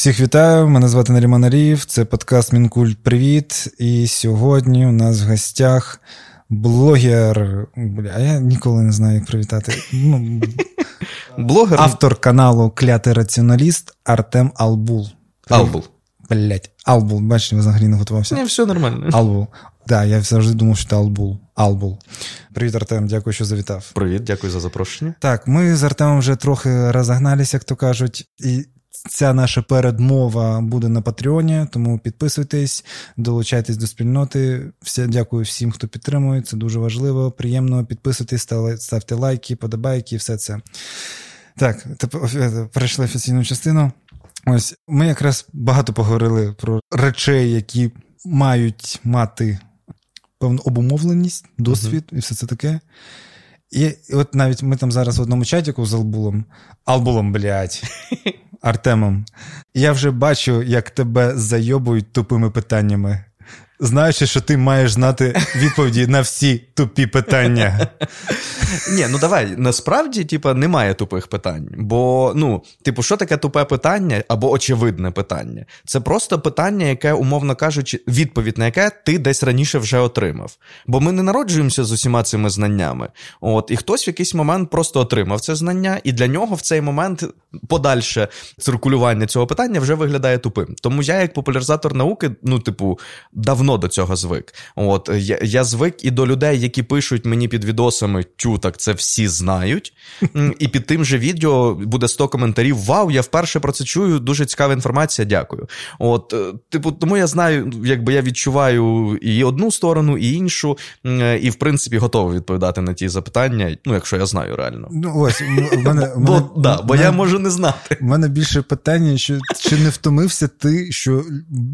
Всіх вітаю, мене звати Наріман Аріїв, це подкаст Мінкульт Привіт. І сьогодні у нас в гостях блогер. Бля, я ніколи не знаю, як привітати. Ну, Блогер. Автор каналу Клятий раціоналіст Артем Албул. Албул. Блять, Албул, бачите, взагалі не готувався. Ні, все нормально. Албул. Так, да, я завжди думав, що це Албул. Албул. Привіт, Артем, дякую, що завітав. Привіт, дякую за запрошення. Так, ми з Артемом вже трохи розогналися, як то кажуть, і Ця наша передмова буде на Патреоні, тому підписуйтесь, долучайтесь до спільноти. Все, Дякую всім, хто підтримує. Це дуже важливо, приємно. Підписуйтесь, ставте лайки, подобайки, все це. Так, перейшли офіційну частину. Ось ми якраз багато поговорили про речей, які мають мати певну обумовленість, досвід uh-huh. і все це таке. І от навіть ми там зараз в одному чатіку з Албулом, Албулом, блядь, Артемом, я вже бачу, як тебе зайобують тупими питаннями знаючи, що ти маєш знати відповіді на всі тупі питання. Ні, ну давай, насправді, типа, немає тупих питань. Бо, ну, типу, що таке тупе питання або очевидне питання? Це просто питання, яке, умовно кажучи, відповідь на яке ти десь раніше вже отримав. Бо ми не народжуємося з усіма цими знаннями. От, І хтось в якийсь момент просто отримав це знання, і для нього в цей момент подальше циркулювання цього питання вже виглядає тупим. Тому я, як популяризатор науки, ну, типу, давно давно до цього звик. От я я звик і до людей, які пишуть мені під відосами, тю, так це всі знають. І під тим же відео буде 100 коментарів: Вау, я вперше про це чую, дуже цікава інформація, дякую. От, е, типу, тому я знаю, якби я відчуваю і одну сторону, і іншу, і в принципі готовий відповідати на ті запитання, ну, якщо я знаю реально. Ну, ось, в мене, Бо, мене, да, бо мене, я можу не знати. У мене більше питання, що чи не втомився ти, що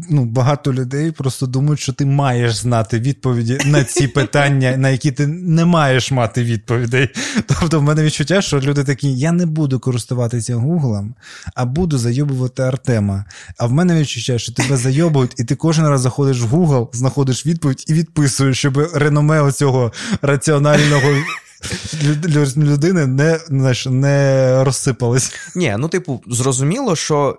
ну, багато людей просто думають, що ти маєш знати відповіді на ці питання, на які ти не маєш мати відповідей. Тобто, в мене відчуття, що люди такі: я не буду користуватися Гуглом, а буду зайобувати Артема. А в мене відчуття, що тебе зайобують, і ти кожен раз заходиш в Google, знаходиш відповідь і відписуєш, щоб реноме оцього раціонального. Людини не знаєш, не розсипались. Ні, ну типу, зрозуміло, що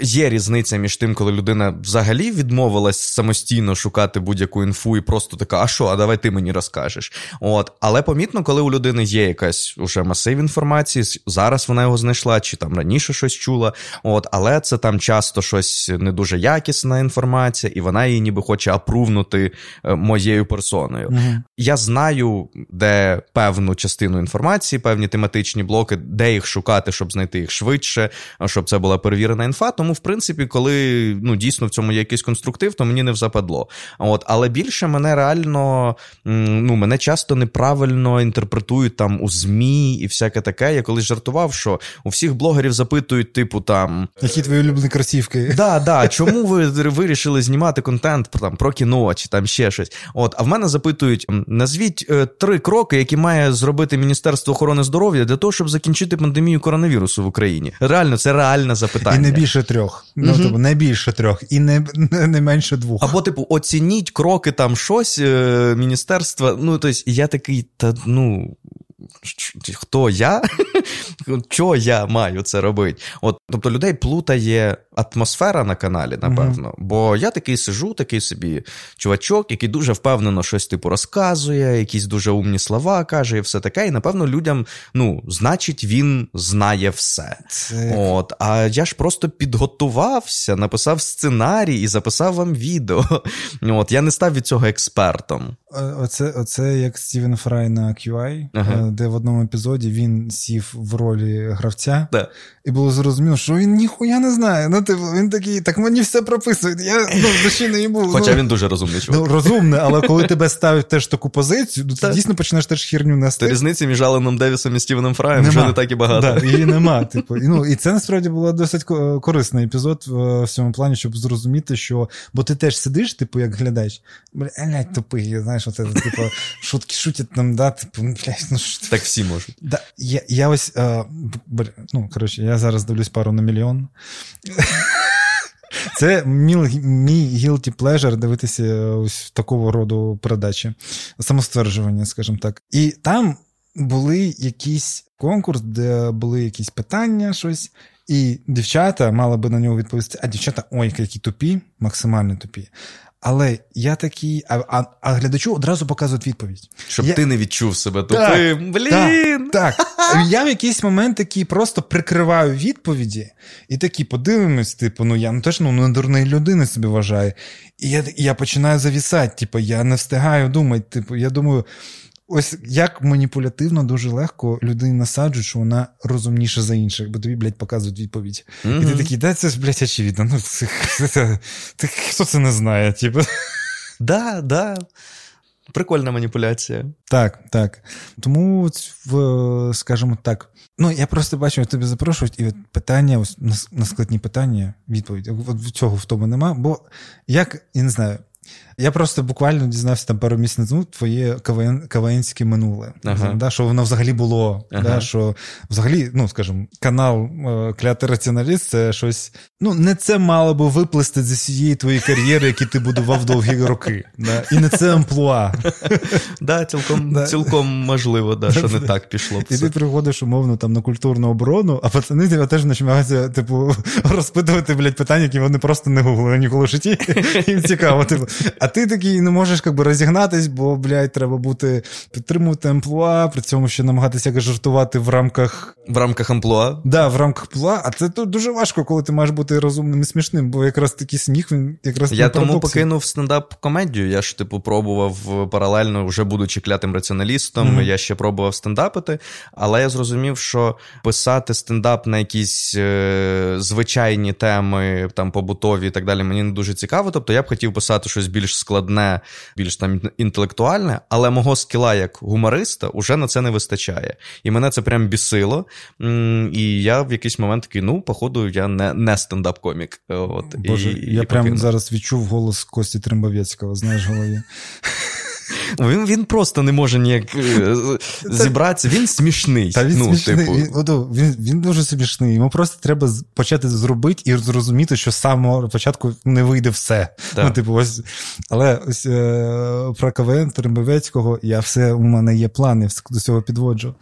Є різниця між тим, коли людина взагалі відмовилась самостійно шукати будь-яку інфу і просто така, а що, а давай ти мені розкажеш. От, Але помітно, коли у людини є якась уже масив інформації, зараз вона його знайшла, чи там раніше щось чула. От, Але це там часто щось не дуже якісна інформація, і вона її ніби хоче апрувнути е, моєю персоною. Угу. Я знаю, де певну частину інформації, певні тематичні блоки, де їх шукати, щоб знайти їх швидше, щоб це була перевірена інфа тому, в принципі, коли ну дійсно в цьому є якийсь конструктив, то мені не западло. От, але більше мене реально ну мене часто неправильно інтерпретують там у ЗМІ і всяке таке. Я колись жартував, що у всіх блогерів запитують, типу, там які твої улюблені кросівки. Да, да, чому ви вирішили знімати контент там про кіно чи там ще щось? От, а в мене запитують: назвіть е, три кроки, які має зробити Міністерство охорони здоров'я для того, щоб закінчити пандемію коронавірусу в Україні. Реально, це реальне запитання. І не більше трьох. Ну, угу. тобто не більше трьох, і не не менше двох. Або, типу, оцініть кроки там щось е, міністерства. Ну, тобто, я такий, та ну. Хто я? Чого я маю це робити? От, Тобто людей плутає атмосфера на каналі, напевно. Mm-hmm. Бо я такий сижу, такий собі чувачок, який дуже впевнено щось типу розказує, якісь дуже умні слова каже, і все таке. І напевно людям, ну, значить, він знає все. Це... От, А я ж просто підготувався, написав сценарій і записав вам відео. От, Я не став від цього експертом. Оце оце як Стівен Фрай на QI, ага. Е, де в одному епізоді він сів в ролі гравця, да. і було зрозуміло, що він ніхуя не знає. Ну, типу, він такий, так мені все прописують. Я ну, душі не їбу. Хоча ну, він дуже розумний чувак. Ну, розумний, але коли тебе ставить теж таку позицію, то ти дійсно почнеш теж херню нести. То різниці між Аленом Девісом і Стівеном Фраєм нема. вже не так і багато. Да, Її нема. Типу. І, ну, і це насправді було досить корисний епізод в цьому плані, щоб зрозуміти, що бо ти теж сидиш, типу, як глядач, блядь, тупий, знаєш, оце, типу, шутки шутять нам, да, типу, блядь, ну що. Так всі можуть. Да, Я я ось, а, ну, коротше, я зараз дивлюсь пару на мільйон. Це мій, guilty pleasure дивитися ось такого роду передачі, самостверджування, скажімо так. І там були якісь конкурс, де були якісь питання, щось. І дівчата мали би на нього відповісти, а дівчата, ой, які тупі, максимально тупі. Але я такий, а а, а глядачу одразу показують відповідь. Щоб я... ти не відчув себе тупим. Блін! Так, так. Я в якийсь момент такий просто прикриваю відповіді, і такі подивимось, типу, ну я ну теж ну, не дурної людини собі вважаю. І я я починаю завісати, типу, я не встигаю думати. Типу, я думаю, ось як маніпулятивно дуже легко людині насаджують, що вона розумніша за інших, бо тобі, блядь, показують відповідь. Mm-hmm. І ти такий, да, це ж, блядь, очевидно. Ну, це, це, це, це, хто це не знає, типу. Да, да. Прикольна маніпуляція. Так, так. Тому, скажімо так, ну я просто бачу, тобі запрошують, і от питання, ось на складні питання, відповідь. От цього в тому нема. Бо як, я не знаю, я просто буквально дізнався там пару місяців тому твоє КВН, КВНське минуле. Ага. Да, Що воно взагалі було. Ага. Да, що взагалі, ну скажімо, канал е, Клятий раціоналіст це щось. Ну, не це мало би виплисти з усієї твоєї кар'єри, які ти будував довгі роки. Да? І не це амплуа. Да, цілком да. цілком можливо, да, що не так пішло. І ти приходиш, умовно, там на культурну оборону, а пацани тебе теж починаються, типу, розпитувати, блядь, питання, які вони просто не гуглили ніколи в житті. Їм цікаво, типу. А ти такий не можеш якби розігнатись, бо, блядь, треба бути підтримувати амплуа, при цьому ще намагатися якось жартувати в рамках. В рамках амплуа? Да, в рамках амплуа. А це тут дуже важко, коли ти маєш бути розумним і смішним, бо якраз такий сміх, він якраз. Я тому покинув стендап-комедію. Я ж, типу, пробував паралельно, вже будучи клятим раціоналістом, mm-hmm. я ще пробував стендапити, але я зрозумів, що писати стендап на якісь е, звичайні теми, там побутові і так далі, мені не дуже цікаво. Тобто я б хотів писати щось більш складне, більш там інтелектуальне, але мого скіла як гумориста уже на це не вистачає. І мене це прям бісило. І я в якийсь момент такий, ну, походу, я не не стендап-комік. От, Боже, і, Я і прям зараз відчув голос Кості Трембовецького, знаєш, в голові. Він він просто не може ніяк е, зібратися. Він смішний. Та він ну, смішний. Типу. Він, він він, дуже смішний. Йому просто треба почати зробити і зрозуміти, що з самого початку не вийде все. Ну, типу, ось, Але ось е, про КВН Терембовецького я все у мене є плани, до цього підводжу.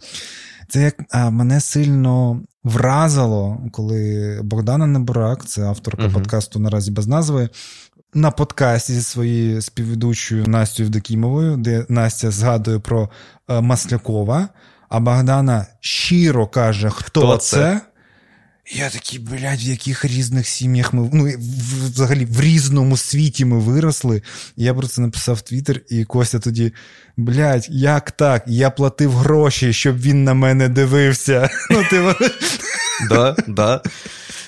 Це як а, мене сильно вразило, коли Богдана Неборак, це авторка uh-huh. подкасту наразі без назви на подкасті зі своєю співведучою Настю Євдокімовою, де Настя згадує про е, Маслякова, а Богдана щиро каже, хто, хто це. це. Я такий, блядь, в яких різних сім'ях ми ну, взагалі в різному світі ми виросли. Я про це написав в Твіттер, і Костя тоді, блядь, як так? Я платив гроші, щоб він на мене дивився. Ну, ти... Да, да.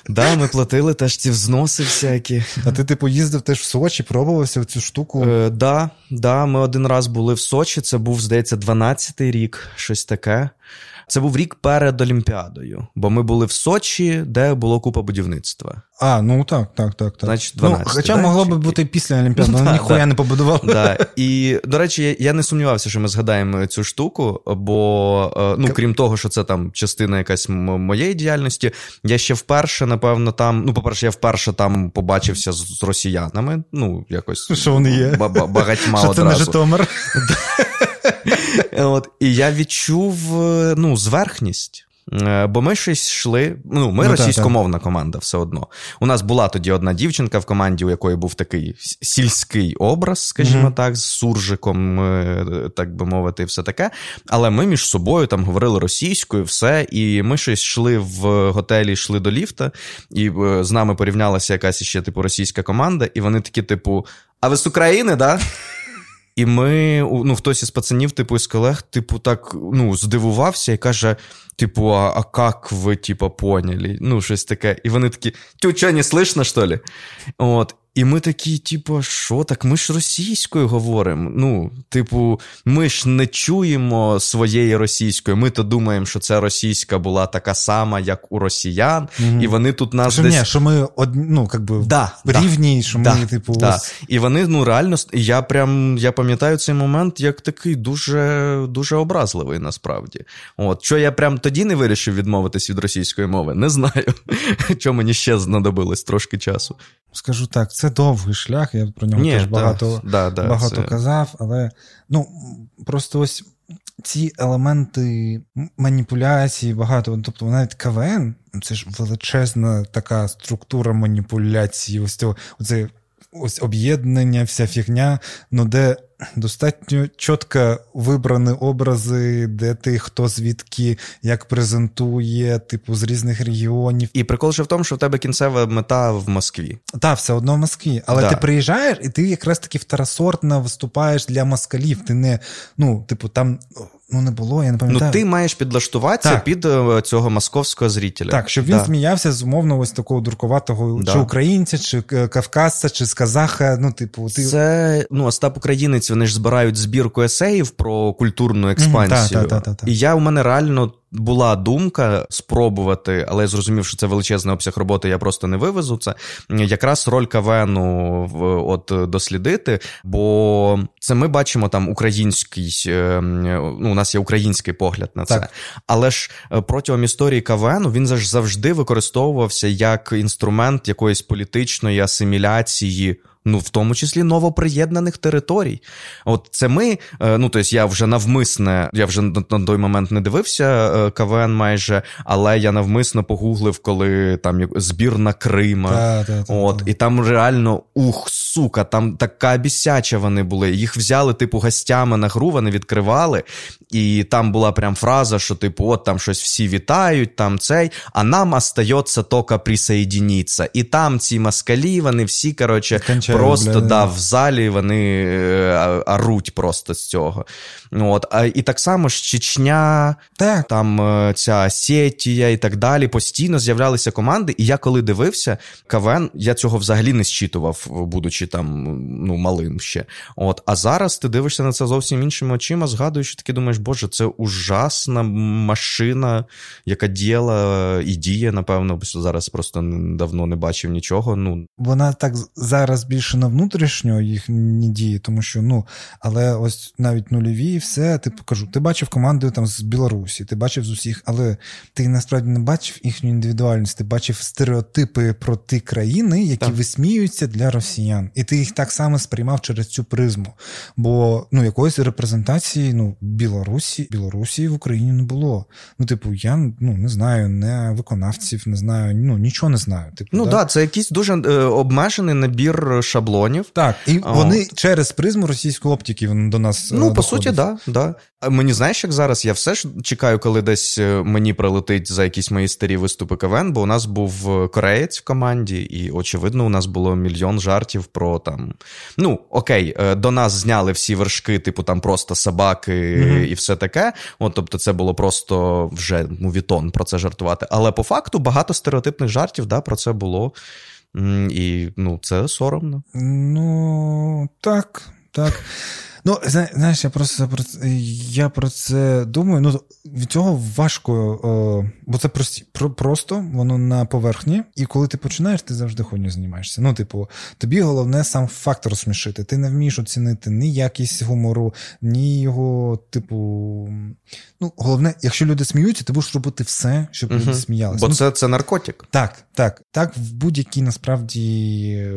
Да, ми платили теж ці взноси всякі. А ти, типу, їздив теж в Сочі, пробувався в цю штуку? Е, Да, да, ми один раз були в Сочі, це був, здається, 12-й рік, щось таке. Це був рік перед Олімпіадою, бо ми були в Сочі, де було купа будівництва. А, ну так, так, так. так. Значить, 12, ну, Хоча да, могло би бути після Олімпіади, але ніхуя не побудували. Да. І, до речі, я не сумнівався, що ми згадаємо цю штуку, бо, е, ну, крім того, що це там частина якась моєї діяльності, я ще вперше, напевно, там. Ну, по-перше, я вперше там побачився з росіянами. Ну, якось. Що вони є? Багатьма одразу. Що це не Житомир? От, І я відчув е, ну, зверхність. Е, бо ми щось йшли. Ну, ми ну, російськомовна так, так. команда, все одно. У нас була тоді одна дівчинка в команді, у якої був такий сільський образ, скажімо mm-hmm. так, з суржиком, е, так би мовити, і все таке. Але ми між собою там говорили російською, все, і ми щось йшли в готелі, йшли до ліфта, і з нами порівнялася якась ще типу російська команда, і вони такі, типу, а ви з України, да? І ми, ну, хтось із пацанів, типу, із колег, типу, так ну, здивувався і каже: типу, а, а как ви, типу, поняли? Ну, щось таке. І вони такі: тю, що, не слышно, що ли? От. І ми такі, типу, що так? Ми ж російською говоримо. Ну, типу, ми ж не чуємо своєї російської. Ми то думаємо, що це російська була така сама, як у росіян, mm-hmm. і вони тут нас що, десь... Ні, що ми од... ну, как би, да, рівні, що да, ми, типу, да. Ось... і вони ну реально я прям я пам'ятаю цей момент як такий дуже дуже образливий насправді. От що я прям тоді не вирішив відмовитись від російської мови, не знаю. Що мені ще знадобилось трошки часу. Скажу так, це довгий шлях, я про нього Ні, теж багато да, да, багато це... казав, але ну просто ось ці елементи маніпуляції багато. Тобто, навіть КВН це ж величезна така структура маніпуляції. Ось цього, оце ось об'єднання, вся фігня, ну де достатньо чітко вибрані образи, де ти хто звідки як презентує, типу з різних регіонів. І прикол ще в тому, що в тебе кінцева мета в Москві. Так, все одно в Москві. Але да. ти приїжджаєш, і ти якраз таки второсортно виступаєш для москалів. Ти не, ну, типу, там Ну, не було, я не пам'ятаю. Ну, ти маєш підлаштуватися так. під е, цього московського зрителя. Так, щоб він да. сміявся з умовно ось такого дуркуватого да. чи українця, чи е, кавказця, чи з казаха. Ну, типу, ти... Це ну, Остап Українець, вони ж збирають збірку есеїв про культурну експансію. Mm, та, та, та, І я у мене реально була думка спробувати, але я зрозумів, що це величезний обсяг роботи, я просто не вивезу це. Якраз роль КВНу от дослідити, бо це ми бачимо там український, е, ну, у нас є український погляд на це. Так. Але ж е, протягом історії КВНу він завжди використовувався як інструмент якоїсь політичної асиміляції ну в тому числі новоприєднаних територій. От це ми, е, ну тобто я вже навмисне, я вже на той момент не дивився е, КВН майже, але я навмисно погуглив, коли там збірна Крима. Та, та, та, От, І там реально ух, сука, там така бісяча вони були. Їх взяли, типу, гостями на гру, вони відкривали, і там була прям фраза, що, типу, от там щось всі вітають, там цей, а нам остається тільки присоединитися. І там ці москалі, вони всі, коротше, просто бля, да, в залі вони аруть е, просто з цього. От. А, І так само ж Чечня, так. там е, ця Сетія і так далі. Постійно з'являлися команди. І я коли дивився КВН, я цього взагалі не зчитував, будучи там ну, малим ще. От. А зараз ти дивишся на це зовсім іншими очима, згадуєш, і таки думаєш, боже, це ужасна машина, яка діяла і діє, напевно, бо зараз просто давно не бачив нічого. Ну. Вона так зараз більше на внутрішньо їх не діє, тому що, ну, але ось навіть нульові все, типу кажу, ти бачив команду там з Білорусі, ти бачив з усіх, але ти насправді не бачив їхню індивідуальність, ти бачив стереотипи про ті країни, які так. висміюються для росіян. І ти їх так само сприймав через цю призму. Бо ну, якоїсь репрезентації ну, Білорусі Білорусі в Україні не було. Ну, типу, я ну, не знаю, не виконавців, не знаю, ну нічого не знаю. Типу, Ну так, да, це якийсь дуже е, обмежений набір шаблонів. Так, і вони через призму російської оптики до нас. Ну, доходять. по суті, да, да. Мені знаєш, як зараз я все ж чекаю, коли десь е, мені прилетить за якісь мої старі виступи КВН, бо у нас був е, кореєць в команді, і, очевидно, у нас було мільйон жартів про там. Ну, окей, е, до нас зняли всі вершки, типу там просто собаки mm-hmm. і все таке. От, Тобто, це було просто вже мувітон про це жартувати. Але по факту багато стереотипних жартів да, про це було. І ну, це соромно. Ну, так, так. Ну, знаєш, я просто про це, я про це думаю. Ну, від цього важко, о, бо це прості, про, просто, воно на поверхні, і коли ти починаєш, ти завжди хуйню знімаєшся. Ну, типу, тобі головне сам факт розсмішити. Ти не вмієш оцінити ні якість гумору, ні його, типу. Ну, головне, якщо люди сміються, ти будеш робити все, щоб угу. люди сміялися. Бо ну, це це наркотик. Так, так. Так, в будь-якій насправді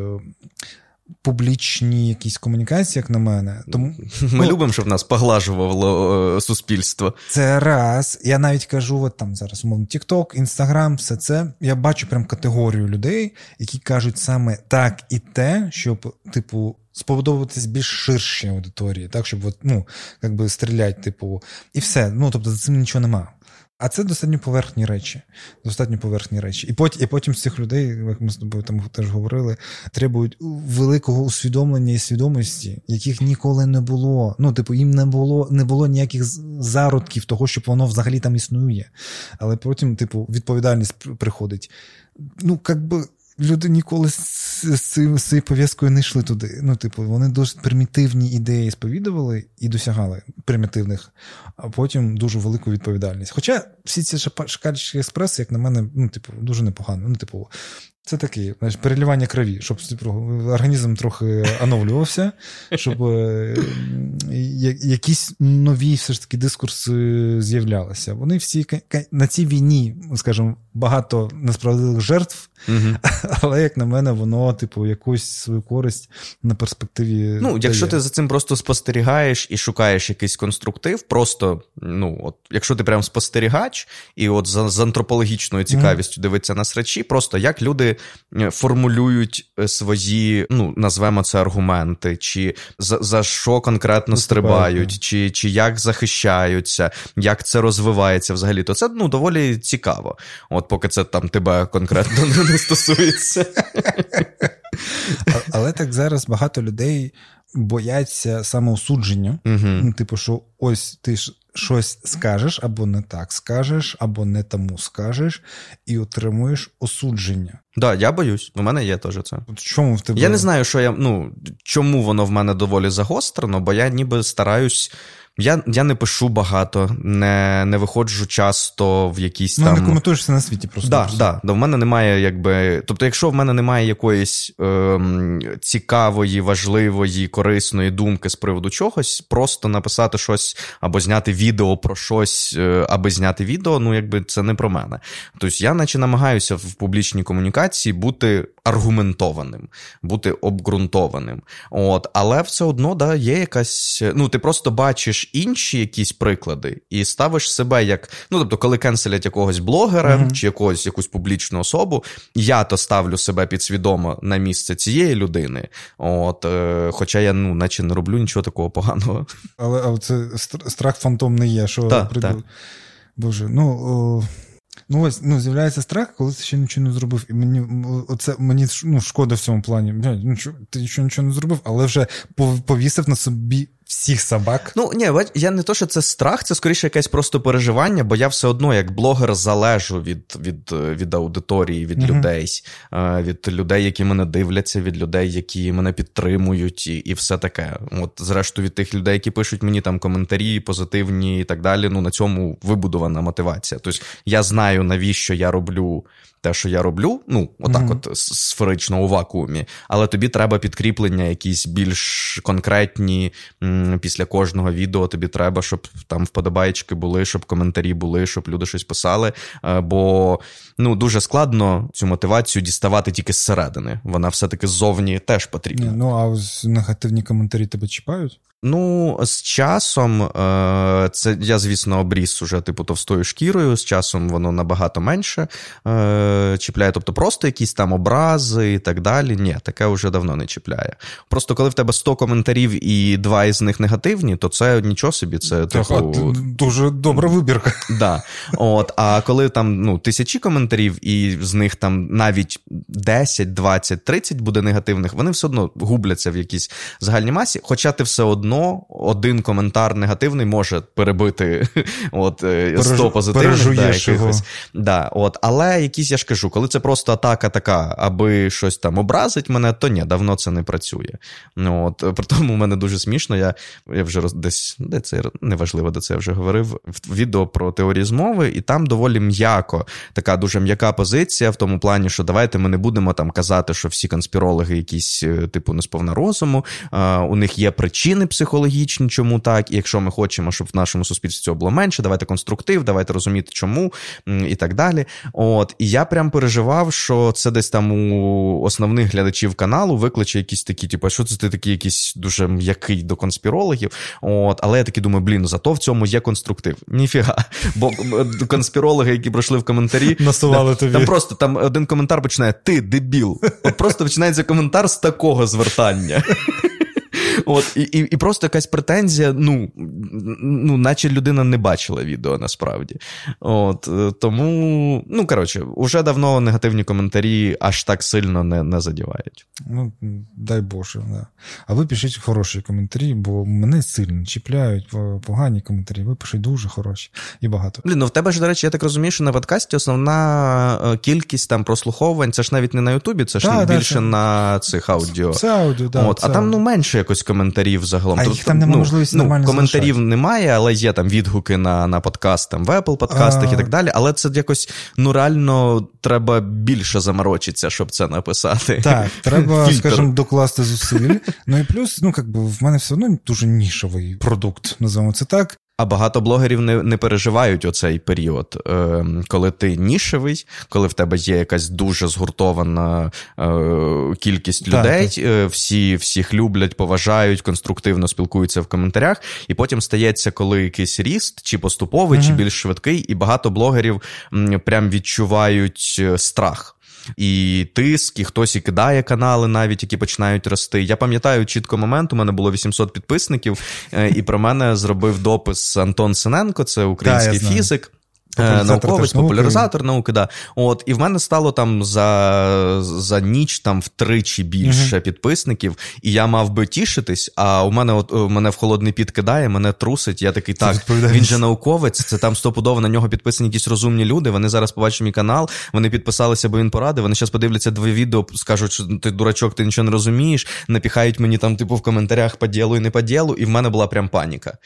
публічні якісь комунікації, як на мене. Тому Ми ну, любимо, щоб нас поглажувало е, суспільство. Це раз. Я навіть кажу, от там зараз умовно TikTok, Instagram, все це. Я бачу прям категорію людей, які кажуть саме так і те, щоб, типу. Сподобатись більш ширшій аудиторії, так, щоб от, ну, якби стріляти, типу, і все. Ну, тобто за цим нічого нема. А це достатньо поверхні речі. Достатньо поверхні речі. І потім і потім з цих людей, як ми з тобою там теж говорили, требують великого усвідомлення і свідомості, яких ніколи не було. Ну, типу, їм не було не було ніяких зародків того, щоб воно взагалі там існує. Але потім, типу, відповідальність приходить. Ну, як би люди ніколи з, цим, з цією пов'язкою не йшли туди. Ну, типу, вони досить примітивні ідеї сповідували і досягали примітивних, а потім дуже велику відповідальність. Хоча всі ці шакальські експреси, як на мене, ну, типу, дуже непогано. Ну, типу, Це таке, знаєш, переливання крові, щоб організм трохи оновлювався, щоб е, якісь нові все ж таки дискурси з'являлися. Вони всі на цій війні, скажімо, багато несправедливих жертв, угу. але, як на мене, воно, типу, якусь свою користь на перспективі. Ну, якщо ти за цим просто спостерігаєш і шукаєш якийсь конструктив, просто ну, от, якщо ти прям спостерігач, і от з, з антропологічною цікавістю угу. дивиться на срачі, просто як люди е, формулюють е, свої, ну, назвемо це аргументи, чи за, за що конкретно стрибають, чи, чи як захищаються, як це розвивається взагалі, то це ну, доволі цікаво. От от поки це там тебе конкретно не стосується. Але так зараз багато людей бояться самоосудження. Угу. Типу, що ось ти ж щось скажеш, або не так скажеш, або не тому скажеш, і отримуєш осудження. Так, да, я боюсь, у мене є теж це. Чому в тебе? Я не знаю, що я ну чому воно в мене доволі загострено, бо я ніби стараюсь. Я я не пишу багато, не не виходжу часто в якісь ну, там. Ну, не коментуєшся на світі просто. Да, да, да, в мене немає, якби. Тобто, якщо в мене немає якоїсь е, цікавої, важливої, корисної думки з приводу чогось, просто написати щось або зняти відео про щось, е, аби зняти відео, ну якби це не про мене. Тобто я наче намагаюся в публічній комунікації бути аргументованим, бути обґрунтованим. От, Але все одно да, є якась. Ну, ти просто бачиш інші якісь приклади і ставиш себе як. Ну, тобто, коли кенселять якогось блогера mm-hmm. чи якогось якусь публічну особу, я то ставлю себе підсвідомо на місце цієї людини. От, е, Хоча я ну, наче не роблю нічого такого поганого. Але але це страх фантом не є, що. Так. Боже, ну. О... Ну, ось ну, з'являється страх, коли ти ще нічого не зробив. І мені оце мені ну, шкода в цьому плані. Ти ще нічого не зробив, але вже повісив на собі всіх собак. Ну ні, я не то, що це страх, це скоріше якесь просто переживання, бо я все одно, як блогер, залежу від від, від аудиторії, від mm людей, е, від людей, які мене дивляться, від людей, які мене підтримують, і і все таке. От, зрештою, від тих людей, які пишуть мені там коментарі, позитивні і так далі. Ну на цьому вибудована мотивація. Тобто я знаю, навіщо я роблю те, що я роблю, ну, отак, mm-hmm. от сферично у вакуумі, але тобі треба підкріплення, якісь більш конкретні. Після кожного відео тобі треба, щоб там вподобайки були, щоб коментарі були, щоб люди щось писали. Е, бо ну, дуже складно цю мотивацію діставати тільки зсередини. Вона все-таки ззовні теж потрібна. Ну, а негативні коментарі тебе чіпають? Ну, з часом, е, це я, звісно, обріз уже типу товстою шкірою. З часом воно набагато менше е, чіпляє. Тобто, просто якісь там образи і так далі. Ні, таке вже давно не чіпляє. Просто коли в тебе 100 коментарів і два із них негативні, то це нічого собі. Це типу... дуже добра вибірка. Да. От, А коли там ну, тисячі коментарів, і з них там навіть 10, 20, 30 буде негативних, вони все одно губляться в якійсь загальній масі, хоча ти все одно одно один коментар негативний може перебити от, 100 е, позитивних. Да, якихось. Да, от, Але якісь, я ж кажу, коли це просто атака така, аби щось там образить мене, то ні, давно це не працює. Ну, от, При тому у мене дуже смішно. Я я вже десь де це неважливо, де це я вже говорив, в відео про теорії змови, і там доволі м'яко, така дуже м'яка позиція в тому плані, що давайте ми не будемо там казати, що всі конспірологи якісь, е, типу, несповна розуму, у них є причини психології психологічні, чому так, і якщо ми хочемо, щоб в нашому суспільстві цього було менше, давайте конструктив, давайте розуміти, чому і так далі. От і я прям переживав, що це десь там у основних глядачів каналу викличе якісь такі, типу, що це ти такий якийсь дуже м'який до конспірологів. От, але я таки думаю, блін, зато в цьому є конструктив. Ніфіга. Бо конспірологи, які пройшли в коментарі, насували тобі. Там просто там один коментар починає: Ти дебіл. От просто починається коментар з такого звертання. От, І і, і просто якась претензія, ну, ну, наче людина не бачила відео насправді. От, е, Тому, ну, коротше, уже давно негативні коментарі аж так сильно не не задівають. Ну, дай Боже, да. А ви пишіть хороші коментарі, бо мене сильно чіпляють погані коментарі. Ви пишіть дуже хороші і багато. Блін, ну в тебе ж, до речі, я так розумію, що на подкасті основна е, кількість там прослуховувань, це ж навіть не на Ютубі, це ж да, більше да, на цих аудіо. Це аудіо, да, От, це А там ну менше якось коментарів загалом. А їх там немає ну, можливості ну, нормально коментарів залишати. немає, але є там відгуки на на подкаст там в Apple подкастах а... і так далі. Але це якось ну реально треба більше заморочитися, щоб це написати. Так, треба, скажімо, докласти зусиль. Ну і плюс, ну якби в мене все одно дуже нішовий продукт, називаємо це так. А багато блогерів не не переживають оцей період, е, коли ти нішевий, коли в тебе є якась дуже згуртована е, кількість людей, так, Е, всі всіх люблять, поважають, конструктивно спілкуються в коментарях, і потім стається, коли якийсь ріст, чи поступовий, угу. чи більш швидкий, і багато блогерів м, прям відчувають е, страх і тиск, і хтось і кидає канали, навіть які починають рости. Я пам'ятаю чітко момент. У мене було 800 підписників, е, і про мене зробив допис Антон Синенко, це український да, фізик. Е, науковець, популяризатор науки, да. От, і в мене стало там за за ніч там втричі більше uh-huh. підписників, і я мав би тішитись, а у мене от у мене в холодний піт кидає, мене трусить. Я такий, так, він же науковець, це там стопудово на нього підписані якісь розумні люди. Вони зараз побачать мій канал, вони підписалися, бо він порадив. Вони зараз подивляться дві відео, скажуть, що ти дурачок, ти нічого не розумієш. Напіхають мені там, типу, в коментарях по ділу і не по ділу, і в мене була прям паніка.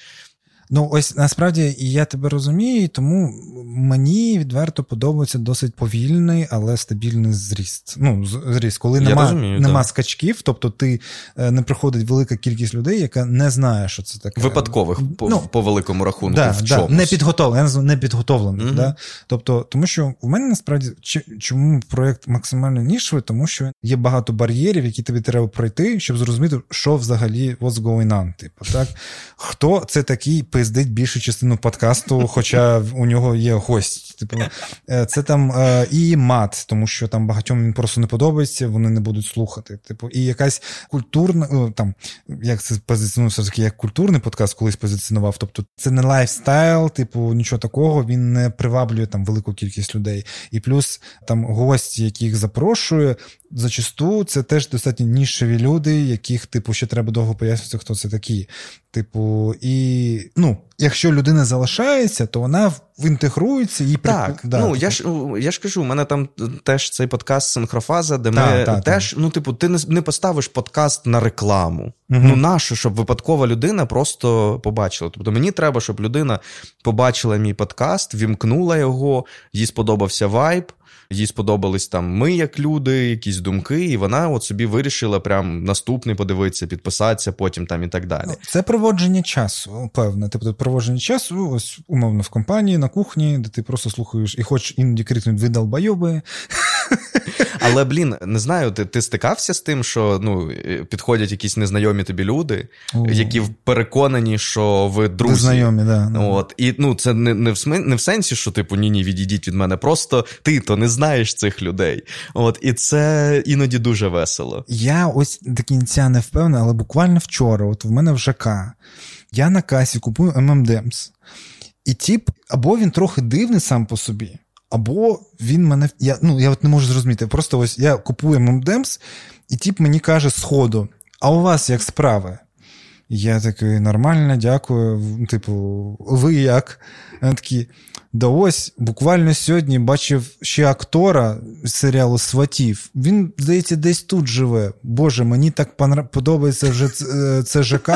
Ну, ось насправді я тебе розумію, тому мені відверто подобається досить повільний, але стабільний зріст. Ну, зріст, коли нема розумію, нема скачків, тобто ти е, не приходить велика кількість людей, яка не знає, що це таке. Випадкових по ну, по великому рахунку. Да, в чомусь. Да, не підготовлений, не підготовлений. Угу. Да? Тобто, тому що в мене насправді чому проєкт максимально нішовий, тому що є багато бар'єрів, які тобі треба пройти, щоб зрозуміти, що взагалі what's going on. Типу, так? Хто це такий пиздить більшу частину подкасту, хоча у нього є гость. Типу, е, це там е, і мат, тому що там багатьом він просто не подобається, вони не будуть слухати. Типу, і якась культурна, там він як позиціонувався таки, як культурний подкаст колись позиціонував. Тобто це не лайфстайл, типу, нічого такого, він не приваблює там велику кількість людей. І плюс там гості, яких запрошує, зачасту це теж достатньо нішеві люди, яких, типу, ще треба довго пояснювати, хто це такі. Типу, і ну, якщо людина залишається, то вона інтегрується і Так, да, ну я ж я ж кажу, у мене там теж цей подкаст Синхрофаза, де ми та, теж, та. ну, типу, ти не не поставиш подкаст на рекламу. Угу. Ну, нащо, щоб випадкова людина просто побачила. Тобто мені треба, щоб людина побачила мій подкаст, вімкнула його, їй сподобався вайб їй сподобались там ми, як люди, якісь думки, і вона от собі вирішила прям наступний подивитися, підписатися, потім там і так далі. Це проводження часу, певне. Тобто проводження часу, ось умовно в компанії, на кухні, де ти просто слухаєш і хоч іноді крикнуть ви долбойоби. Але, блін, не знаю, ти ти стикався з тим, що ну, підходять якісь незнайомі тобі люди, О. які переконані, що ви друзі. Незнайомі, да. От. І ну, це не не, в не в сенсі, що, типу, ні-ні, відійдіть від мене. Просто ти то не знаєш цих людей. От. І це іноді дуже весело. Я ось до кінця не впевнений, але буквально вчора, от в мене в ЖК, я на касі купую M&M's. І тіп, або він трохи дивний сам по собі. Або він мене. Я ну, я от не можу зрозуміти. Просто ось я купую M&M's, і тіп мені каже з ходу: а у вас як справи? Я такий нормально, дякую. Типу, ви як? Такий, да ось буквально сьогодні бачив ще актора з серіалу Сватів. Він, здається, десь тут живе. Боже, мені так подобається вже це ЖК.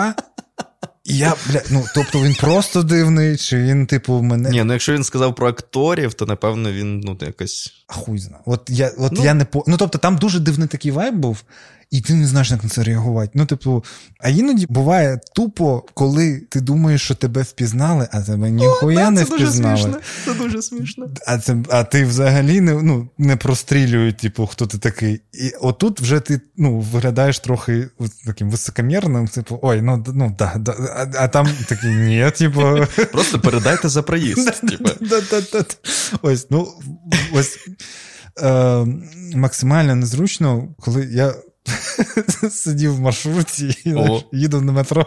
Я, бля, ну, тобто він просто дивний, чи він, типу, мене. Ні, ну якщо він сказав про акторів, то напевно він ну, якось. А хуй зна. От я от ну, я не по. Ну, тобто, там дуже дивний такий вайб був і ти не знаєш, як на це реагувати. Ну, типу, а іноді буває тупо, коли ти думаєш, що тебе впізнали, а тебе ніхуя О, не це впізнали. Дуже смішно. Це дуже смішно. А це, а ти взагалі не ну, не прострілюють, типу, хто ти такий. І отут вже ти ну, виглядаєш трохи таким високомірним, типу, ой, ну ну да, да. А, а там такий, ні, типу. Просто передайте за проїзд. типу. Ось, ну, ось. Е, максимально незручно, коли я Сидів в маршруті і знаєш, їду на метро,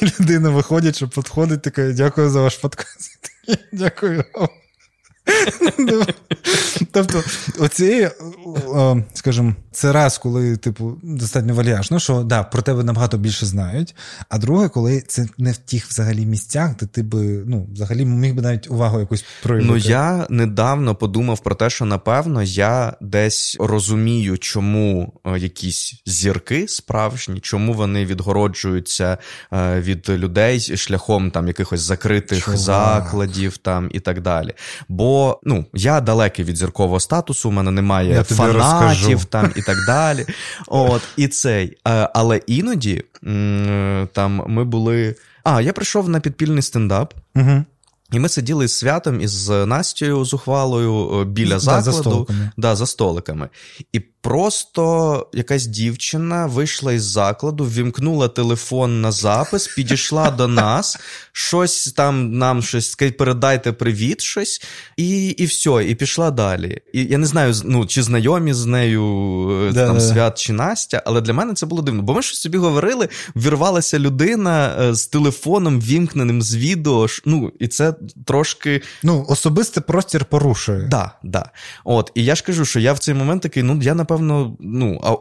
і людина виходить, що підходить, така, дякую за ваш подкаст. Дякую вам. Тобто, оцієї, скажімо, це раз, коли, типу, достатньо вальяжно, що да, про тебе набагато більше знають. А друге, коли це не в тих взагалі місцях, де ти би ну, взагалі міг би навіть увагу якусь проявити. Ну я недавно подумав про те, що напевно я десь розумію, чому е, якісь зірки справжні, чому вони відгороджуються е, від людей шляхом там якихось закритих Чувак. закладів там і так далі. Бо ну я далекий від зіркового статусу, у мене немає я фанатів там і так далі. От і цей. Е, але іноді там ми були. А, я прийшов на підпільний стендап. Угу. І ми сиділи з святом із Настю Зухвалою біля закладу да, за да, за столиками. І просто якась дівчина вийшла із закладу, вімкнула телефон на запис, підійшла до нас, щось там нам щось передайте привіт, щось, і і все, і пішла далі. І я не знаю, ну, чи знайомі з нею е, да, там да. свят чи Настя, але для мене це було дивно. Бо ми щось собі говорили, вірвалася людина е, з телефоном, вімкненим з відео. Ну, і це трошки. Ну, особистий простір порушує. Да, да. От, І я ж кажу, що я в цей момент такий, ну, я напевно, ну, а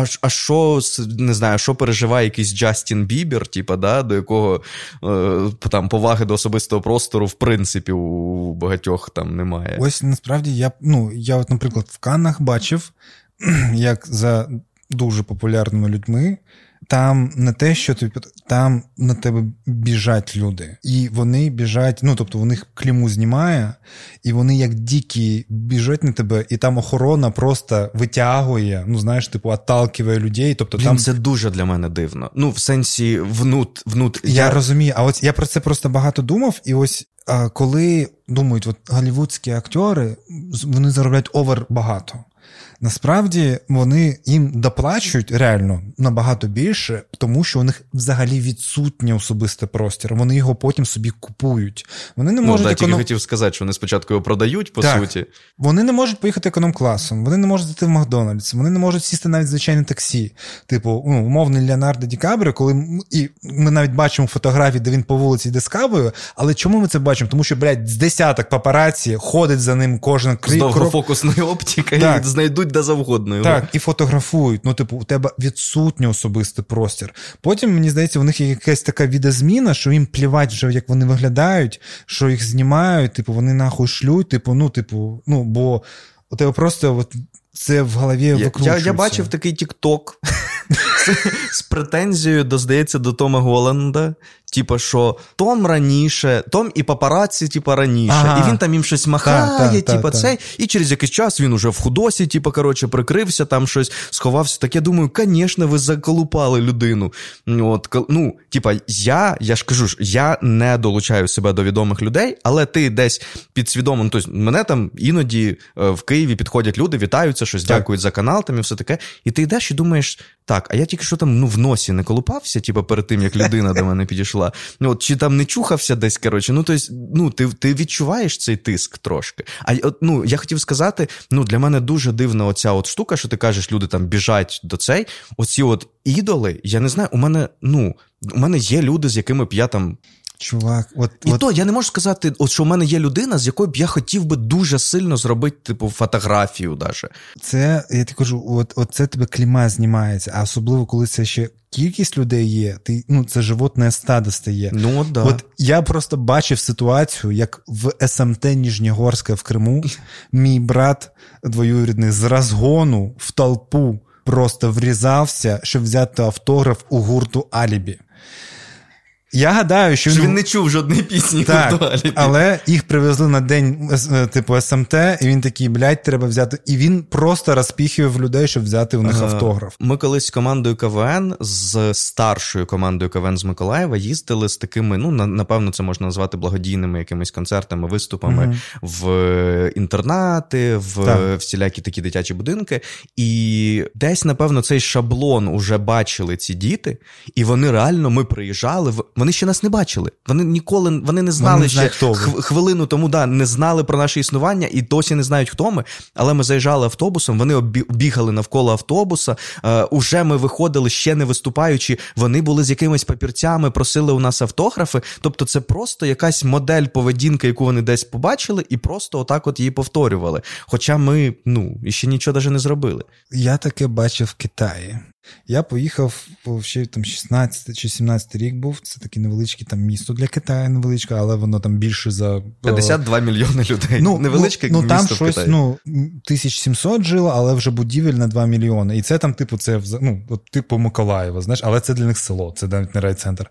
а, а що не знаю, що переживає якийсь Джастін Бібер, типа, да, до якого е, там поваги до особистого простору, в принципі, у багатьох там немає. Ось насправді я, ну, я, от, наприклад, в Каннах бачив, як за дуже популярними людьми там не те, що тобі там на тебе біжать люди, і вони біжать. Ну тобто, у них кліму знімає, і вони як дикі біжать на тебе, і там охорона просто витягує. Ну знаєш, типу, отталкиває людей. Тобто Блін, там це дуже для мене дивно. Ну, в сенсі, внут, внут. Я, я розумію, а от я про це просто багато думав, і ось. Коли думають, от голівудські актори вони заробляють овер багато. Насправді вони їм доплачують реально набагато більше, тому що у них взагалі відсутній особистий простір. Вони його потім собі купують. Вони не ну, можуть да, економ... тільки хотів сказати, що вони спочатку його продають, по так. суті. Вони не можуть поїхати економ-класом, вони не можуть зайти в Макдональдс, вони не можуть сісти навіть звичайне таксі. Типу, ну, умовний Леонардо Ді Кабріо, коли і ми навіть бачимо фотографії, де він по вулиці йде з кавою. Але чому ми це бачимо? Тому що, блядь, з десяток папараці ходить за ним кожен крик. З довгофокусною оптикою знайдуть де завгодно. Його. Так, і фотографують. Ну, типу, у тебе відсутній особистий простір. Потім, мені здається, у них є якась така відозміна, що їм плівать вже, як вони виглядають, що їх знімають, типу, вони нахуй шлють, типу, ну, типу, ну, бо у тебе просто от це в голові я, викручується. Я, я бачив такий тікток з претензією, до, здається, до Тома Голланда. Типа, що Том раніше, Том і папараці, типа, раніше, ага. і він там їм щось махає, типа, цей, і через якийсь час він уже в худосі, типа, коротше, прикрився, там щось сховався. Так я думаю, звісно, ви заколупали людину. От, ну, типа, я я ж кажу, я не долучаю себе до відомих людей, але ти десь підсвідомо, ну, тобто мене там іноді е, в Києві підходять люди, вітаються, щось дякують за канал там і все таке. І ти йдеш і думаєш, так, а я тільки що там ну, в носі не колупався, типа, перед тим, як людина до мене підійшла вийшла. Ну, от, Чи там не чухався десь, коротше. Ну, тобто, ну, ти ти відчуваєш цей тиск трошки. А ну, я хотів сказати: ну, для мене дуже дивна оця от штука, що ти кажеш, люди там біжать до цей. Оці от ідоли, я не знаю, у мене, ну, у мене є люди, з якими б я там. Чувак, от і от... то я не можу сказати, от що в мене є людина, з якою б я хотів би дуже сильно зробити, типу, фотографію. Даже. Це я ти кажу, от, от це тебе кліма знімається, а особливо коли це ще кількість людей є, ти ну це животне стадо стає. Ну да. От я просто бачив ситуацію, як в СМТ Ніжнігорська в Криму мій брат двоюрідний з розгону в толпу просто врізався, щоб взяти автограф у гурту Алібі. Я гадаю, що він, він не чув жодної пісні так, в Але їх привезли на день е, типу СМТ, і він такий, блядь, треба взяти. І він просто розпіхував людей, щоб взяти у них автограф. Ми колись з командою КВН, з старшою командою КВН з Миколаєва, їздили з такими, ну, напевно, це можна назвати благодійними якимись концертами, виступами mm в інтернати, в так. всілякі такі дитячі будинки. І десь, напевно, цей шаблон уже бачили ці діти, і вони реально ми приїжджали. в Вони ще нас не бачили. Вони ніколи вони не знали вони не ще хто ви. хвилину тому, да, не знали про наше існування і досі не знають, хто ми. Але ми заїжджали автобусом, вони бігали навколо автобуса. Е, уже ми виходили, ще не виступаючи. Вони були з якимись папірцями, просили у нас автографи. Тобто, це просто якась модель поведінки, яку вони десь побачили, і просто отак от її повторювали. Хоча ми ну і ще нічого навіть не зробили. Я таке бачив в Китаї. Я поїхав по ще там 16 чи 17 рік був. Це таке невеличке там місто для Китаю, невеличке, але воно там більше за е, 52 мільйони людей. Ну, Невеличке ну, місто там в щось Китаї. ну 1700 жило, але вже будівель на 2 мільйони. І це там, типу, це ну, от, типу Миколаєва, знаєш, але це для них село, це навіть не райцентр.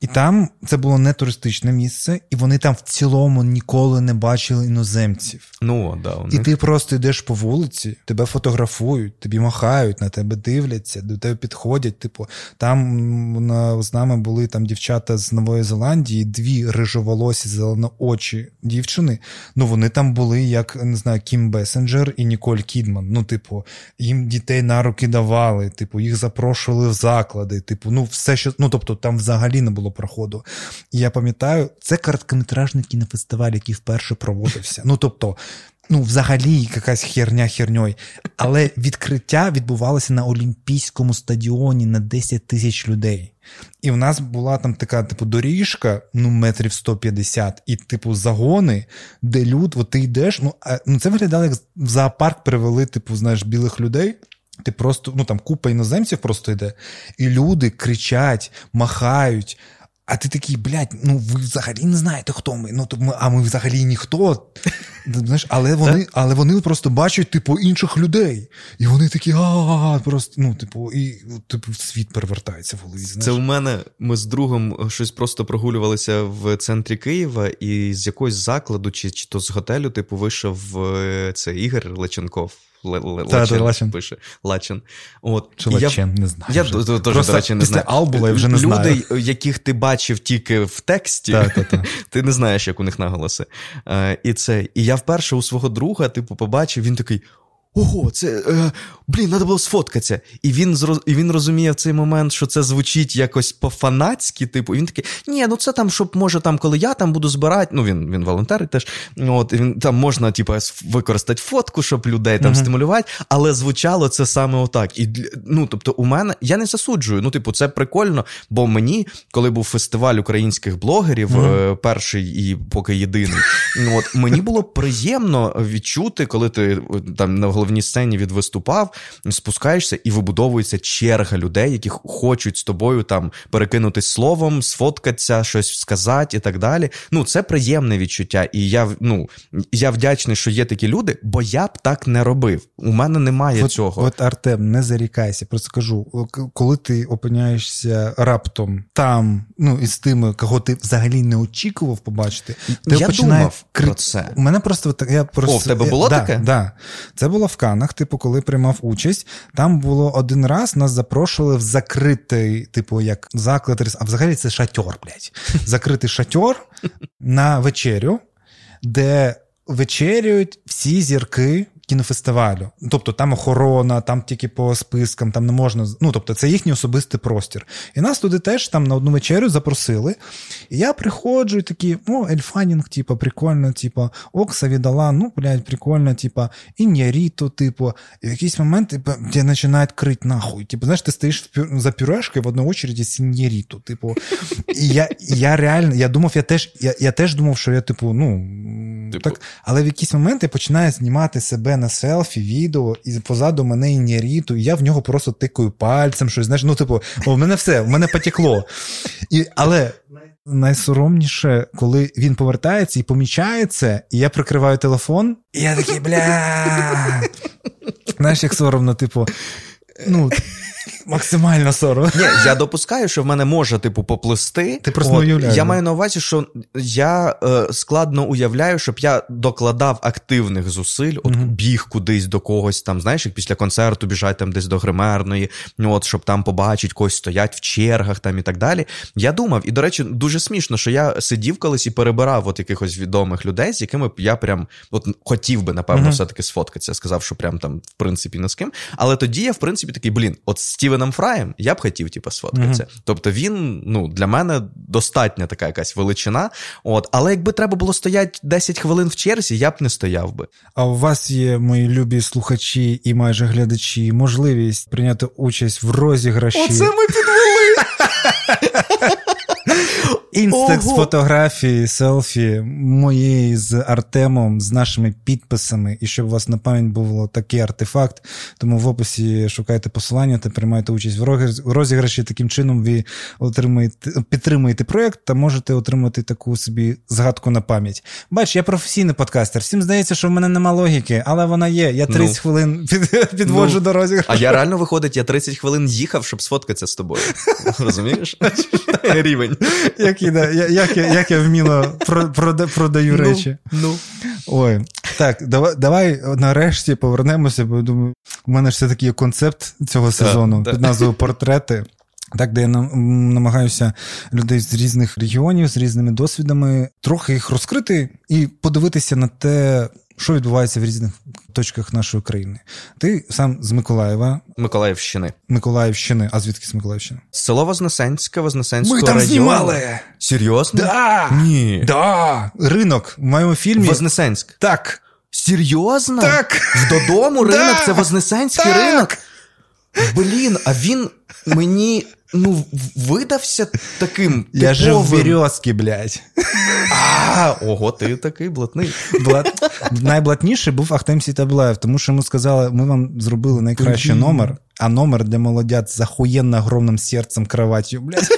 І там це було не туристичне місце, і вони там в цілому ніколи не бачили іноземців. Ну, да, у І ти просто йдеш по вулиці, тебе фотографують, тобі махають, на тебе дивляться, до тебе підходять. Типу, там на, з нами були там дівчата з Нової Зеландії, дві рижоволосі, зеленоочі дівчини. Ну вони там були як не знаю, Кім Бесенджер і Ніколь Кідман. Ну, типу, їм дітей на руки давали, типу, їх запрошували в заклади. Типу, ну все, що ну тобто там взагалі не було проходу. І я пам'ятаю, це короткометражний кінофестиваль, який вперше проводився. Ну тобто. Ну, взагалі, якась херня херньою. Але відкриття відбувалося на Олімпійському стадіоні на 10 тисяч людей. І в нас була там така, типу, доріжка, ну, метрів 150, і, типу, загони, де люд, от ти йдеш. Ну, а, ну це виглядало, як в зоопарк привели, типу, знаєш, білих людей. Ти просто, ну там купа іноземців просто йде, і люди кричать, махають. А ти такий, блядь, ну ви взагалі не знаєте, хто ми. Ну то ми, а ми взагалі ніхто. Знаєш, але вони, але вони просто бачать, типу, інших людей. І вони такі, а просто, ну, типу, і типу, світ перевертається в голові. Знаєш? Це у мене ми з другом щось просто прогулювалися в центрі Києва, і з якогось закладу, чи, чи то з готелю, типу, вийшов е, це Ігор Леченков. Л- Л- Лачин пише. Лачин. От. Чи Лачен, не знаю. Я теж, Просто до речі, не знаю. Албула я вже не Люди, знаю. яких ти бачив тільки в тексті, ти не знаєш, як у них наголоси. Е, і це. І я вперше у свого друга, типу, побачив, він такий. Ого, це е, блін, треба було сфоткатися. І він і він розуміє в цей момент, що це звучить якось по-фанатськи. Типу, і він такий, ні, ну це там, щоб може, там, коли я там буду збирати. Ну він він волонтер теж. От він там можна, типу, використати фотку, щоб людей там Мгм. стимулювати, але звучало це саме отак. І ну, тобто, у мене я не засуджую. Ну, типу, це прикольно, бо мені, коли був фестиваль українських блогерів, е, перший і поки єдиний, ну, от мені було приємно відчути, коли ти е, там на головній сцені відвиступав, спускаєшся і вибудовується черга людей, які хочуть з тобою там перекинутись словом, сфоткатися, щось сказати і так далі. Ну, це приємне відчуття. І я ну я вдячний, що є такі люди, бо я б так не робив. У мене немає От, цього. от Артем, не зарікайся, просто кажу, коли ти опиняєшся раптом там, ну і з тими, кого ти взагалі не очікував побачити, ти Я починає думав про це. У мене просто так, я просто О, в тебе було да, таке? Да. Це було в Канах, типу, коли приймав участь. Там було один раз, нас запрошували в закритий, типу, як заклад, а взагалі це шатьор, блядь. Закритий шатьор на вечерю, де вечерюють всі зірки кінофестивалю. Тобто там охорона, там тільки по спискам, там не можна. Ну, тобто, це їхній особистий простір. І нас туди теж там на одну вечерю запросили. І я приходжу і такий, о, Ельфанінг, типа, прикольно, типа, Окса віддала, ну, блядь, прикольно, типа, Ін'яріто, типу. І в якийсь момент типу, тебе починають крити нахуй. Типу, знаєш, ти стоїш за пюрешкою в одній очереді з Ін'яріто, типу. І я, я реально, я думав, я теж, я, я теж думав, що я, типу, ну, Типу. так, але в якийсь момент я починаю знімати себе на селфі, відео, і позаду мене Ін'яріто, і я в нього просто тикаю пальцем, щось, знаєш, ну, типу, в мене все, в мене потекло. І, але найсоромніше, коли він повертається і помічає це, і я прикриваю телефон, і я такий, бля. Знаєш, як соромно, типу, ну, максимально соромно. Ні, я допускаю, що в мене може, типу, поплисти. Ти просто не От, уявляєш, Я маю на увазі, що я е, складно уявляю, щоб я докладав активних зусиль, от Мгм. біг кудись до когось, там, знаєш, як після концерту біжать там десь до гримерної, ну, от, щоб там побачить когось стоять в чергах там і так далі. Я думав, і до речі, дуже смішно, що я сидів колись і перебирав от якихось відомих людей, з якими я прям от хотів би, напевно, Мгм. все-таки сфоткатися. Сказав, що прям там, в принципі, не з ким. Але тоді я, в принципі, такий, блін, от з Стівеном Фраєм я б хотів, типу, сфоткатися. Mm-hmm. Тобто він ну, для мене достатня така якась величина. От, Але якби треба було стояти 10 хвилин в черзі, я б не стояв би. А у вас є, мої любі слухачі і майже глядачі, можливість прийняти участь в розіграші. Оце ми підвели! Інстекс фотографії, селфі моєї з Артемом, з нашими підписами, і щоб у вас на пам'ять було такий артефакт. Тому в описі шукайте посилання та приймайте участь в розіграші. Таким чином ви отримуєте, підтримуєте проєкт та можете отримати таку собі згадку на пам'ять. Бач, я професійний подкастер. Всім здається, що в мене нема логіки, але вона є. Я 30 ну, хвилин під, підводжу ну, до розіграшу. А я реально виходить, я 30 хвилин їхав, щоб сфоткатися з тобою. Розумієш? Рівень. Як, я, як я вміло продаю ну, речі. Ну. Ой, так, давай давай нарешті повернемося, бо думаю, у мене ж все таки є концепт цього сезону під назвою Портрети. Так, де я намагаюся людей з різних регіонів, з різними досвідами, трохи їх розкрити і подивитися на те, що відбувається в різних точках нашої країни. Ти сам з Миколаєва. Миколаївщини. Миколаївщини. А звідки з Миколаївщини? Село Вознесенське, Вознесенського Ми там району. знімали! Серйозно? Да! Ні. Да! Ринок в моєму фільмі. Вознесенськ. Так. Серйозно? Так. Додому ринок, це Вознесенський ринок. Блін, а він мені ну, видався таким. Я жив в типовим. Березці, блядь. А, ого, ти такий блатний. Блат... Найблатніший був Ахтем Сітаблаєв, тому що ми сказали, ми вам зробили найкращий Блін. номер, а номер для молодят з охуєнно огромним серцем кроватью, блядь.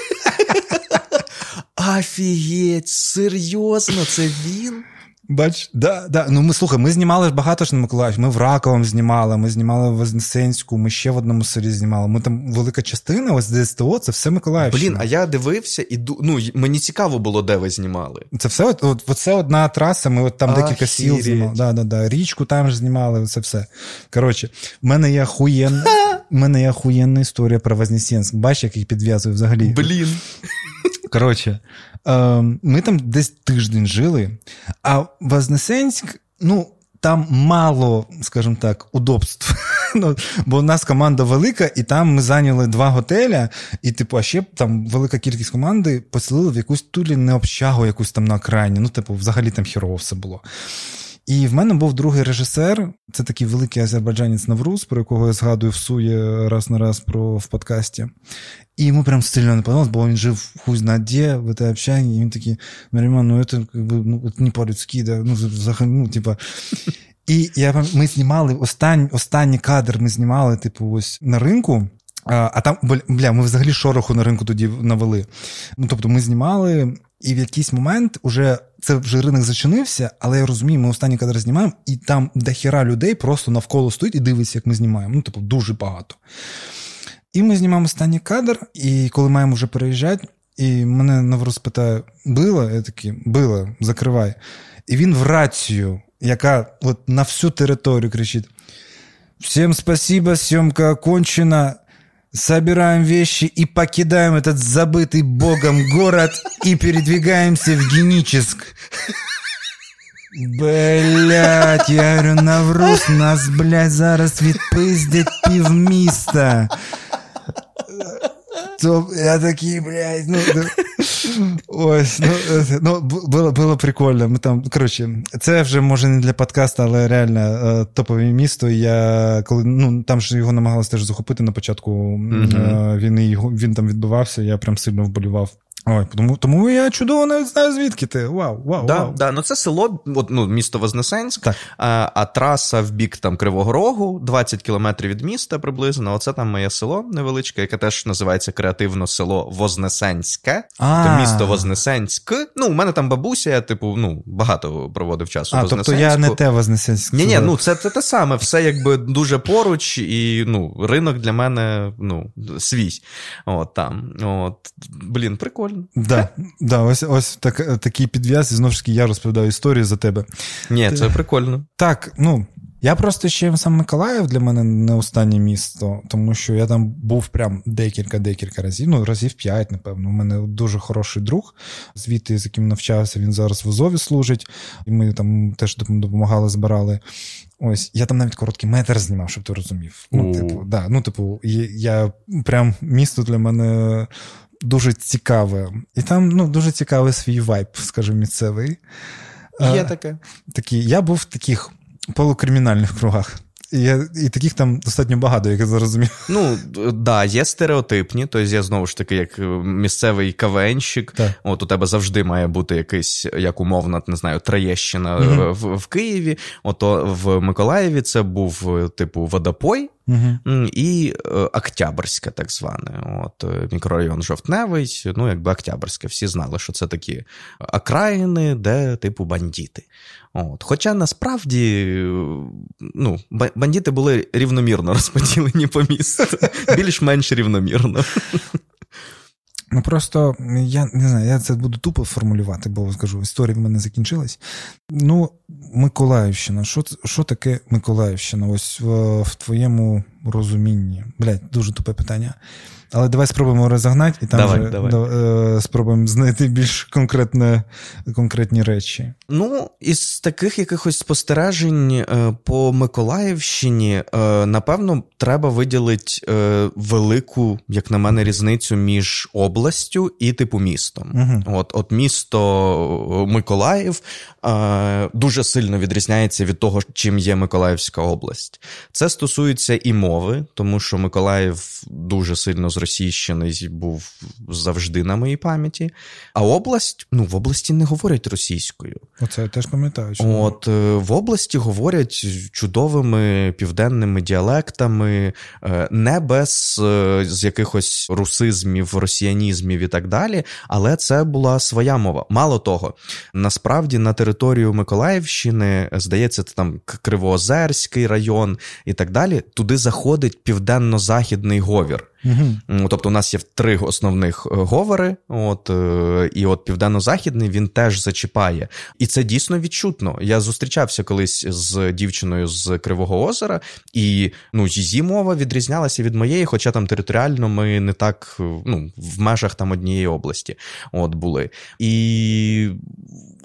Офігеть, серйозно, це він? Бач, да, да. Ну ми слухай, ми знімали ж багато ж на Миколаїв. Ми в Раковому знімали, ми знімали в Вознесенську, ми ще в одному селі знімали. Ми там велика частина, ось ДСТО, це все Миколаївщина. Блін, а я дивився і ну, мені цікаво було, де ви знімали. Це все от, от, от це одна траса, ми от там декілька сіл Охереть. знімали. Да, да, да. Річку там ж знімали, це все. Коротше, в мене є охуєнна, в мене є охуєнна історія про Вознесенськ. Бач, як їх підв'язую взагалі. Блін. Коротше, е, ми там десь тиждень жили, а Вознесенськ, ну. Там мало, скажімо так, удобств. ну, бо у нас команда велика, і там ми зайняли два готеля, і, типу, а ще там велика кількість команди поселили в якусь тулі не общагу, якусь там на окраїні. Ну, типу, взагалі там хірово все було. І в мене був другий режисер, це такий великий азербайджанець Навруз, про якого я згадую в сує раз на раз про в подкасті. І йому прям сильно не подобалось, бо він жив хуй зна де, в этой общаге, і він такий, Наріман, ну це как бы, ну, это не по-людськи, да, ну, взагалі, ну, типа. І я, пам- ми знімали останній, останній кадр ми знімали, типу, ось на ринку. А, а там, бля, бля, ми взагалі шороху на ринку тоді навели. Ну, тобто, ми знімали, і в якийсь момент уже це вже ринок зачинився, але я розумію, ми останній кадр знімаємо, і там дохіра людей просто навколо стоїть і дивиться, як ми знімаємо. Ну, типу, дуже багато. І ми знімаємо останній кадр, і коли маємо вже переїжджати, і мене Навроз питає: било? Я такий, било, закривай. І він в рацію, яка от на всю територію кричить: Всем спасибо, съемка окончена. Собираем вещи и покидаем этот забытый богом город и передвигаемся в Геническ. Блять, я говорю, Навруз, нас, блядь, зараз відпиздять півміста. То я такий, блядь, ну, ну, Ось, ну, е, ну, було, було прикольно. Ми там, коротше, це вже може не для подкасту, але реально е, топове місто. Я коли ну там ж його намагалися теж захопити на початку Мгм. е, війни. Він там відбувався, Я прям сильно вболівав. Ой, тому, тому я чудово навіть знаю, звідки ти. Вау, вау, Да, вау. да, ну це село, от, ну, місто Вознесенськ, Так. а, а траса в бік там Кривого Рогу, 20 кілометрів від міста приблизно. Оце там моє село невеличке, яке теж називається креативно село Вознесенське. А. То місто Вознесенськ. Ну, у мене там бабуся, я, типу, ну, багато проводив часу А, тобто я не те Вознесенськ. Ні, ні, ну це, це те саме, все якби дуже поруч, і ну, ринок для мене ну, свій. От там. От, блін, прикольно. Да, да, ось ось так, такий підв'яз, і знову ж таки я розповідаю історію за тебе. Ні, це прикольно. Так, ну, Я просто ще сам Миколаїв для мене не останнє місто, тому що я там був прям декілька-декілька разів. Ну, разів п'ять, напевно. У мене дуже хороший друг, звідти, з яким навчався, він зараз в Азові служить, і ми там теж допомагали, збирали. Ось, я там навіть короткий метр знімав, щоб ти розумів. Ну, типу, да, ну, типу, я прям місто для мене дуже цікаве. І там ну, дуже цікавий свій вайб, скажімо, місцевий. Є таке. Такі, Я був в таких полукримінальних кругах. І і таких там достатньо багато, як я зрозумів. Ну, да, є стереотипні, тобто я знову ж таки, як місцевий кавенщик. Так. От у тебе завжди має бути якийсь, як умовно, не знаю, Троєщина mm в, в Києві. Ото в Миколаєві це був, типу, водопой. Uh-huh. І е, Октябрьська, так зване. От е, мікрорайон Жовтневий, ну якби Октябрьська. Всі знали, що це такі окраїни, де, типу, бандіти. От. Хоча насправді ну, бандити були рівномірно розподілені по місту, більш-менш рівномірно. Ну просто я не знаю, я це буду тупо формулювати, бо скажу, історія в мене закінчилась. Ну, Миколаївщина. Що що таке Миколаївщина? Ось в, в твоєму розумінні? Блять, дуже тупе питання. Але давай спробуємо розогнати і там давай, вже давай. Е, спробуємо знайти більш конкретне, конкретні речі. Ну, із таких якихось спостережень е, по Миколаївщині, е, напевно, треба виділити велику, як на мене, різницю між областю і типу містом. Угу. От, От місто Миколаїв дуже сильно відрізняється від того, чим є Миколаївська область. Це стосується і мови, тому що Миколаїв дуже сильно зросійщений був завжди на моїй пам'яті. А область, ну, в області не говорять російською. Оце я теж пам'ятаю. Що От е, в області говорять чудовими південними діалектами, е, не без е, з якихось русизмів, росіянізмів і так далі. Але це була своя мова. Мало того, насправді на територію Миколаївщини, здається, це там Кривоозерський район і так далі. Туди заходить південно-західний говір. Угу. Тобто, у нас є три основних е, говори, от е, і от південно-західний він теж зачіпає. І це дійсно відчутно. Я зустрічався колись з дівчиною з Кривого Озера, і ну, її мова відрізнялася від моєї, хоча там територіально ми не так ну, в межах там однієї області от були. І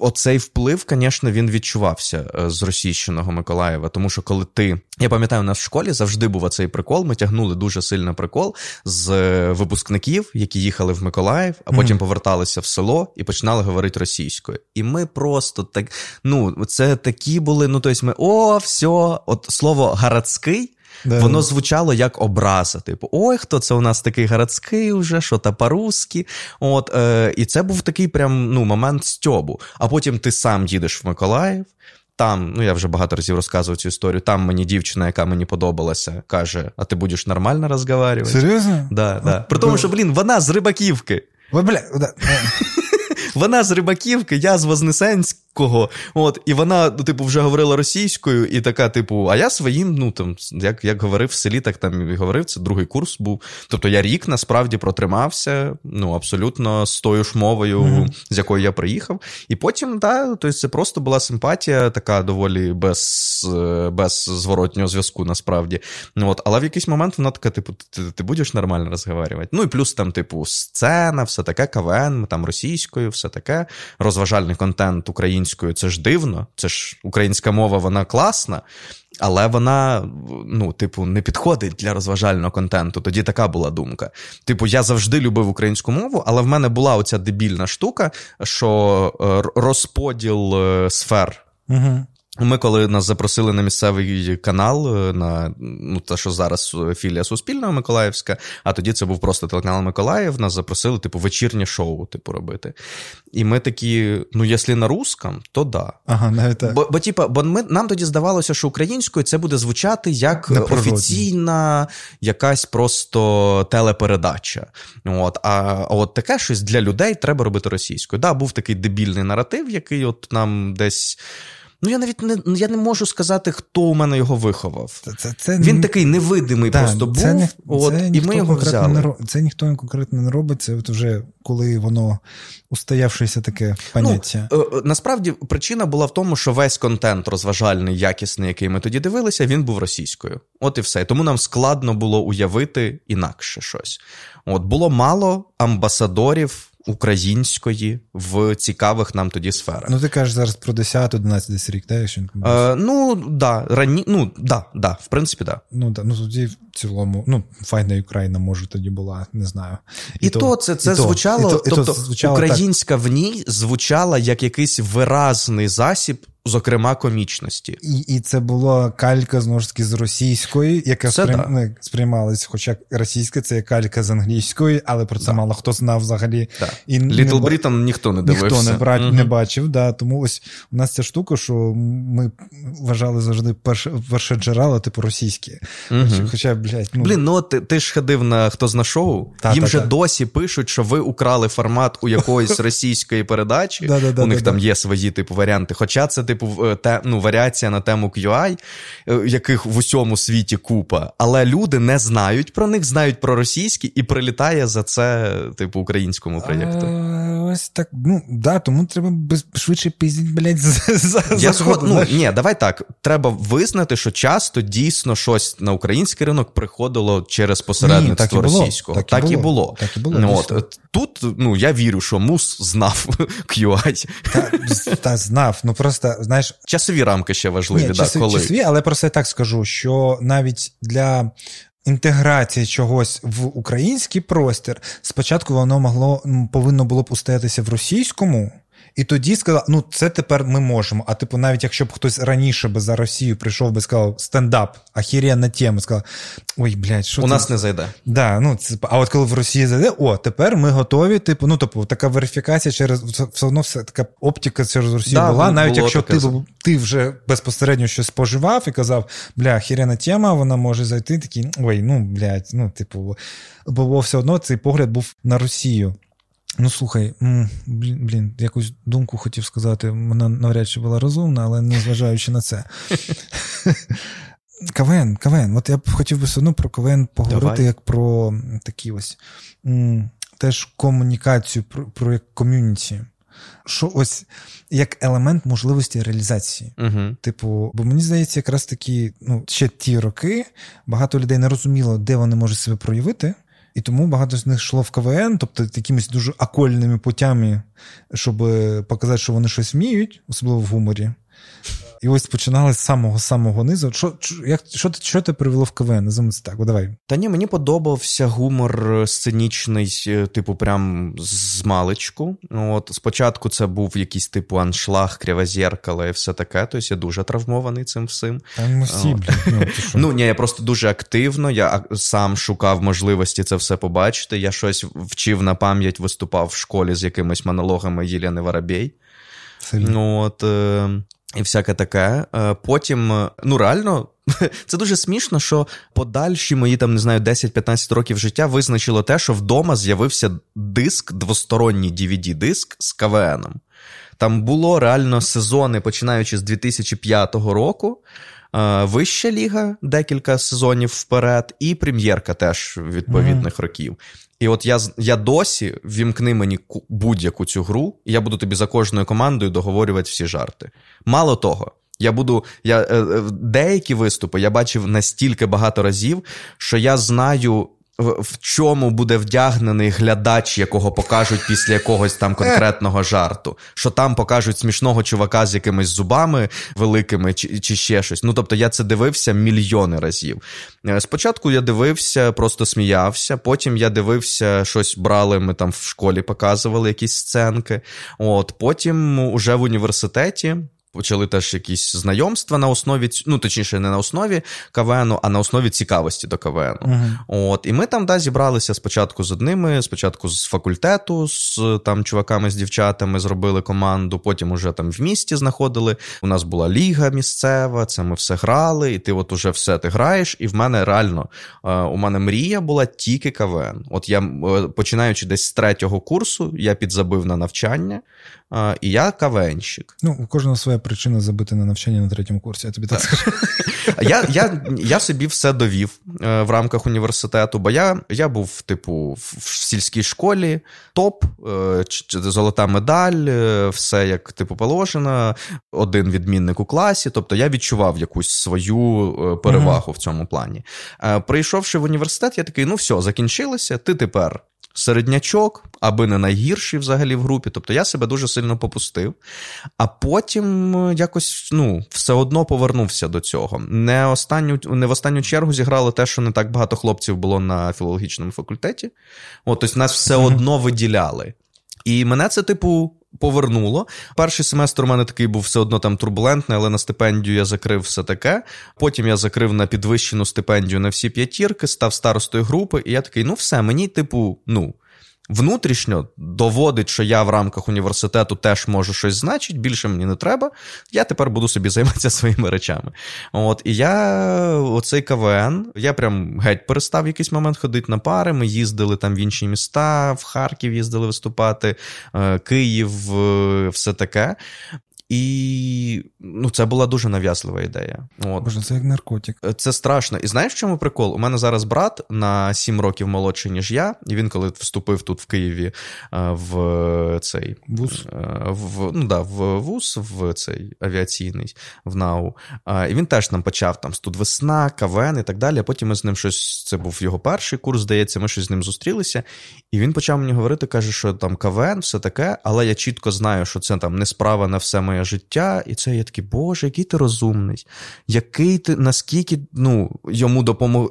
оцей вплив, звісно, він відчувався е, з російщеного Миколаєва. Тому що коли ти. Я пам'ятаю, у нас в школі завжди був оцей прикол. Ми тягнули дуже сильно прикол з випускників, які їхали в Миколаїв, а потім mm-hmm. поверталися в село і починали говорити російською. І ми просто так. Ну, це такі були. Ну, тобто ми о, все, от слово «гарадський» Да. Воно звучало як образа. Типу, ой, хто це у нас такий городський уже, що та по-русски. От, е, І це був такий прям ну, момент стьобу. А потім ти сам їдеш в Миколаїв. Там, ну я вже багато разів розказував цю історію. Там мені дівчина, яка мені подобалася, каже: А ти будеш нормально розговаривати? Серйозно? Да, да. При тому, що, блін, вона з Рибаківки. Бля. Вона з Рибаківки, я з Вознесенська кого. От, І вона, ну, типу, вже говорила російською, і така, типу, а я своїм, ну там, як як говорив в селі, так там і говорив, це другий курс був. Тобто я рік насправді протримався, ну, абсолютно з тою ж мовою, mm-hmm. з якою я приїхав. І потім, да, тобто це просто була симпатія, така доволі без без зворотнього зв'язку, насправді. Ну, от, Але в якийсь момент вона така, типу, ти, ти будеш нормально розговорювати. Ну і плюс там, типу, сцена, все таке, КВН, там російською, все таке, розважальний контент український українською. Це ж дивно, це ж українська мова, вона класна, але вона, ну, типу, не підходить для розважального контенту. Тоді така була думка. Типу, я завжди любив українську мову, але в мене була оця дебільна штука, що е, розподіл е, сфер. Угу. Ми, коли нас запросили на місцевий канал, е, на ну те, що зараз філія Суспільного Миколаївська, а тоді це був просто телеканал Миколаїв, нас запросили, типу, вечірнє шоу, типу, робити. І ми такі: ну, якщо на русском, то да. Ага, навіть так. Бо, бо, типу, бо ми, нам тоді здавалося, що українською це буде звучати як офіційна якась просто телепередача. От, А от таке щось для людей треба робити російською. Да, був такий дебільний наратив, який от нам десь Ну, я навіть не я не можу сказати, хто у мене його виховав. Це, це, це Він такий невидимий да, просто був. Це, от, це і ми його взяли. Не, це ніхто конкретно не робить. Це от вже коли воно устоявшееся таке поняття. Ну, Насправді причина була в тому, що весь контент розважальний, якісний, який ми тоді дивилися, він був російською. От і все. Тому нам складно було уявити інакше щось. От було мало амбасадорів української в цікавих нам тоді сферах. Ну, ти кажеш зараз про 10-11 рік, так? Якщо е, Ну, да, рані... ну, да, да, в принципі, да. Ну, да, ну тоді в цілому, ну, файна Україна, може, тоді була, не знаю. І, і то, то це це і звучало, то, тобто то звучало українська так. в ній звучала як якийсь виразний засіб зокрема комічності. І і це була калька знову ж таки з російської, яка сприйм... Ну, сприймалась, хоча російська це калька з англійської, але про це да. мало хто знав взагалі. Да. І Little не... Britain ніхто не дивився. Ніхто не бра... угу. не бачив. Да. Тому ось у нас ця штука, що ми вважали завжди перше, перше джерела, типу російські. Угу. Хоча, блядь, ну... Блін, ну ти, ти ж ходив на хто зна шоу, та, їм та, же та. досі пишуть, що ви украли формат у якоїсь російської передачі. У них там є свої типу варіанти. Хоча це типу, е, те, ну, варіація на тему QI, е, яких в усьому світі купа, але люди не знають про них, знають про російські, і прилітає за це, типу, українському проєкту. Ось так, ну да, тому треба швидше піздіть, блядь, за Я згод... ну, Ні, давай так. Треба визнати, що часто дійсно щось на український ринок приходило через посередництво ні, так російського. Так, так і було. Так і було. Ну, от, Тут ну, я вірю, що мус знав QI. Та, та знав. Ну просто, знаєш. Часові рамки ще важливі. Ні, да, часові, коли? часові, але просто я так скажу, що навіть для. Інтеграції чогось в український простір спочатку воно могло повинно було б устоятися в російському, і тоді сказала: ну це тепер ми можемо. А типу, навіть якщо б хтось раніше би за Росію прийшов би сказав стендап, ахіренна тема, сказав, ой, блядь, що у це? нас не зайде. Да, ну це а от коли в Росії зайде, о, тепер ми готові. Типу, ну тобто така верифікація через все одно все така оптика через Росію да, була. Навіть якщо ти ти вже безпосередньо щось споживав і казав, бля, ахірена тема, вона може зайти. Такий, ой, ну блядь, ну типу, бо все одно цей погляд був на Росію. Ну, слухай, блін, блін, якусь думку хотів сказати, вона навряд чи була розумна, але не зважаючи на це. КВН, КВН. От я б хотів би все одно про КВН поговорити Давай. як про такі ось теж комунікацію, про, про як ком'юніті. Що ось як елемент можливості реалізації. uh Типу, бо мені здається, якраз такі, ну, ще ті роки багато людей не розуміло, де вони можуть себе проявити. І тому багато з них йшло в КВН, тобто якимись дуже окольними путями, щоб показати, що вони щось вміють, особливо в гуморі. І ось починали з самого самого низу. Що як, що, що ти привело в КВН? Називаємо це так, давай. Та ні, мені подобався гумор сценічний, е, типу, прям з маличку. От Спочатку це був якийсь типу аншлаг, кривозеркало і все таке. Тобто я дуже травмований цим всім. Та ми всі, блін, ну, ну ні, я просто дуже активно. Я сам шукав можливості це все побачити. Я щось вчив на пам'ять, виступав в школі з якимись монологами Єлени Воробей. Ну, от, е, і всяке таке. Е, потім, е, ну реально, це дуже смішно, що подальші мої там не знаю 10-15 років життя визначило те, що вдома з'явився диск, двосторонній dvd диск з КВНом. Там було реально сезони, починаючи з 2005 року. Е, вища ліга декілька сезонів вперед, і прем'єрка теж відповідних mm-hmm. років. І от я я досі вімкни мені будь-яку цю гру, і я буду тобі за кожною командою договорювати всі жарти. Мало того, я буду. Я, е, е, Деякі виступи я бачив настільки багато разів, що я знаю в чому буде вдягнений глядач, якого покажуть після якогось там конкретного жарту. Що там покажуть смішного чувака з якимись зубами великими, чи чи ще щось. Ну тобто я це дивився мільйони разів. Е, спочатку я дивився, просто сміявся. Потім я дивився, щось брали. Ми там в школі показували якісь сценки. От потім уже в університеті почали теж якісь знайомства на основі, ну точніше, не на основі КВНу, а на основі цікавості до КВНу. Uh-huh. От, І ми там да, зібралися спочатку з одними, спочатку з факультету, з там чуваками, з дівчатами зробили команду, потім уже там в місті знаходили. У нас була ліга місцева, це ми все грали, і ти от уже все ти граєш. І в мене реально е, у мене мрія була тільки КВН. От я е, починаючи десь з третього курсу, я підзабив на навчання, і я КВНщик. Ну, у кожного своя причина забити на навчання на третьому курсі. Я тобі так скажу. Я я, я собі все довів е, в рамках університету, бо я я був, типу, в сільській школі, топ, е, золота медаль, е, все як типу положено, один відмінник у класі. Тобто я відчував якусь свою перевагу mm-hmm. в цьому плані. Прийшовши в університет, я такий: ну все, закінчилося, ти тепер середнячок, аби не найгірший взагалі в групі. Тобто я себе дуже сильно попустив, а потім е, якось ну, все одно повернувся до цього. Не останню, не в останню чергу зіграло те, що не так багато хлопців було на філологічному факультеті. От, Тобто нас все одно виділяли. І мене це, типу, повернуло. Перший семестр у мене такий був все одно там турбулентний, але на стипендію я закрив все таке. Потім я закрив на підвищену стипендію на всі п'ятірки, став старостою групи, і я такий, ну все, мені, типу, ну внутрішньо доводить, що я в рамках університету теж можу щось значить, більше мені не треба. Я тепер буду собі займатися своїми речами. От, І я оцей КВН, я прям геть перестав в якийсь момент ходити на пари. Ми їздили там в інші міста, в Харків їздили виступати, е, Київ, е, все таке. І ну, це була дуже нав'язлива ідея. От. Боже, це як наркотик. Е, це страшно. І знаєш, в чому прикол? У мене зараз брат на 7 років молодший, ніж я, і він, коли вступив тут в Києві е, в цей вуз, е, в, ну, да, в вуз, в цей авіаційний, в НАУ. І він теж нам почав там студвесна, КВН і так далі. А потім ми з ним щось. Це був його перший курс, здається, ми щось з ним зустрілися. І він почав мені говорити, каже, що там КВН, все таке, але я чітко знаю, що це там не справа на все моє життя, і це я такий, Боже, який ти розумний, який ти, наскільки ну, йому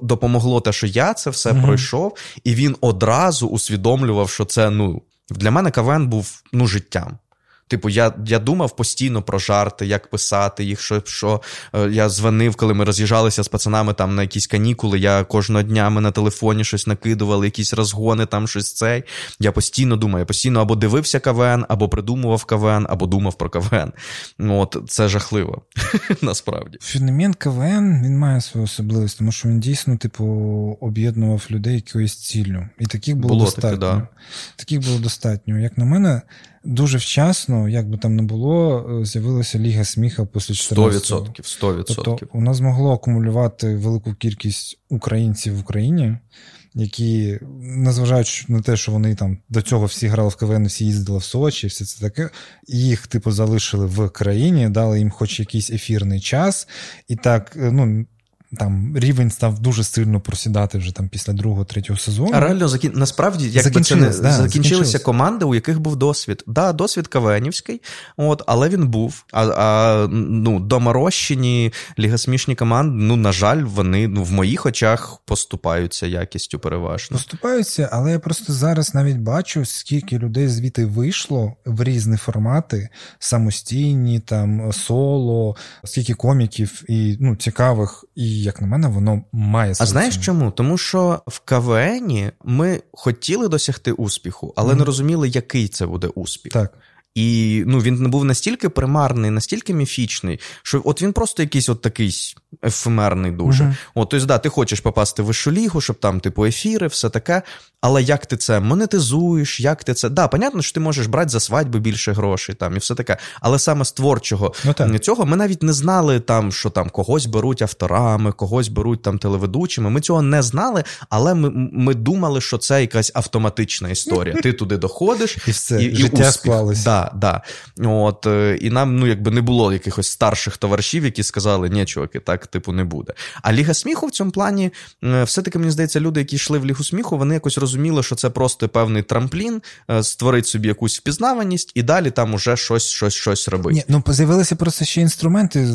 допомогло те, що я це все mm пройшов, і він одразу усвідомлював, що це ну, для мене КВН був ну, життям. Типу, я я думав постійно про жарти, як писати їх, що що е, я дзвонив, коли ми роз'їжджалися з пацанами там на якісь канікули. Я кожного дня ми на телефоні щось накидували, якісь розгони, там щось цей. Я постійно думаю, я постійно або дивився КВН, або придумував КВН, або думав про КВН. От це жахливо, насправді. Феномен КВН він має свою особливість, тому що він дійсно, типу, об'єднував людей якоюсь ціллю. І таких було, було достатньо. Таки, да. Таких було достатньо. Як на мене дуже вчасно, як би там не було, е, з'явилася Ліга сміха після 14 100%. 100%. Тобто вона змогла акумулювати велику кількість українців в Україні, які, незважаючи на те, що вони там до цього всі грали в КВН, всі їздили в Сочі, все це таке, їх, типу, залишили в країні, дали їм хоч якийсь ефірний час. І так, е, ну, там рівень став дуже сильно просідати вже там після другого, третього сезону. А реально закін... насправді якби це не да, закінчилися команди, у яких був досвід. Да, досвід Кавенівський, от, але він був. А а ну, доморощені лігасмішні команди, ну, на жаль, вони ну, в моїх очах поступаються якістю переважно. Поступаються, але я просто зараз навіть бачу, скільки людей звідти вийшло в різні формати, самостійні, там соло, скільки коміків і ну, цікавих. і як на мене, воно має А знаєш чому? Тому що в КВНі ми хотіли досягти успіху, але mm не розуміли, який це буде успіх. Так. І ну, він був настільки примарний, настільки міфічний, що от він просто якийсь от такий ефемерний дуже. Uh-huh. От, тобто, да, ти хочеш попасти в вищу лігу, щоб там, типу, ефіри, все таке. Але як ти це монетизуєш, як ти це. Да, понятно, що ти можеш брати за свадьби більше грошей там і все таке. Але саме з творчого ну, цього ми навіть не знали, там, що там когось беруть авторами, когось беруть там телеведучими. Ми цього не знали, але ми ми думали, що це якась автоматична історія. Ти туди доходиш і все, і, життя і склалось. Да, да. От, е, І нам ну, якби не було якихось старших товаришів, які сказали, ні, чуваки, так типу не буде. А Ліга сміху в цьому плані, е, все-таки мені здається, люди, які йшли в Лігу сміху, вони якось розуміли, що це просто певний трамплін, е, створить собі якусь впізнаваність, і далі там уже щось щось, щось робити. Ні, Ну, з'явилися просто ще інструменти.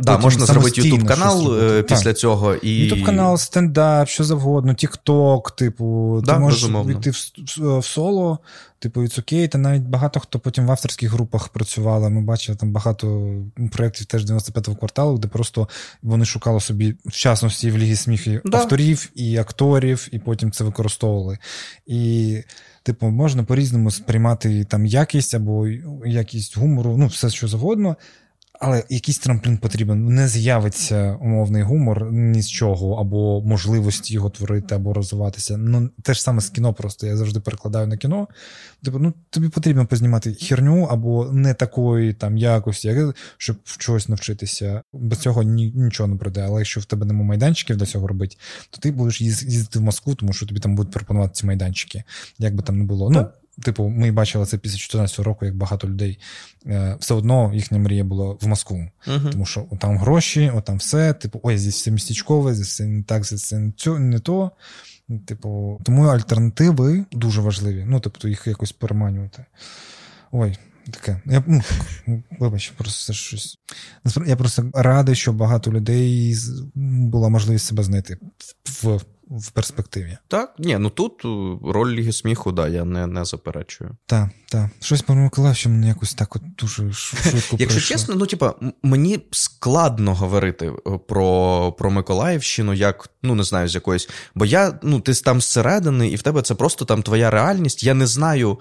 Да, можна зробити ютуб канал після так. цього. і... Ютуб канал, стендап, що завгодно, Тікток, типу, да, ти можеш безумовно. йти в, в, в соло. Типу, OK, та навіть багато хто потім в авторських групах працювали. Ми бачили там багато проєктів теж 95-го кварталу, де просто вони шукали собі в частності в Лігі сміхи да. авторів і акторів, і потім це використовували. І, типу, можна по-різному сприймати там якість або якість гумору, ну, все що завгодно. Але якийсь трамплін потрібен. Не з'явиться умовний гумор ні з чого, або можливості його творити, або розвиватися. Ну, те ж саме з кіно, просто я завжди перекладаю на кіно. Типу, ну тобі потрібно познімати херню або не такої там якості, щоб в чогось навчитися. Без цього ні, нічого не пройде. Але якщо в тебе немає майданчиків до цього робити, то ти будеш їздити в Москву, тому що тобі там будуть пропонувати ці майданчики, як би там не було. Ну, Типу, ми бачили це після 2014 року, як багато людей е, все одно їхня мрія була в Москву. Uh-huh. Тому що там гроші, там все, типу, ой, здесь все містечкове, здесь все не так, здесь це не то. Типу, тому альтернативи дуже важливі. Ну, тобто, їх якось переманювати. Ой, таке. Я, ну, Вибач, просто щось. Я просто радий, що багато людей була можливість себе знайти в в перспективі. Так, ні, ну тут е, роль Ліги сміху, да, я не не заперечую. Так, так. Щось про Миколаївщину якось так от дуже швидко Якщо чесно, ну типа, мені складно говорити е, про про Миколаївщину, як, ну не знаю, з якоїсь. Бо я, ну, ти там зсередини, і в тебе це просто там твоя реальність. Я не знаю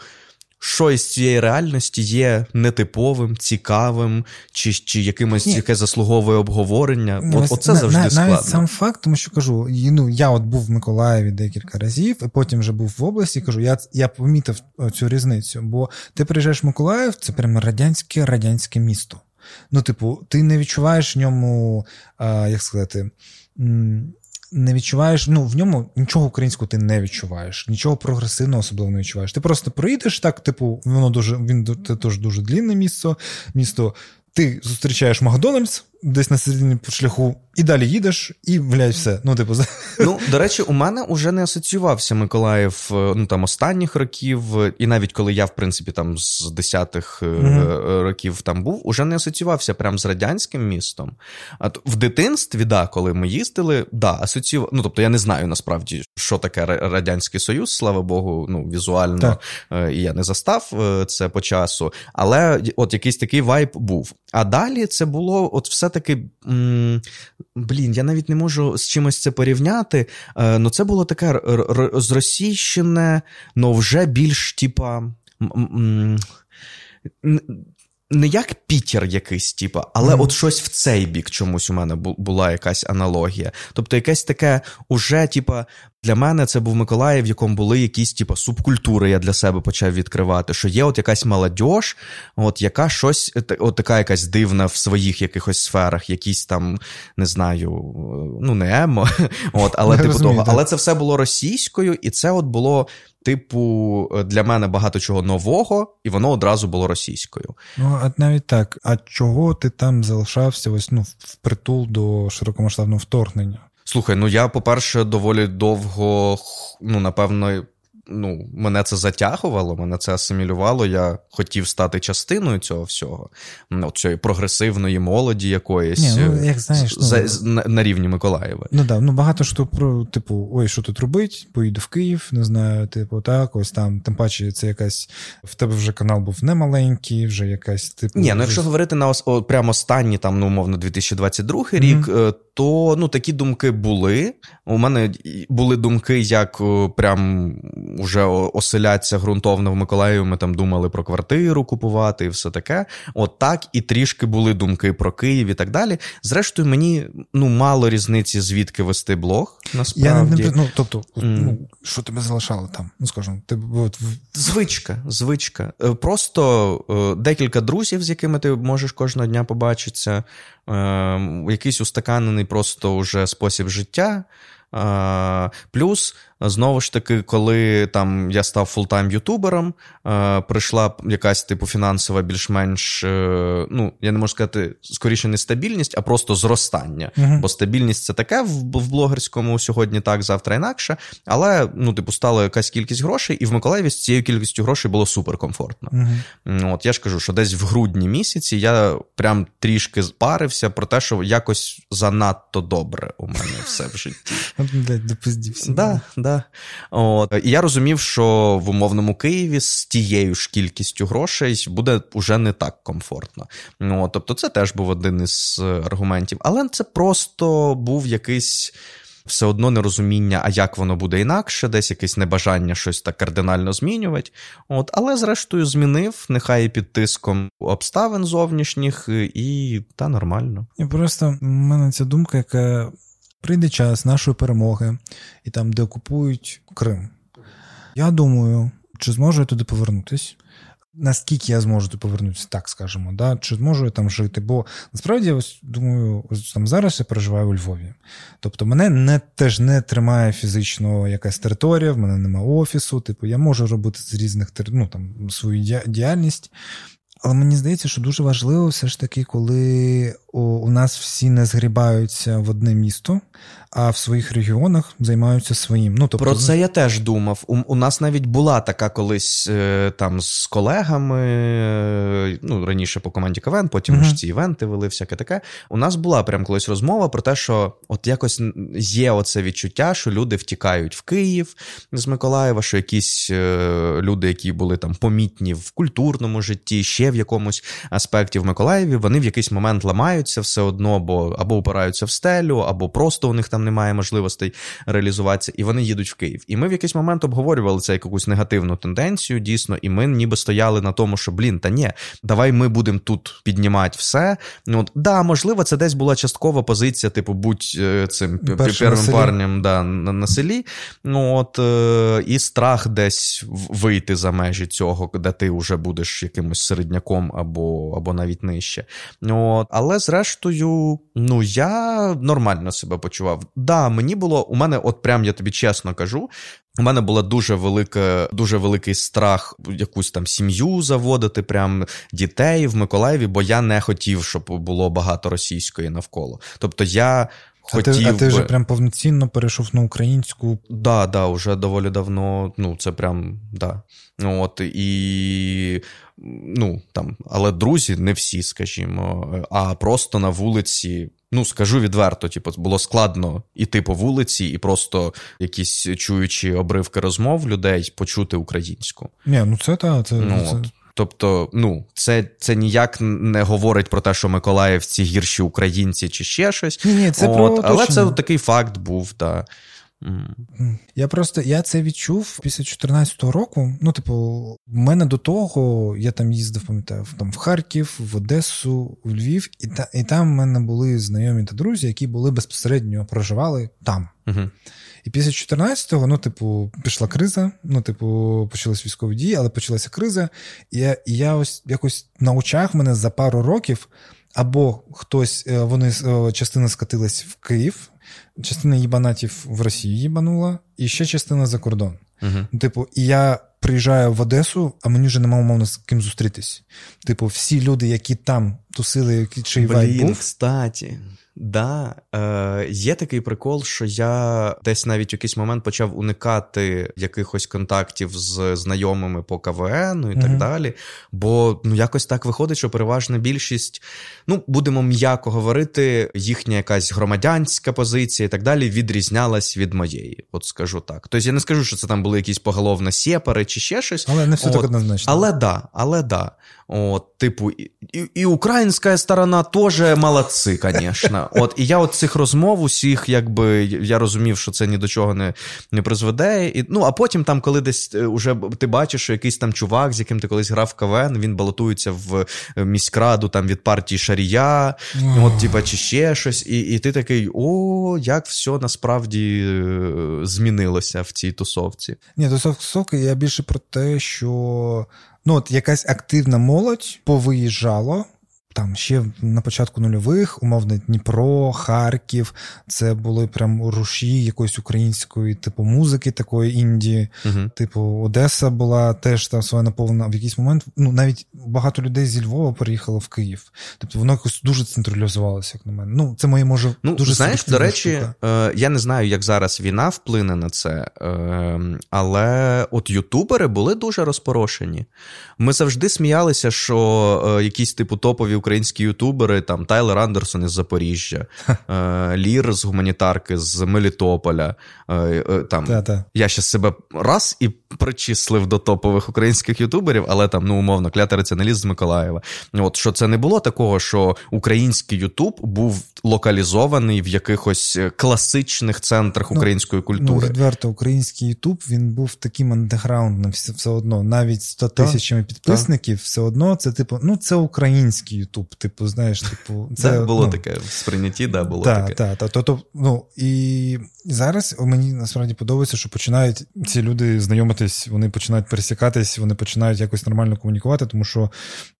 що із цієї реальності є нетиповим, цікавим, чи чи якимось яке заслуговує обговорення. Ну, от, Оце на, завжди на, складно. Навіть сам факт, тому що кажу: ну, я от був в Миколаєві декілька разів, і потім вже був в області. Кажу, я я помітив цю різницю. Бо ти приїжджаєш в Миколаїв, це прямо радянське радянське місто. Ну, типу, ти не відчуваєш в ньому, а, як сказати не відчуваєш, ну в ньому нічого українського ти не відчуваєш, нічого прогресивного особливо не відчуваєш. Ти просто проїдеш так, типу, воно дуже він теж дуже длінне місце. Місто. Ти зустрічаєш Макдональдс, десь на середині шляху, і далі їдеш, і блядь, все. Ну, типу, ну до речі, у мене вже не асоціювався Миколаїв е, ну там останніх років, і навіть коли я, в принципі, там з десятих mm-hmm. років там був, уже не асоціювався прям з радянським містом. А в дитинстві, да, коли ми їздили, да, асоціював. Ну тобто я не знаю насправді, що таке радянський союз, слава Богу, ну візуально так. я не застав це по часу, але от якийсь такий вайб був. А далі це було от все все-таки. Блін, я навіть не можу з чимось це порівняти. Е, ну, це було таке зросійщене, но вже більш, типа. Не як Пітер якийсь, типа, але mm. от щось в цей бік чомусь у мене була якась аналогія. Тобто, якесь таке уже, типа, для мене це був Миколаїв, в якому були якісь типу, субкультури, я для себе почав відкривати. Що є от якась молодь, от яка щось, от така якась дивна в своїх якихось сферах, якісь там, не знаю, ну не емо, от, але типу того. Але це все було російською, і це от було. Типу, для мене багато чого нового, і воно одразу було російською. Ну, а навіть так. А чого ти там залишався ось ну впритул до широкомасштабного вторгнення? Слухай, ну я, по-перше, доволі довго, ну, напевно, ну, мене це затягувало, мене це асимілювало. Я хотів стати частиною цього всього, ну, цієї прогресивної молоді якоїсь Ні, ну, як знаєш, за, ну, на, на рівні Миколаєва. Ну да, ну багато що про, типу, ой, що тут робить, поїду в Київ, не знаю, типу, так, ось там, тим паче, це якась в тебе вже канал був немаленький, вже якась типу. Ні, ну якщо говорити на о, прямо останні, там, ну, умовно, 2022 mm-hmm. рік, то ну, такі думки були. У мене були думки, як прям вже оселяться ґрунтовно в Миколаєві. Ми там думали про квартиру купувати і все таке. От так і трішки були думки про Київ і так далі. Зрештою, мені ну мало різниці, звідки вести блог. Насправді. Я не, ну, тобто, mm. ну, що тебе залишало там? Ну скажімо, ти от... звичка, звичка. Е, просто е, декілька друзів, з якими ти можеш кожного дня побачитися. Е, якийсь устаканений просто уже спосіб життя. Плюс Знову ж таки, коли там я став full-time ютубером, е, прийшла якась типу фінансова, більш-менш, е, ну я не можу сказати, скоріше не стабільність, а просто зростання. Uh-huh. Бо стабільність це таке в, в блогерському сьогодні, так, завтра інакше. Але ну, типу, стала якась кількість грошей, і в Миколаєві з цією кількістю грошей було суперкомфортно. Uh-huh. От я ж кажу, що десь в грудні місяці я прям трішки парився про те, що якось занадто добре у мене все в житті. Да, да. От. І я розумів, що в умовному Києві з тією ж кількістю грошей буде вже не так комфортно. От. Тобто, це теж був один із аргументів. Але це просто був якийсь. все одно нерозуміння, а як воно буде інакше, десь якесь небажання щось так кардинально змінювати. От, Але, зрештою, змінив, нехай і під тиском обставин зовнішніх, і та нормально. І просто в мене ця думка, яка прийде час нашої перемоги, і там, де окупують Крим. Я думаю, чи зможу я туди повернутись? Наскільки я зможу туди повернутися, так скажемо, да? чи зможу я там жити? Бо насправді ось думаю, ось там зараз я проживаю у Львові. Тобто мене не теж не тримає фізично якась територія, в мене немає офісу. Типу, я можу робити з різних ну, там, свою діяльність. Але мені здається, що дуже важливо все ж таки, коли у нас всі не згрібаються в одне місто, а в своїх регіонах займаються своїм. Ну, тобто... Про це я теж думав. У, у нас навіть була така колись е, там з колегами, е, ну раніше по команді КВН, потім ж ці івенти вели, всяке таке. У нас була прям колись розмова про те, що от якось є оце відчуття, що люди втікають в Київ з Миколаєва, що якісь е, люди, які були там помітні в культурному житті, ще в якомусь аспекті в Миколаєві, вони в якийсь момент ламаються все одно, бо або опираються в стелю, або просто у них там немає можливостей реалізуватися, і вони їдуть в Київ. І ми в якийсь момент обговорювали це як якусь негативну тенденцію, дійсно, і ми ніби стояли на тому, що блін, та ні, давай ми будемо тут піднімати все. Ну, от, Да, можливо, це десь була часткова позиція, типу, будь е, цим первим парнем да, на, на селі. Ну, от, е, І страх десь вийти за межі цього, де ти вже будеш якимось середняком або або навіть нижче. От, Але зрештою, ну я нормально себе почував. Да, мені було, у мене, от прям я тобі чесно кажу. У мене була дуже велика, дуже великий страх якусь там сім'ю заводити, прям дітей в Миколаєві, бо я не хотів, щоб було багато російської навколо. Тобто я. Хотів а ти, а ти вже прям повноцінно перейшов на українську? Да, да, вже доволі давно. Ну, це прям да. От і ну там, але друзі, не всі, скажімо, а просто на вулиці. Ну, скажу відверто, типу, було складно іти по вулиці і просто якісь чуючи обривки розмов людей почути українську. Ні, ну це так. Це, ну, це... Тобто, ну, це це ніяк не говорить про те, що Миколаївці гірші українці чи ще щось. Ні, ні, це От, про Але це такий факт був. Да. Я просто я це відчув після 14-го року. Ну, типу, в мене до того я там їздив, пам'ятаю, там в Харків, в Одесу, в Львів, і та, і там в мене були знайомі та друзі, які були безпосередньо проживали там. uh І після 14-го, ну, типу, пішла криза, ну, типу, почалися військові дії, але почалася криза. І я, і я ось якось на очах мене за пару років. Або хтось, е, вони е, частина скатилась в Київ, частина їбанатів в Росії їбанула, і ще частина за кордон. Uh-huh. Типу, і я приїжджаю в Одесу, а мені вже немає умовно з ким зустрітись. Типу, всі люди, які там тусили, які чий вайб був. кстати. Да, е, є такий прикол, що я десь навіть в якийсь момент почав уникати якихось контактів з знайомими по КВН і mm так далі. Бо ну якось так виходить, що переважна більшість, ну будемо м'яко говорити, їхня якась громадянська позиція і так далі відрізнялась від моєї. От скажу так. Тобто я не скажу, що це там були якісь поголовно сєпари чи ще щось. Але не все От, так однозначно. Але да, але да. От, Типу, і, і українська сторона теж молодці, звісно. От, І я от цих розмов усіх, якби я розумів, що це ні до чого не не призведе. І, Ну, А потім, там, коли десь е, уже ти бачиш, що якийсь там чувак, з яким ти колись грав в КВН, він балотується в е, міськраду там від партії Шарія, от, типа, чи ще щось, і і ти такий: о, як все насправді е, змінилося в цій тусовці. Ні, тусовки я більше про те, що ну от якась активна молодь повиїжджала там ще на початку нульових, умовно, Дніпро, Харків, це були прям руші якоїсь української типу музики, такої Індії. Uh-huh. Типу, Одеса була теж там своя наповнена. В якийсь момент ну навіть багато людей зі Львова переїхало в Київ. Тобто воно якось дуже централізувалося, як на мене. Ну, це моє може ну, дуже знаєш, до речі, е, я не знаю, як зараз війна вплине на це, е, але от ютубери були дуже розпорошені. Ми завжди сміялися, що е, якісь типу топові українські ютубери, там Тайлер Андерсон із Запоріжжя, е, Лір з гуманітарки з Мелітополя. Е, е, там, Та-та. Я ще себе раз і причислив до топових українських ютуберів, але там, ну, умовно, клятий раціоналіст з Миколаєва. От що це не було такого, що український Ютуб був локалізований в якихось класичних центрах української Ну, культури. відверто, український Ютуб він був таким андеграундним все, все одно. Навіть з 100 тисячами підписників, все одно це, типу, ну, це український Ютуб. Типу, знаєш, типу, це Це було ну, таке в сприйнятті, да, було Так, таке. так, так. Тобто, ну, і зараз мені насправді подобається, що починають ці люди знайомитись, вони починають пересікатись, вони починають якось нормально комунікувати, тому що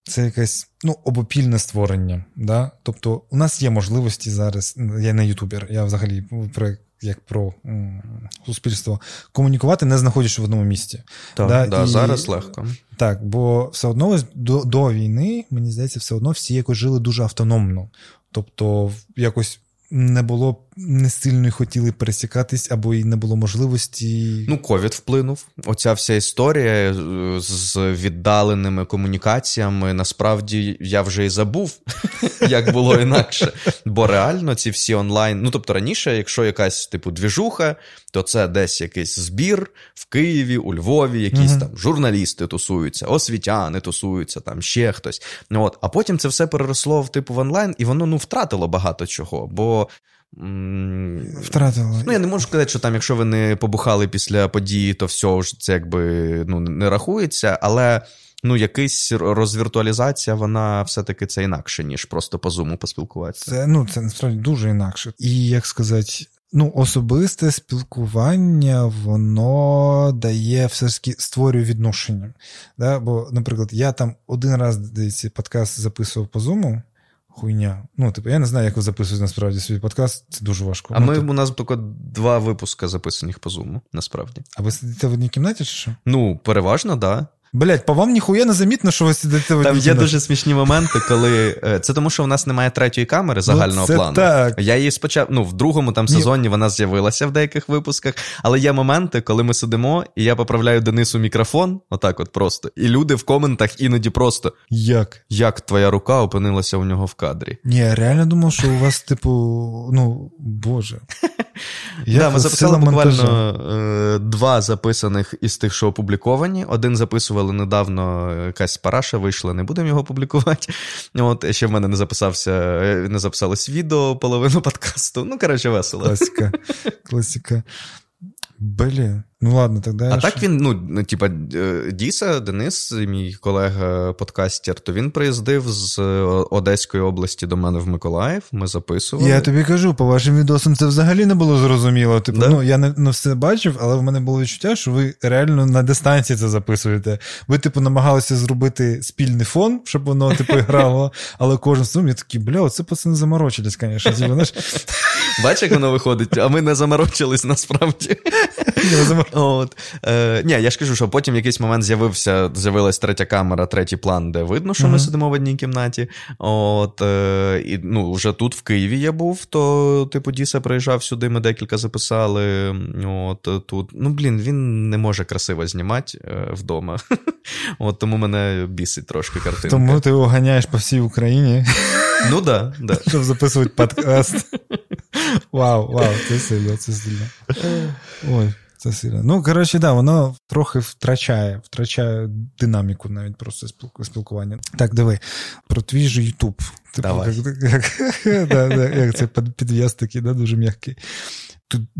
це якесь ну, обопільне створення. Да? Тобто, у нас є можливості зараз, я не ютубер, я взагалі про. Як про м, суспільство комунікувати, не знаходячись в одному місці. Так, Да, да, і- зараз легко. Так, бо все одно до, до війни, мені здається, все одно всі якось жили дуже автономно. Тобто, якось не було не сильно хотіли пересікатись, або й не було можливості. Ну, ковід вплинув. Оця вся історія е, з віддаленими комунікаціями. Насправді я вже і забув, як було інакше. Бо реально ці всі онлайн. Ну тобто раніше, якщо якась типу двіжуха, то це десь якийсь збір в Києві, у Львові, якісь Мгм. там журналісти тусуються, освітяни тусуються, там ще хтось. Ну, От, а потім це все переросло в типу в онлайн, і воно ну втратило багато чого. Бо. Втратила. Ну, я не можу сказати, що там, якщо ви не побухали після події, то все ж це якби ну, не рахується, але ну, якась розвіртуалізація, вона все-таки це інакше, ніж просто по зуму поспілкуватися. Це, ну, це насправді дуже інакше. І як сказати, ну, особисте спілкування, воно дає все ж таки створює відношення. Да? Бо, наприклад, я там один раз здається, подкаст записував по зуму. Хуйня. Ну, типу, я не знаю, як ви записуєте насправді свій подкаст, це дуже важко. А ну, ми тип... у нас тільки два випуска записаних по зуму, насправді. а ви сидите в одній кімнаті чи що? Ну, переважно, да. Блять, по вам ніхуя не замітно, що ви сидите в Там є дуже смішні моменти, коли е, це тому, що в нас немає третьої камери загального Ну, це плану. так. Я її спочатку, ну, в другому там Ні. сезоні вона з'явилася в деяких випусках, але є моменти, коли ми сидимо, і я поправляю Денису мікрофон, отак от просто, і люди в коментах іноді просто Як? як твоя рука опинилася у нього в кадрі. Ні, я реально думав, що у вас, типу, ну, боже. Як да, ми записали сила монтажа. буквально е, два записаних із тих, що опубліковані. Один записували недавно, е, якась параша вийшла, не будемо його публікувати. От ще в мене не записався, е, не записалось відео, половину подкасту. Ну, коротше, весело. Класика. Класика. Блін. Ну ладно, тоді. А так він, ну, ну, типа, е, Діса, Денис, мій колега подкастер, то він приїздив з е, Одеської області до мене в Миколаїв. Ми записували. Я тобі кажу, по вашим відосам це взагалі не було зрозуміло. Типу, Да? ну я не, не все бачив, але в мене було відчуття, що ви реально на дистанції це записуєте. Ви, типу, намагалися зробити спільний фон, щоб воно типу грало, але кожен сум, я такий, бля, оце пацани заморочились, звісно. Бачиш, як воно виходить, а ми не заморочились насправді. От. Е, ні, я ж кажу, що потім в якийсь момент з'явився, з'явилась третя камера, третій план, де видно, що ми сидимо в одній кімнаті. От, е, і, ну, вже тут в Києві я був, то, типу, Діса приїжджав сюди, ми декілька записали. От тут. Ну, блін, він не може красиво знімати е, вдома. От тому мене бісить трошки картинка. Тому ти його ганяєш по всій Україні, Ну да, да. щоб записувати подкаст. Вау, вау, це сильно, це сильно. Ой. Це сильно. Ну, коротше, да, воно трохи втрачає, втрачає динаміку навіть просто спілку- спілкування. Так, диви, про твій же Ютуб. Типу, Давай. Як, це під- підв'яз такий, да, дуже м'який.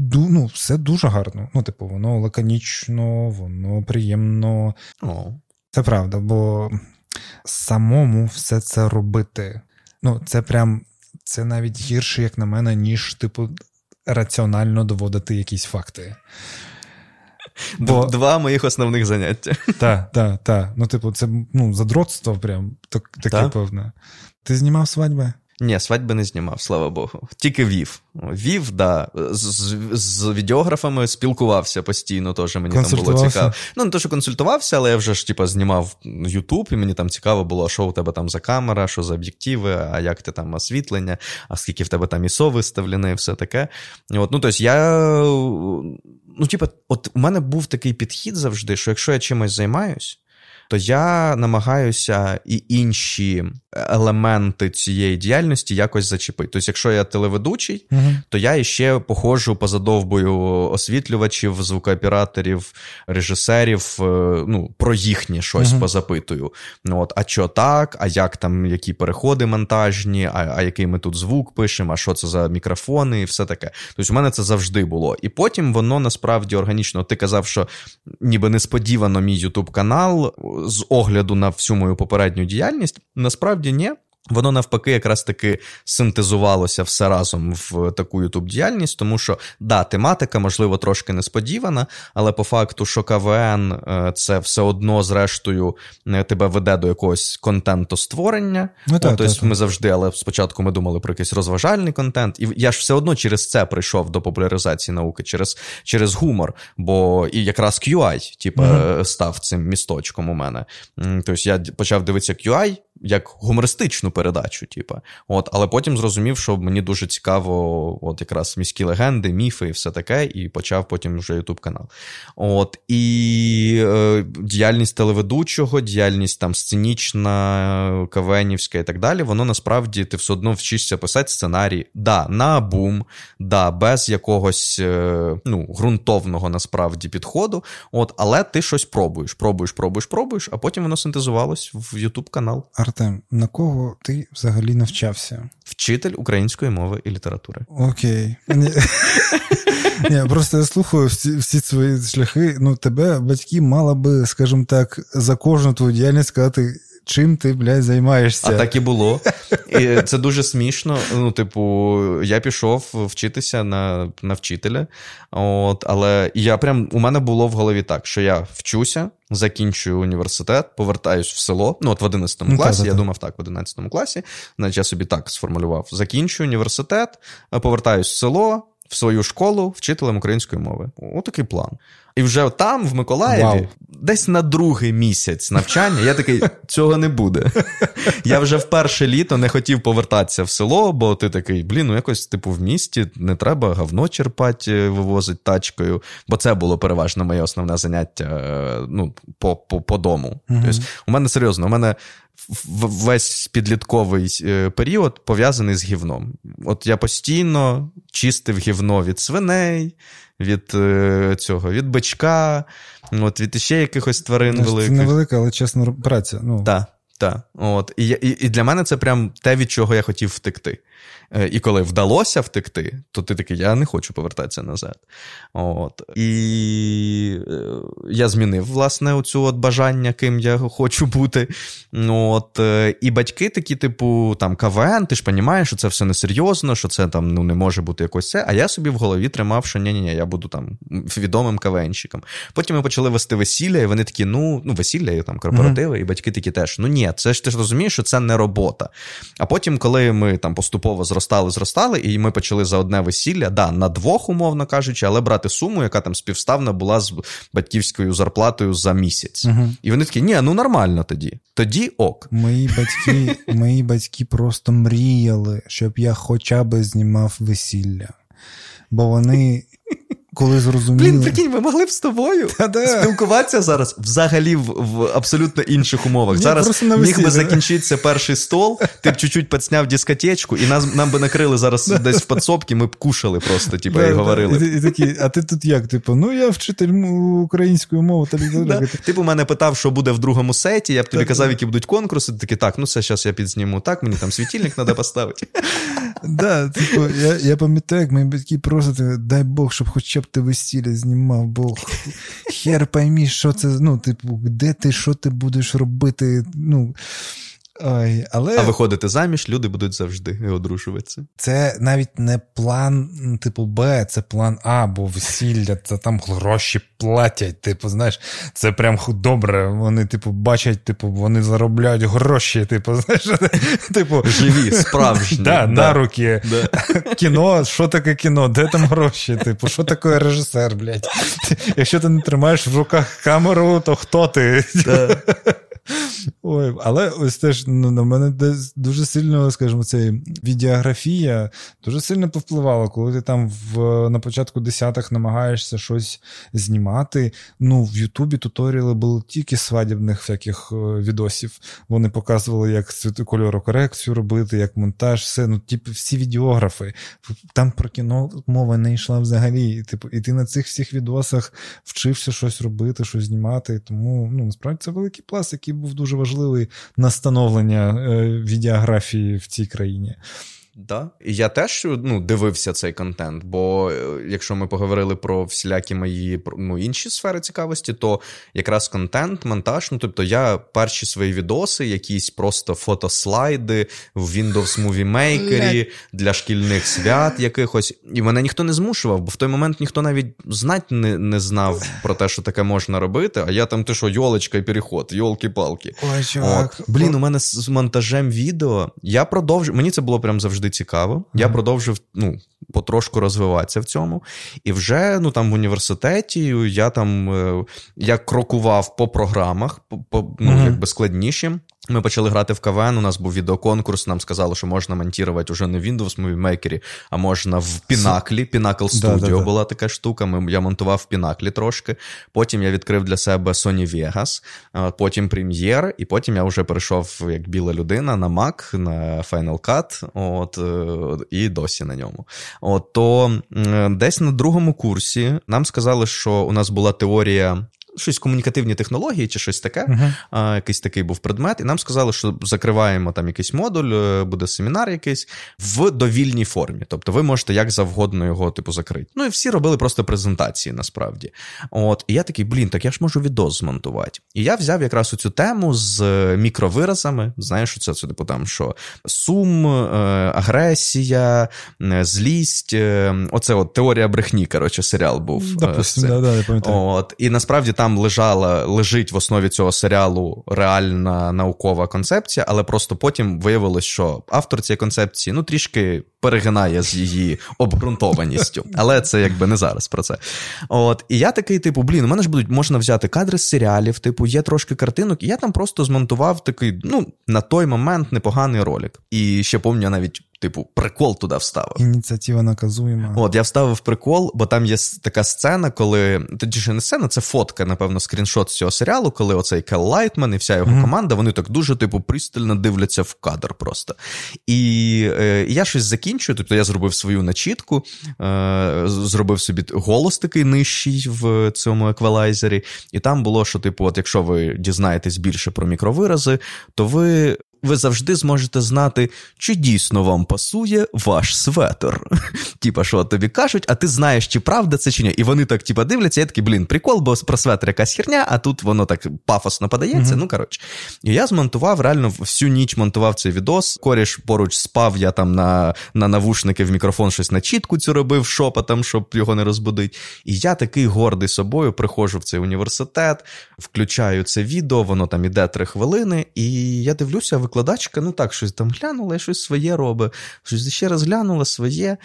Ну, все дуже гарно. Ну, типу, воно лаконічно, воно приємно. Це правда, бо самому все це робити. Ну, це прям це навіть гірше, як на мене, ніж, типу, раціонально доводити якісь факти. Бо- Два моїх основних заняття. Так, так, так. Ну, типу, це ну, задротство прям так, таке Так. певне. Ти знімав свадьби? Ні, свадьби не знімав, слава Богу. Тільки вів. Вів, да. З, з, з відеографами спілкувався постійно, теж мені там було цікаво. Ну, не то, що консультувався, але я вже ж типа знімав Ютуб, і мені там цікаво було, що у тебе там за камера, що за об'єктиви, а як ти там освітлення, а скільки в тебе там ISO виставлене, і все таке. От, ну, тобто я. Ну, типа, от у мене був такий підхід завжди, що якщо я чимось займаюсь, то я намагаюся і інші елементи цієї діяльності якось зачепити. Тобто, якщо я телеведучий, угу. то я іще походжу позадовбою освітлювачів, звукооператорів, режисерів, е, ну, про їхнє щось угу. позапитую. Ну, от, А що так, а як там, які переходи монтажні, а а який ми тут звук пишемо, а що це за мікрофони, і все таке. Тобто, у мене це завжди було. І потім воно насправді органічно. Ти казав, що ніби несподівано мій Ютуб канал з огляду на всю мою попередню діяльність. Насправді ні. Воно навпаки, якраз таки синтезувалося все разом в таку ютуб діяльність, тому що да, тематика, можливо, трошки несподівана, але по факту, що КВН е, це все одно, зрештою, е, тебе веде до якогось контентостворення. Ну, так, Тобто так, ми так. завжди, але спочатку ми думали про якийсь розважальний контент, і я ж все одно через це прийшов до популяризації науки, через через гумор. Бо і якраз QI, типу, угу. став цим місточком у мене. Тобто я почав дивитися QI, як гумористичну передачу, типу. От, але потім зрозумів, що мені дуже цікаво, от якраз міські легенди, міфи і все таке, і почав потім вже Ютуб канал. От, І е, діяльність телеведучого, діяльність там сценічна, кавенівська і так далі, воно насправді ти все одно вчишся писати сценарій. Да, на бум, да, без якогось е, ну, ґрунтовного насправді підходу. От, Але ти щось пробуєш, пробуєш, пробуєш, пробуєш, а потім воно синтезувалось в Ютуб канал. Артем, на кого ти взагалі навчався? Вчитель української мови і літератури. Окей. Ні, Просто я слухаю всі всі свої шляхи. Ну, тебе батьки мали би, скажімо так, за кожну твою діяльність сказати. Чим ти, блядь, займаєшся? А так і було. І Це дуже смішно. Ну, типу, я пішов вчитися на на вчителя. От, Але я прям у мене було в голові так, що я вчуся, закінчую університет, повертаюсь в село. Ну, от в 11 ну, класі, та, я думав так, в 11 класі. Значить, я собі так сформулював: закінчую університет, повертаюсь в село, в свою школу вчителем української мови. Отакий план. І вже там, в Миколаєві, Вау. десь на другий місяць навчання, я такий, цього не буде. Я вже в перше літо не хотів повертатися в село, бо ти такий, блін, ну якось, типу, в місті не треба говно черпати, е, вивозити тачкою. Бо це було переважно моє основне заняття е, ну, по по, по дому. Угу. Тобто, у мене серйозно, у мене весь підлітковий е, період пов'язаний з гівном. От я постійно чистив гівно від свиней від е, цього, від бичка, от, від ще якихось тварин великих. Це невелика, але чесна праця. Ну. Так, так. От. І, і, І для мене це прям те, від чого я хотів втекти. Е, і коли вдалося втекти, то ти такий, я не хочу повертатися назад. От. І е, я змінив, власне, оцю от бажання, ким я хочу бути. От. Е, і батьки такі, типу, там, КВН, ти ж розумієш, що це все несерйозно, що це там ну, не може бути якось це. А я собі в голові тримав, що ні-ні, я буду там відомим КВНщиком. Потім ми почали вести весілля, і вони такі, ну, ну весілля, і там корпоративи, mm-hmm. і батьки такі теж. Ну ні, це ж ти ж розумієш, що це не робота. А потім, коли ми там поступово зростали, зростали, і ми почали за одне весілля, да, на двох, умовно кажучи, але брати суму, яка там співставна була з батьківською зарплатою за місяць. Угу. І вони такі, ні, ну нормально тоді. Тоді ок. Мої батьки, Мої батьки просто мріяли, щоб я хоча б знімав весілля. Бо вони коли зрозуміли... Блін, прикинь, ми могли б з тобою Та-да. спілкуватися зараз взагалі в, в абсолютно інших умовах. Ні, зараз міг би закінчитися перший стол, ти б чуть-чуть підсняв дискотечку, і нас, нам би накрили зараз десь в підсобці, ми б кушали просто, типу, і говорили. І, і такі, А ти тут як? Типу, ну я вчитель української мови. Да. Ти б у мене питав, що буде в другому сеті, я б тобі казав, які будуть конкурси, ти такий, так, ну це зараз я підзніму так, мені там світильник треба поставити. Да, типу, Я я пам'ятаю, як мої батьки просять, дай Бог, щоб хоча б ти весілля знімав, бо хер поймі, що це, ну, типу, де ти, що ти будеш робити. ну... Ой, але... А виходити заміж, люди будуть завжди одружуватися. Це навіть не план, типу, Б, це план А, бо весілля, це там гроші платять. Типу, знаєш, це прям добре. Вони, типу, бачать, типу, вони заробляють гроші, типу, знаєш, типу, живі, справжні. Да, да. На руки. Да. Кіно, що таке кіно? Де там гроші? Типу, що таке режисер, блядь? Якщо ти не тримаєш в руках камеру, то хто ти? Да. Ой, Але ось теж ну, на мене дуже сильно, скажімо, ця відеографія дуже сильно повпливала, коли ти там в, на початку десятих намагаєшся щось знімати. Ну, в Ютубі туторіали були тільки свадібних всяких е, відосів. Вони показували, як кольорокорекцію робити, як монтаж, все. Ну, типу, всі відеографи. Там про кіно мова не йшла взагалі. Типу, і ти на цих всіх відосах вчився щось робити, щось знімати. Тому ну, насправді це великий пласт, який був дуже важливий на становлення е, відеографії в цій країні. Да. І я теж ну, дивився цей контент, бо е, якщо ми поговорили про всілякі мої ну, інші сфери цікавості, то якраз контент, монтаж, ну тобто я перші свої відоси, якісь просто фотослайди в Windows Movie Maker для шкільних свят якихось, і мене ніхто не змушував, бо в той момент ніхто навіть знати не не знав про те, що таке можна робити. А я там ти що, йолочка і переход, йолки-палки. Ой, чувак. От. Блін, у мене з монтажем відео я продовжу. Мені це було прям завжди завжди цікаво. Mm-hmm. Я продовжив ну, потрошку розвиватися в цьому. І вже ну, там в університеті я там е, я крокував по програмах, по, ну, mm-hmm. якби складнішим. Ми почали грати в КВН, у нас був відеоконкурс, нам сказали, що можна монтувати вже не в Windows Movie Maker, а можна в Пінаклі. Pinnacle Studio була така штука. Ми, Я монтував в Пінаклі трошки. Потім я відкрив для себе Sony Vegas, потім Premiere, і потім я вже перейшов як біла людина на Mac, на Final Cut, от, е, і досі на ньому. От, То десь на другому курсі нам сказали, що у нас була теорія щось комунікативні технології чи щось таке. Uh-huh. А, Якийсь такий був предмет, і нам сказали, що закриваємо там якийсь модуль, е, буде семінар якийсь в довільній формі. Тобто ви можете як завгодно його типу закрити. Ну і всі робили просто презентації насправді. От, І я такий, блін, так я ж можу відос змонтувати. І я взяв якраз оцю тему з мікровиразами. Знаєш, що це, це типу там що сум, е, агресія, е, злість. Оце от теорія брехні, коротше, серіал був. Допустим, да, да, я пам'ятаю. От, І насправді там там лежала, лежить в основі цього серіалу реальна наукова концепція, але просто потім виявилось, що автор цієї концепції ну трішки перегинає з її обґрунтованістю. Але це якби не зараз про це. От, І я такий, типу, блін, у мене ж будуть можна взяти кадри з серіалів, типу, є трошки картинок, і я там просто змонтував такий, ну, на той момент непоганий ролик. І ще пам'ятаю навіть типу, прикол туди вставив. Ініціатива наказуєма. От, я вставив прикол, бо там є така сцена, коли. Тоді ж не сцена, це фотка, напевно, скріншот з цього серіалу, коли оцей Кел Лайтман і вся його mm-hmm. команда, вони так дуже, типу, пристально дивляться в кадр просто. І е, я щось закінчую, тобто я зробив свою начітку, е, зробив собі голос такий нижчий в цьому еквалайзері, і там було, що, типу, от якщо ви дізнаєтесь більше про мікровирази, то ви ви завжди зможете знати, чи дійсно вам пасує ваш светр. Типа, що тобі кажуть, а ти знаєш, чи правда це чи ні. І вони так, типа, дивляться, я такий, блін, прикол, бо про светр якась херня, а тут воно так пафосно подається. Mm-hmm. Ну, коротше. І я змонтував, реально всю ніч монтував цей відос. Коріш поруч спав, я там на на навушники в мікрофон щось на чітку цю робив шопотом, щоб його не розбудити. І я такий гордий собою приходжу в цей університет, включаю це відео, воно там іде три хвилини, і я дивлюся, викладачка, ну так, щось там глянула, щось своє робить, щось ще раз глянула своє.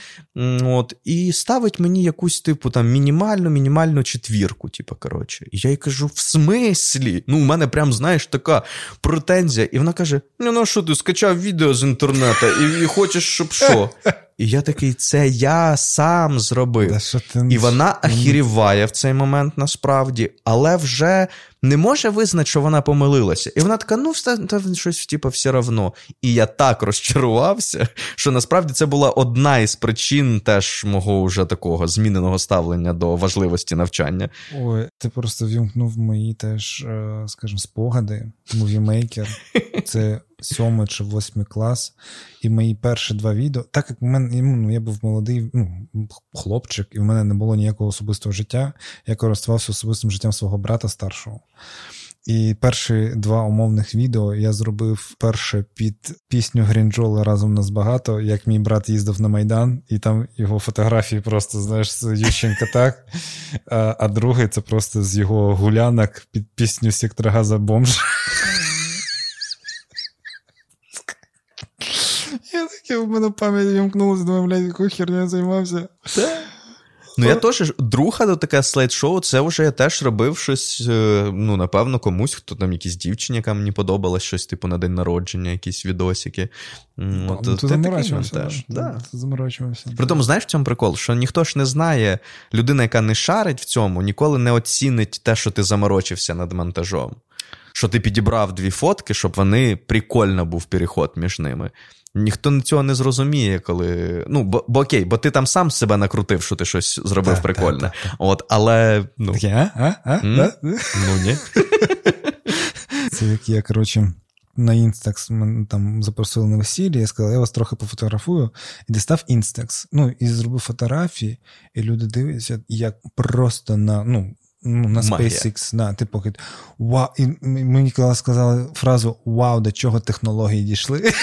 От, І ставить мені якусь, типу, там мінімальну, мінімальну четвірку. Типу, коротше. І я їй кажу: в смислі? Ну, у мене прям, знаєш, така претензія. І вона каже: Ну, ну що ти скачав відео з інтернету і, і хочеш, щоб що? І я такий, це я сам зробив. Да, ти... І вона ахіріває в цей момент насправді, але вже не може визнати, що вона помилилася. І вона така: ну, все, та щось, типу, все равно. І я так розчарувався, що насправді це була одна із причин теж мого вже такого зміненого ставлення до важливості навчання. Ой, ти просто увімкнув мої теж, е, скажімо, спогади, Movie Maker. Це сьомий чи восьмий клас, і мої перші два відео, так як мене ну, я був молодий ну, хлопчик, і в мене не було ніякого особистого життя, я користувався особистим життям свого брата старшого. І перші два умовних відео я зробив перше під пісню Грінджола разом нас багато, як мій брат їздив на Майдан, і там його фотографії просто, знаєш, з Ющенка так. А, а другий це просто з його гулянок під пісню Сектора Газа бомж. Я таке в мене пам'ять вімкнулася, думаю, блядь, яку херню я займався. Ну, я теж друга до таке слайд-шоу, це вже я теж робив щось, е, ну, напевно, комусь, хто там якісь дівчині, яка мені подобалась, щось, типу, на день народження, якісь відосики. От, ну, ти заморачувався. Да. Ти заморачувався. При тому, знаєш, в цьому прикол, що ніхто ж не знає, людина, яка не шарить в цьому, ніколи не оцінить те, що ти заморочився над монтажом. Що ти підібрав дві фотки, щоб вони прикольно був переход між ними. Ніхто цього не зрозуміє, коли. Ну, бо, бо окей, бо ти там сам себе накрутив, що ти щось зробив так, прикольне. Так, так, От, але. ну... Я? А? А? Mm? Ну, ні. Це як я, коротше. На Instax мене там запросили на весілля, я сказав, я вас трохи пофотографую, і дістав Instax. Ну, і зробив фотографії, і люди дивляться, як просто на ну, ну, на SpaceX. Да, типу, вау, і мені коли сказали фразу Вау, до чого технології дійшли.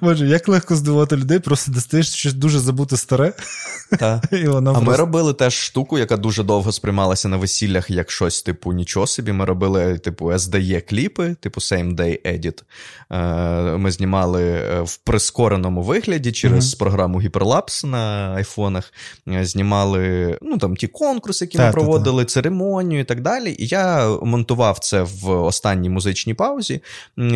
Боже, як легко здивувати людей, просто достаєш щось дуже забуте старе. Та. І воно А просто... ми робили теж штуку, яка дуже довго сприймалася на весіллях як щось, типу, нічого собі. Ми робили, типу, SDE кліпи, типу Same Day Edit. Е, ми знімали е, в прискореному вигляді через mm-hmm. програму Hyperlapse на айфонах. Е, знімали ну, там, ті конкурси, які та, ми проводили, та. церемонію і так далі. І я монтував це в останній музичній паузі,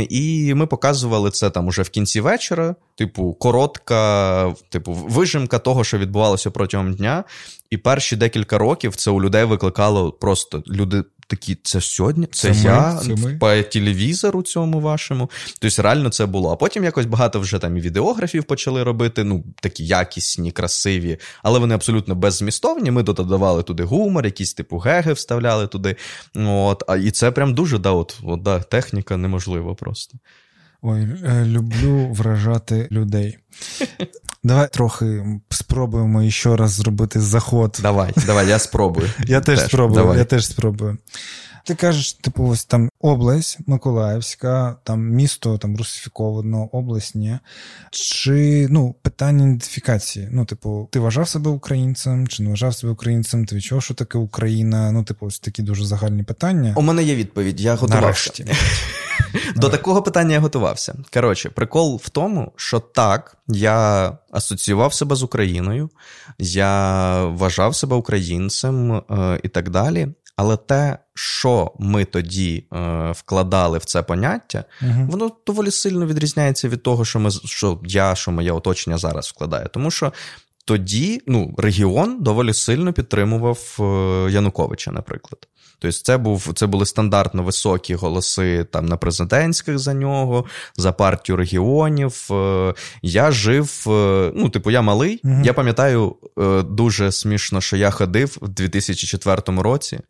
і ми показували це там уже в кінці вечора, типу, коротка, типу, вижимка того, що відбувалося протягом дня. І перші декілька років це у людей викликало просто люди такі: це сьогодні, це, це я ми, це ми. по телевізору цьому вашому. Тобто, реально це було. А потім якось багато вже там і відеографів почали робити, ну, такі якісні, красиві, але вони абсолютно беззмістовні. Ми додавали туди гумор, якісь типу геги вставляли туди. От, а І це прям дуже да, от, от, да, техніка неможлива просто. Ой, е, люблю вражати людей. Давай трохи спробуємо ще раз зробити заход. Давай, давай, я спробую. Я теж, спробую. Я теж спробую. Ти кажеш, типу, ось там область Миколаївська, там місто там русифіковано, область ні. Чи ну, питання ідентифікації? Ну, типу, ти вважав себе українцем, чи не вважав себе українцем? Ти відчув, що таке Україна? Ну, типу, ось такі дуже загальні питання. У мене є відповідь. Я готувався. До такого питання я готувався. Коротше, прикол в тому, що так, я асоціював себе з Україною, я вважав себе українцем е, і так далі. Але те, що ми тоді е, вкладали в це поняття, угу. воно доволі сильно відрізняється від того, що ми що я, що моє оточення зараз вкладає. Тому що тоді ну, регіон доволі сильно підтримував е, Януковича, наприклад. Тобто, це був це були стандартно високі голоси там на президентських за нього, за партію регіонів. Е, я жив, е, ну, типу, я малий. mm Я пам'ятаю дуже смішно, що я ходив в 2004 році,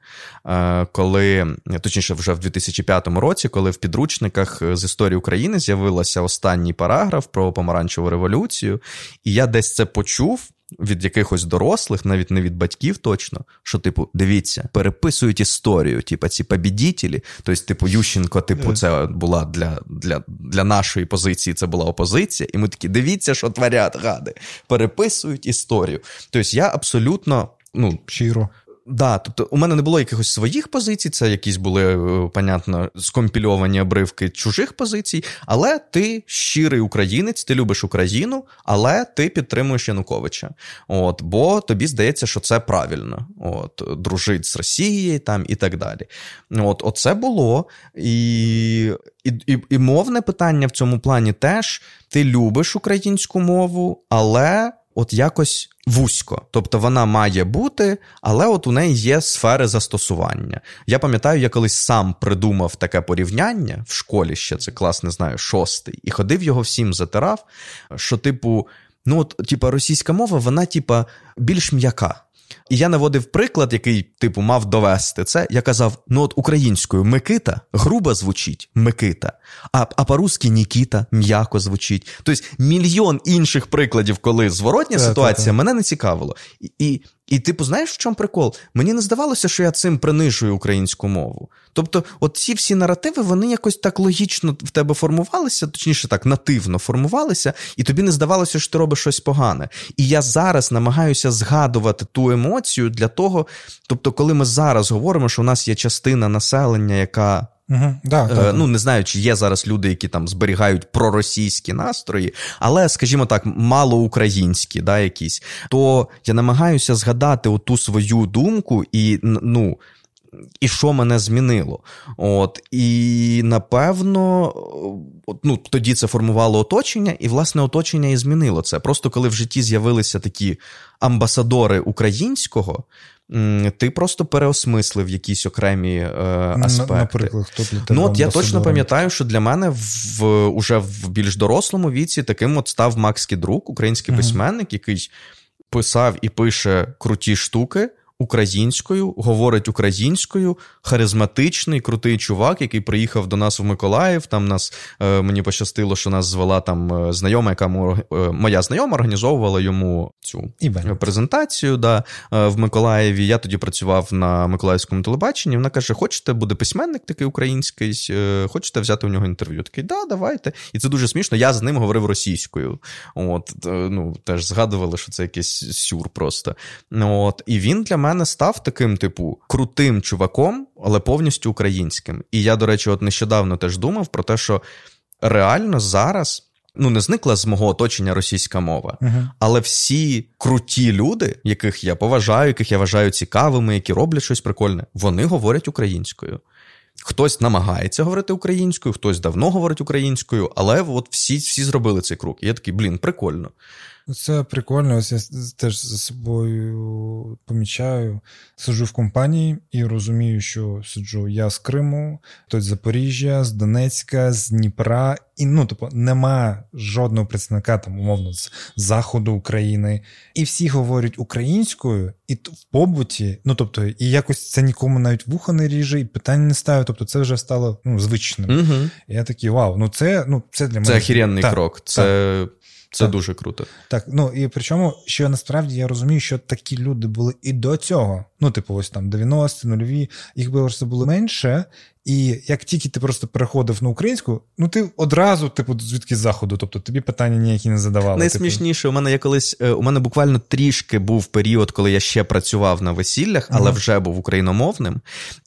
коли точніше, вже в 2005 році, коли в підручниках з історії України з'явився останній параграф про помаранчеву революцію, і я десь це почув від якихось дорослих, навіть не від батьків точно, що, типу, дивіться, переписують історію, типу, ці побідітелі. Тобто, типу, Ющенко, типу, це була для для, для нашої позиції, це була опозиція. І ми такі, дивіться, що творять гади, переписують історію. Тобто, я абсолютно. Ну, щиро Да, тобто у мене не було якихось своїх позицій, це якісь були, е, понятно, скомпільовані обривки чужих позицій, але ти щирий українець, ти любиш Україну, але ти підтримуєш Януковича. От, Бо тобі здається, що це правильно. От, Дружить з Росією там і так далі. От, Оце було. І, і, і, і мовне питання в цьому плані теж: ти любиш українську мову, але от якось вузько. Тобто вона має бути, але от у неї є сфери застосування. Я пам'ятаю, я колись сам придумав таке порівняння в школі ще це клас, не знаю, шостий, і ходив його всім затирав, що, типу, ну, от, типа, російська мова, вона, типа, більш м'яка. І я наводив приклад, який, типу, мав довести це. Я казав: ну от українською Микита грубо звучить Микита, а а по-русски Нікіта м'яко звучить. Тобто мільйон інших прикладів, коли зворотня так, ситуація, так, так. мене не цікавило. І, і і, типу, знаєш, в чому прикол? Мені не здавалося, що я цим принижую українську мову. Тобто, от ці всі наративи, вони якось так логічно в тебе формувалися, точніше так, нативно формувалися, і тобі не здавалося, що ти робиш щось погане. І я зараз намагаюся згадувати ту емоцію для того, тобто, коли ми зараз говоримо, що у нас є частина населення, яка Угу. Да, е, ну, не знаю, чи є зараз люди, які там зберігають проросійські настрої, але, скажімо так, малоукраїнські, да, якісь, то я намагаюся згадати оту свою думку і ну. І що мене змінило? От, І напевно, ну, тоді це формувало оточення, і власне оточення і змінило це. Просто коли в житті з'явилися такі амбасадори українського, ти просто переосмислив якісь окремі е, аспекти. Наприклад, хто для тебе Ну, от я точно пам'ятаю, що для мене в уже в більш дорослому віці таким от став Макс Кідрук, український письменник, який писав і пише круті штуки українською, говорить українською, харизматичний, крутий чувак, який приїхав до нас в Миколаїв. Там нас е, мені пощастило, що нас звела там е, знайома, яка е, моя знайома організовувала йому цю Ібен. презентацію да, в Миколаєві. Я тоді працював на Миколаївському телебаченні. Вона каже: Хочете, буде письменник такий український, хочете взяти у нього інтерв'ю? Такий, да, давайте. І це дуже смішно. Я з ним говорив російською. От, ну, Теж згадували, що це якийсь сюр просто. От, І він для мене мене став таким, типу, крутим чуваком, але повністю українським. І я, до речі, от нещодавно теж думав про те, що реально зараз. Ну, не зникла з мого оточення російська мова, uh-huh. але всі круті люди, яких я поважаю, яких я вважаю цікавими, які роблять щось прикольне, вони говорять українською. Хтось намагається говорити українською, хтось давно говорить українською, але от всі всі зробили цей крок. І я такий, блін, прикольно. Це прикольно. Ось я теж за собою помічаю. Сиджу в компанії і розумію, що сиджу я з Криму, хтось з Запоріжжя, з Донецька, з Дніпра. І ну, тобто, нема жодного представника там, умовно, з заходу України. І всі говорять українською, і в побуті, ну тобто, і якось це нікому навіть вуха не ріже, і питань не ставить. Тобто, це вже стало ну, звичним. Угу. І я такий, вау, ну це ну це для мене. Це охеренний крок. Це. Це так. дуже круто. Так, ну і причому, що насправді я розумію, що такі люди були і до цього. Ну, типу, ось там 90-ті, нульові, їх було менше, і як тільки ти просто переходив на українську, ну ти одразу, типу, звідки з заходу, тобто тобі питання ніякі не задавали. Найсмішніше, типу. у мене є колись, е, у мене буквально трішки був період, коли я ще працював на весіллях, але uh вже був україномовним.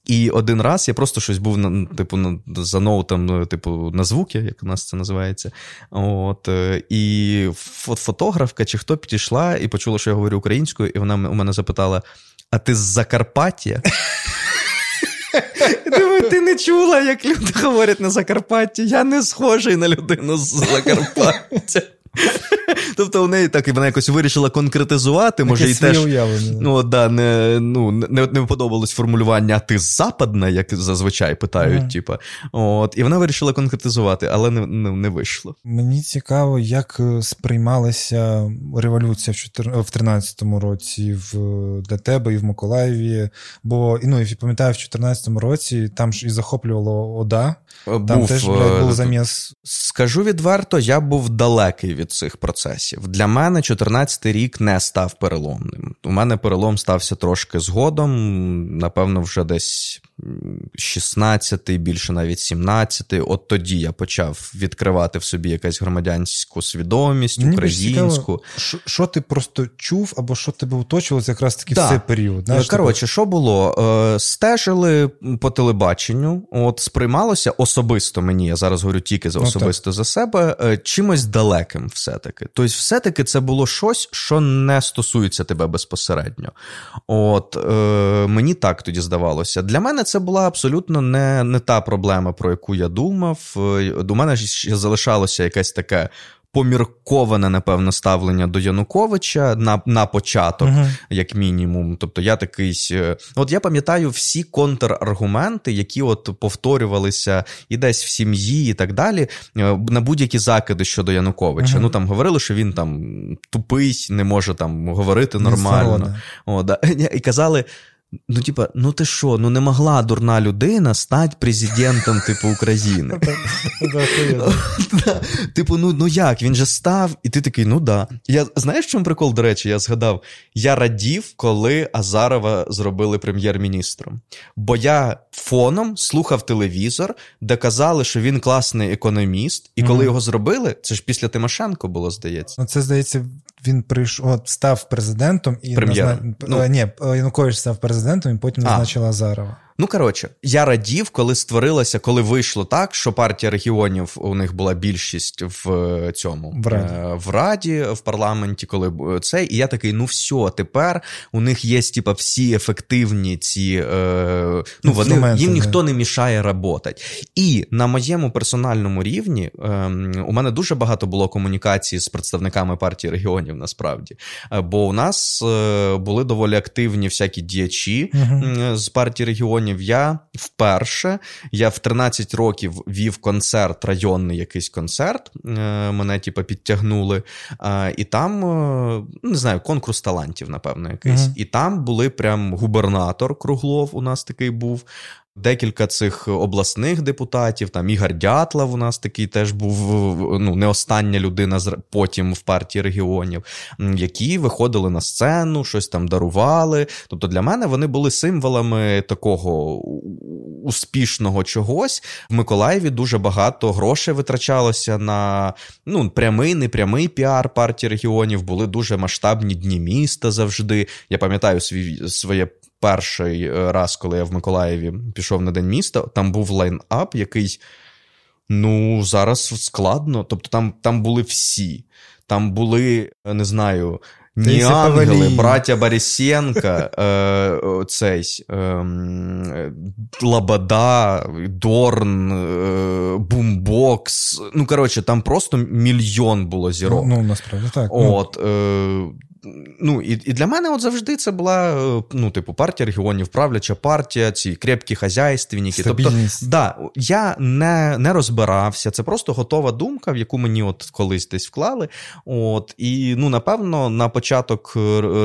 І один раз я просто щось був на типу на за ноутом, ну, типу, на звуки, як у нас це називається. От, е, І фотографка чи хто підійшла і почула, що я говорю українською, і вона у мене запитала: А ти з Закарпаття? Думаю, ти не чула, як люди говорять на Закарпатті. Я не схожий на людину з Закарпаття. Тобто у неї так і вона якось вирішила конкретизувати, може і теж ну, да, не ну, не, не подобалось формулювання, а ти западна, як зазвичай питають. Mm. Типу. От, І вона вирішила конкретизувати, але не, не не, вийшло. Мені цікаво, як е, сприймалася революція в 13-му році в, для тебе і в Миколаєві. Бо ну, і пам'ятаю, в 14-му році там ж і захоплювало ОДА. Там був, теж блядь, був е, заміс. Скажу відверто, я був далекий від цих процесів. Для мене 14-й рік не став переломним. У мене перелом стався трошки згодом, напевно, вже десь 16-й, більше навіть 17-й. От тоді я почав відкривати в собі якась громадянську свідомість, Мені українську. Що ти просто чув, або що тебе оточувалося якраз таки да. в цей період? Знаєш, Коротше, що було? Е, стежили по телебаченню, от сприймалося особисто мені, я зараз говорю тільки за ну, особисто ну, за себе, е, чимось далеким все-таки. Тобто, все-таки це було щось, що не стосується тебе безпосередньо. От е, Мені так тоді здавалося. Для мене це була абсолютно не не та проблема, про яку я думав. Е, до мене ще залишалося якесь таке. Помірковане, напевно, ставлення до Януковича на на початок, uh-huh. як мінімум. Тобто, я такий. Е, от я пам'ятаю всі контраргументи, які от повторювалися і десь в сім'ї, і так далі, е, на будь-які закиди щодо Януковича. Uh-huh. Ну там говорили, що він там тупий, не може там говорити нормально. О, да. І казали. Ну, типа, ну ти що, ну не могла дурна людина стати президентом, типу, України. Типу, ну ну як? Він же став, і ти такий, ну да. Я знаєш, в чому прикол, до речі, я згадав? Я радів, коли Азарова зробили прем'єр-міністром. Бо я фоном слухав телевізор, де казали, що він класний економіст, і коли його зробили, це ж після Тимошенко було, здається. Ну, це здається, він прийшов, став президентом і Прем'єр. Назна... Ну, Ні, Янукович став президентом і потім назначила Азарова. Ну, коротше, я радів, коли створилося, коли вийшло так, що партія регіонів у них була більшість в е, цьому в раді, е, в, раді, в парламенті, коли це. І я такий: ну все, тепер у них є типа, всі ефективні ці. Е, ну, вони, Їм ніхто не мішає роботи. І на моєму персональному рівні е, у мене дуже багато було комунікації з представниками партії регіонів, насправді. Е, бо у нас е, були доволі активні всякі діячі uh з партії регіонів регіонів я вперше. Я в 13 років вів концерт, районний якийсь концерт. Е, мене типу, підтягнули. І там, е, не знаю, конкурс талантів, напевно, якийсь. Mm-hmm. І там були прям губернатор Круглов, у нас такий був. Декілька цих обласних депутатів, там Ігор Дятлав у нас такий теж був ну, не остання людина потім в партії регіонів, які виходили на сцену, щось там дарували. Тобто для мене вони були символами такого успішного чогось. В Миколаєві дуже багато грошей витрачалося на ну, прямий, непрямий піар партії регіонів. Були дуже масштабні дні міста завжди. Я пам'ятаю свій своє перший е, раз, коли я в Миколаєві пішов на день міста, там був лайн-ап, який. Ну, зараз складно. Тобто там там були всі. Там були, не знаю, НеАнгели, брати Борисенки, е, цей, е, Лобода, Дорн, е, Бумбокс. Ну, коротше, там просто мільйон було зірок. Ну, насправді так. От, е, ну, І і для мене от завжди це була ну, типу, партія регіонів, правляча партія, ці крепкі хазяйственники. Тобто, да, я не не розбирався, це просто готова думка, в яку мені от колись десь вклали. От, І ну, напевно, на початок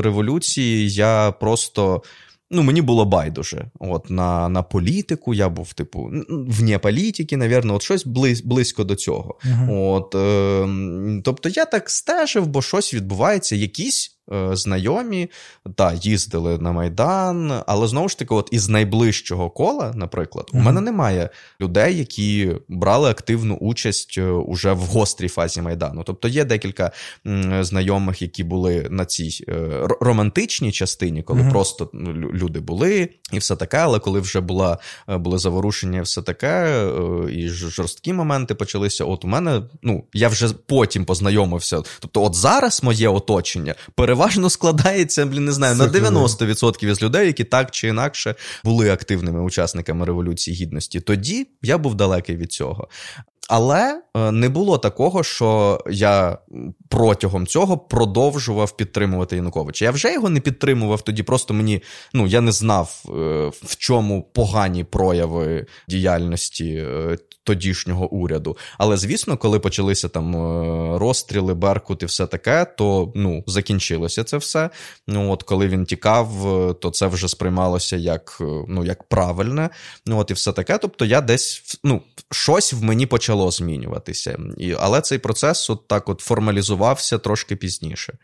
революції я просто ну, мені було байдуже. От на на політику я був, типу, вне політики, навірно, от щось близь, близько до цього. Uh-huh. От, е, Тобто я так стежив, бо щось відбувається, якісь Е, знайомі, та, їздили на Майдан, але знову ж таки, от із найближчого кола, наприклад, у mm-hmm. мене немає людей, які брали активну участь е, уже в гострій фазі Майдану. Тобто є декілька знайомих, які були на цій е, романтичній частині, коли mm-hmm. просто ну, люди були і все таке, але коли вже була, були заворушення, і все таке, і жорсткі моменти почалися. От у мене, ну, я вже потім познайомився. Тобто, от зараз моє оточення переважно переважно складається, блін, не знаю, на 90% із людей, які так чи інакше були активними учасниками Революції Гідності. Тоді я був далекий від цього. Але е, не було такого, що я протягом цього продовжував підтримувати Януковича. Я вже його не підтримував тоді. Просто мені ну я не знав, е, в чому погані прояви діяльності е, тодішнього уряду. Але звісно, коли почалися там розстріли, Беркут і все таке, то ну закінчилося це все. Ну от коли він тікав, то це вже сприймалося як ну як правильне. Ну от і все таке. Тобто я десь ну щось в мені почало почало змінюватися. І, Але цей процес от так от формалізувався трошки пізніше.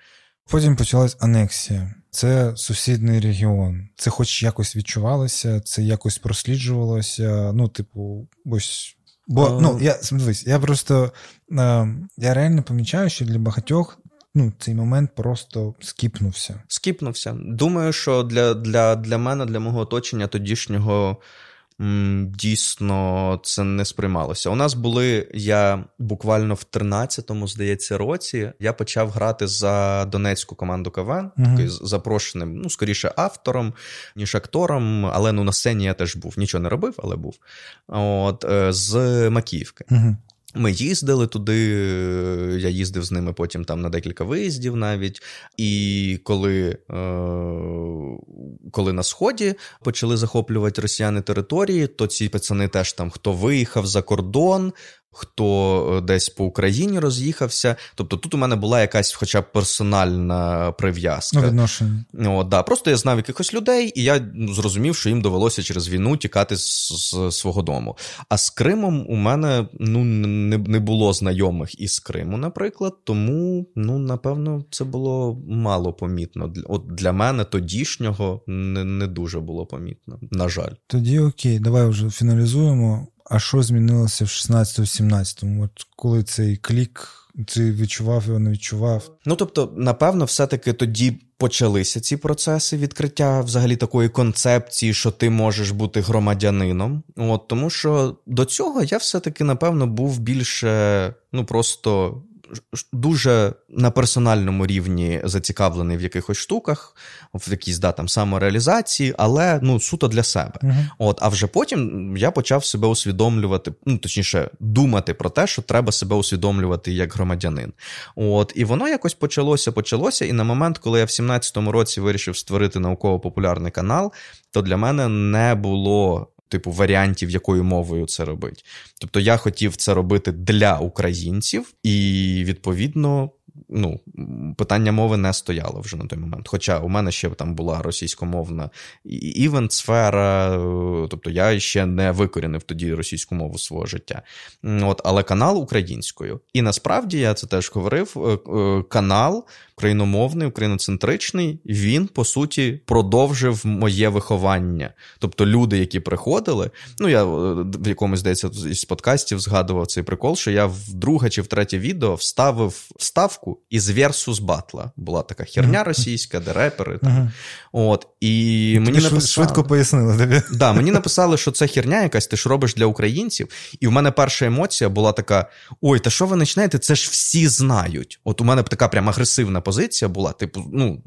Потім почалась анексія. Це сусідний регіон. Це хоч якось відчувалося, це якось просліджувалося. Ну, типу, ось. Бо а... ну, я дивись, я просто е, я реально помічаю, що для багатьох ну, цей момент просто скіпнувся. Скіпнувся. Думаю, що для для, для мене, для мого оточення тодішнього дійсно це не сприймалося. У нас були я буквально в 13-му, здається, році я почав грати за донецьку команду КВН, uh запрошеним, ну, скоріше, автором, ніж актором, але ну на сцені я теж був. Нічого не робив, але був. От, е, З Макіївки. uh ми їздили туди, я їздив з ними потім там на декілька виїздів навіть. І коли е, коли на Сході почали захоплювати росіяни території, то ці пацани теж там хто виїхав за кордон, хто е, десь по Україні роз'їхався. Тобто тут у мене була якась, хоча б персональна прив'язка. Ну, відношення. О, да. Просто я знав якихось людей, і я зрозумів, що їм довелося через війну тікати з, з свого дому. А з Кримом у мене ну, не не було знайомих із Криму, наприклад, тому ну, напевно це було мало помітно. От Для мене тодішнього не, не дуже було помітно. На жаль. Тоді окей, давай вже фіналізуємо. А що змінилося в 16-17? От коли цей клік, ти відчував його, не відчував? Ну тобто, напевно, все-таки тоді почалися ці процеси відкриття взагалі такої концепції, що ти можеш бути громадянином. От Тому що до цього я все-таки, напевно, був більше ну просто дуже на персональному рівні зацікавлений в якихось штуках, в якійсь да, там самореалізації, але ну суто для себе. Uh-huh. От, А вже потім я почав себе усвідомлювати, ну точніше, думати про те, що треба себе усвідомлювати як громадянин. От, І воно якось почалося, почалося. І на момент, коли я в 17-му році вирішив створити науково-популярний канал, то для мене не було типу варіантів, якою мовою це робить. Тобто я хотів це робити для українців, і відповідно. Ну, питання мови не стояло вже на той момент. Хоча у мене ще там була російськомовна івент-сфера, е, тобто я ще не викорінив тоді російську мову свого життя. От, Але канал українською. І насправді я це теж говорив: е, е, канал україномовний, україноцентричний, він по суті продовжив моє виховання. Тобто люди, які приходили, ну я е, в якомусь здається із подкастів згадував цей прикол, що я в друге чи в третє відео вставив вставку із Versus Батла. Була така херня російська, де репери. Там. От, і мені написали, швидко пояснили тобі. Да, Мені написали, що це херня якась, ти ж робиш для українців. І в мене перша емоція була така: ой, та що ви починаєте? Це ж всі знають. От у мене така прям агресивна позиція була. Типу, ну.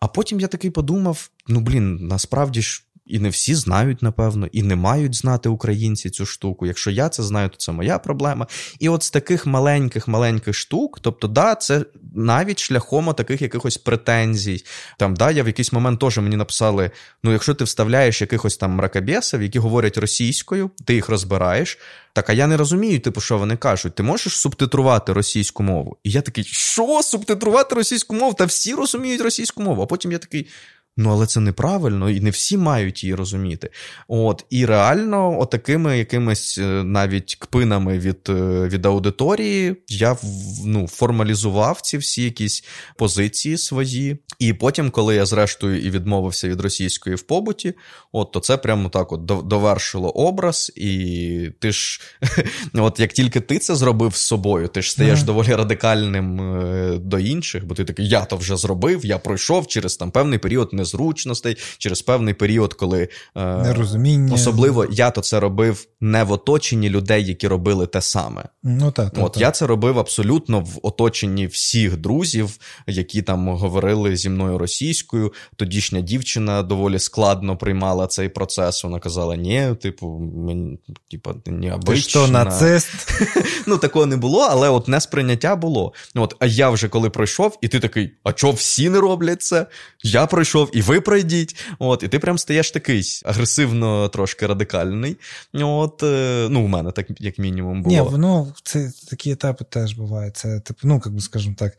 А потім я такий подумав: ну, блін, насправді ж. І не всі знають, напевно, і не мають знати українці цю штуку. Якщо я це знаю, то це моя проблема. І от з таких маленьких-маленьких штук, тобто, да, це навіть шляхом таких якихось претензій. Там, да, я в якийсь момент теж мені написали: ну, якщо ти вставляєш якихось там мракобєсів, які говорять російською, ти їх розбираєш. Так, а я не розумію, типу, що вони кажуть. Ти можеш субтитрувати російську мову? І я такий, що субтитрувати російську мову? Та всі розуміють російську мову. А потім я такий. Ну, але це неправильно, і не всі мають її розуміти. От, І реально, отакими якимись е, навіть кпинами від е, від аудиторії я ну, формалізував ці всі якісь позиції свої. І потім, коли я, зрештою, і відмовився від російської в побуті, от, то це прямо так от довершило образ, і ти ж, от як тільки ти це зробив з собою, ти ж стаєш доволі радикальним е, до інших, бо ти такий, я то вже зробив, я пройшов через там певний період незручностей, через певний період, коли е, Нерозуміння. особливо я то це робив не в оточенні людей, які робили те саме. Ну так, так от так. я це робив абсолютно в оточенні всіх друзів, які там говорили зі мною російською. Тодішня дівчина доволі складно приймала цей процес. Вона казала: ні, типу, мені типу, не Ти що, нацист? Ну такого не було, але от несприйняття було. От, а я вже коли пройшов, і ти такий: а чого всі не роблять це? Я пройшов і ви пройдіть. От, І ти прям стаєш такий агресивно, трошки радикальний. От, е, Ну, у мене так, як мінімум, було. Ні, воно це такі етапи теж бувають. Це, типу, ну, як би скажімо так.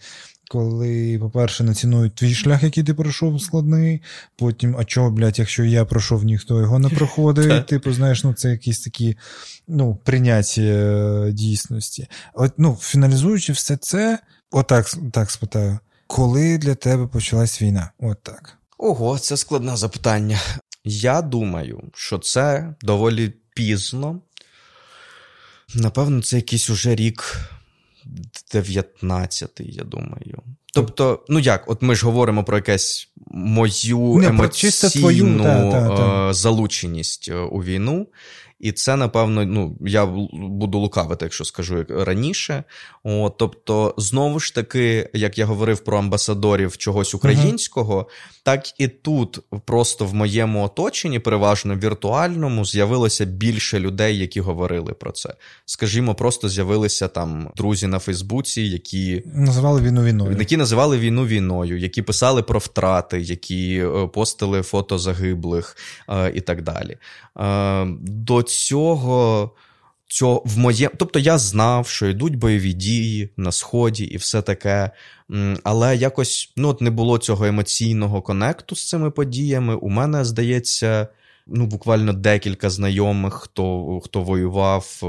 Коли, по-перше, націнують твій шлях, який ти пройшов складний, потім, а чого, блядь, якщо я пройшов, ніхто його не проходить. Типу, знаєш, ну це якісь такі ну, прийняття е, дійсності. От, ну, Фіналізуючи все це, отак так спитаю, коли для тебе почалась війна? От так. Ого, це складне запитання. Я думаю, що це доволі пізно. Напевно, це якийсь уже рік 19-й, я думаю. Тобто, ну як, от ми ж говоримо про якесь мою Не, емоційну твою, та, та, та. Е, залученість е, у війну. І це, напевно, ну, я буду лукавити, якщо скажу як раніше. О, тобто, знову ж таки, як я говорив про амбасадорів чогось українського, uh-huh. так і тут, просто в моєму оточенні, переважно віртуальному, з'явилося більше людей, які говорили про це. Скажімо, просто з'явилися там друзі на Фейсбуці, які називали війну війною. Які називали війну війною, які писали про втрати, які е, постили фото загиблих е, і так далі. Е, до цього. Цього в моє... Тобто я знав, що йдуть бойові дії на сході і все таке, але якось ну, от не було цього емоційного конекту з цими подіями. У мене здається, ну буквально декілька знайомих, хто хто воював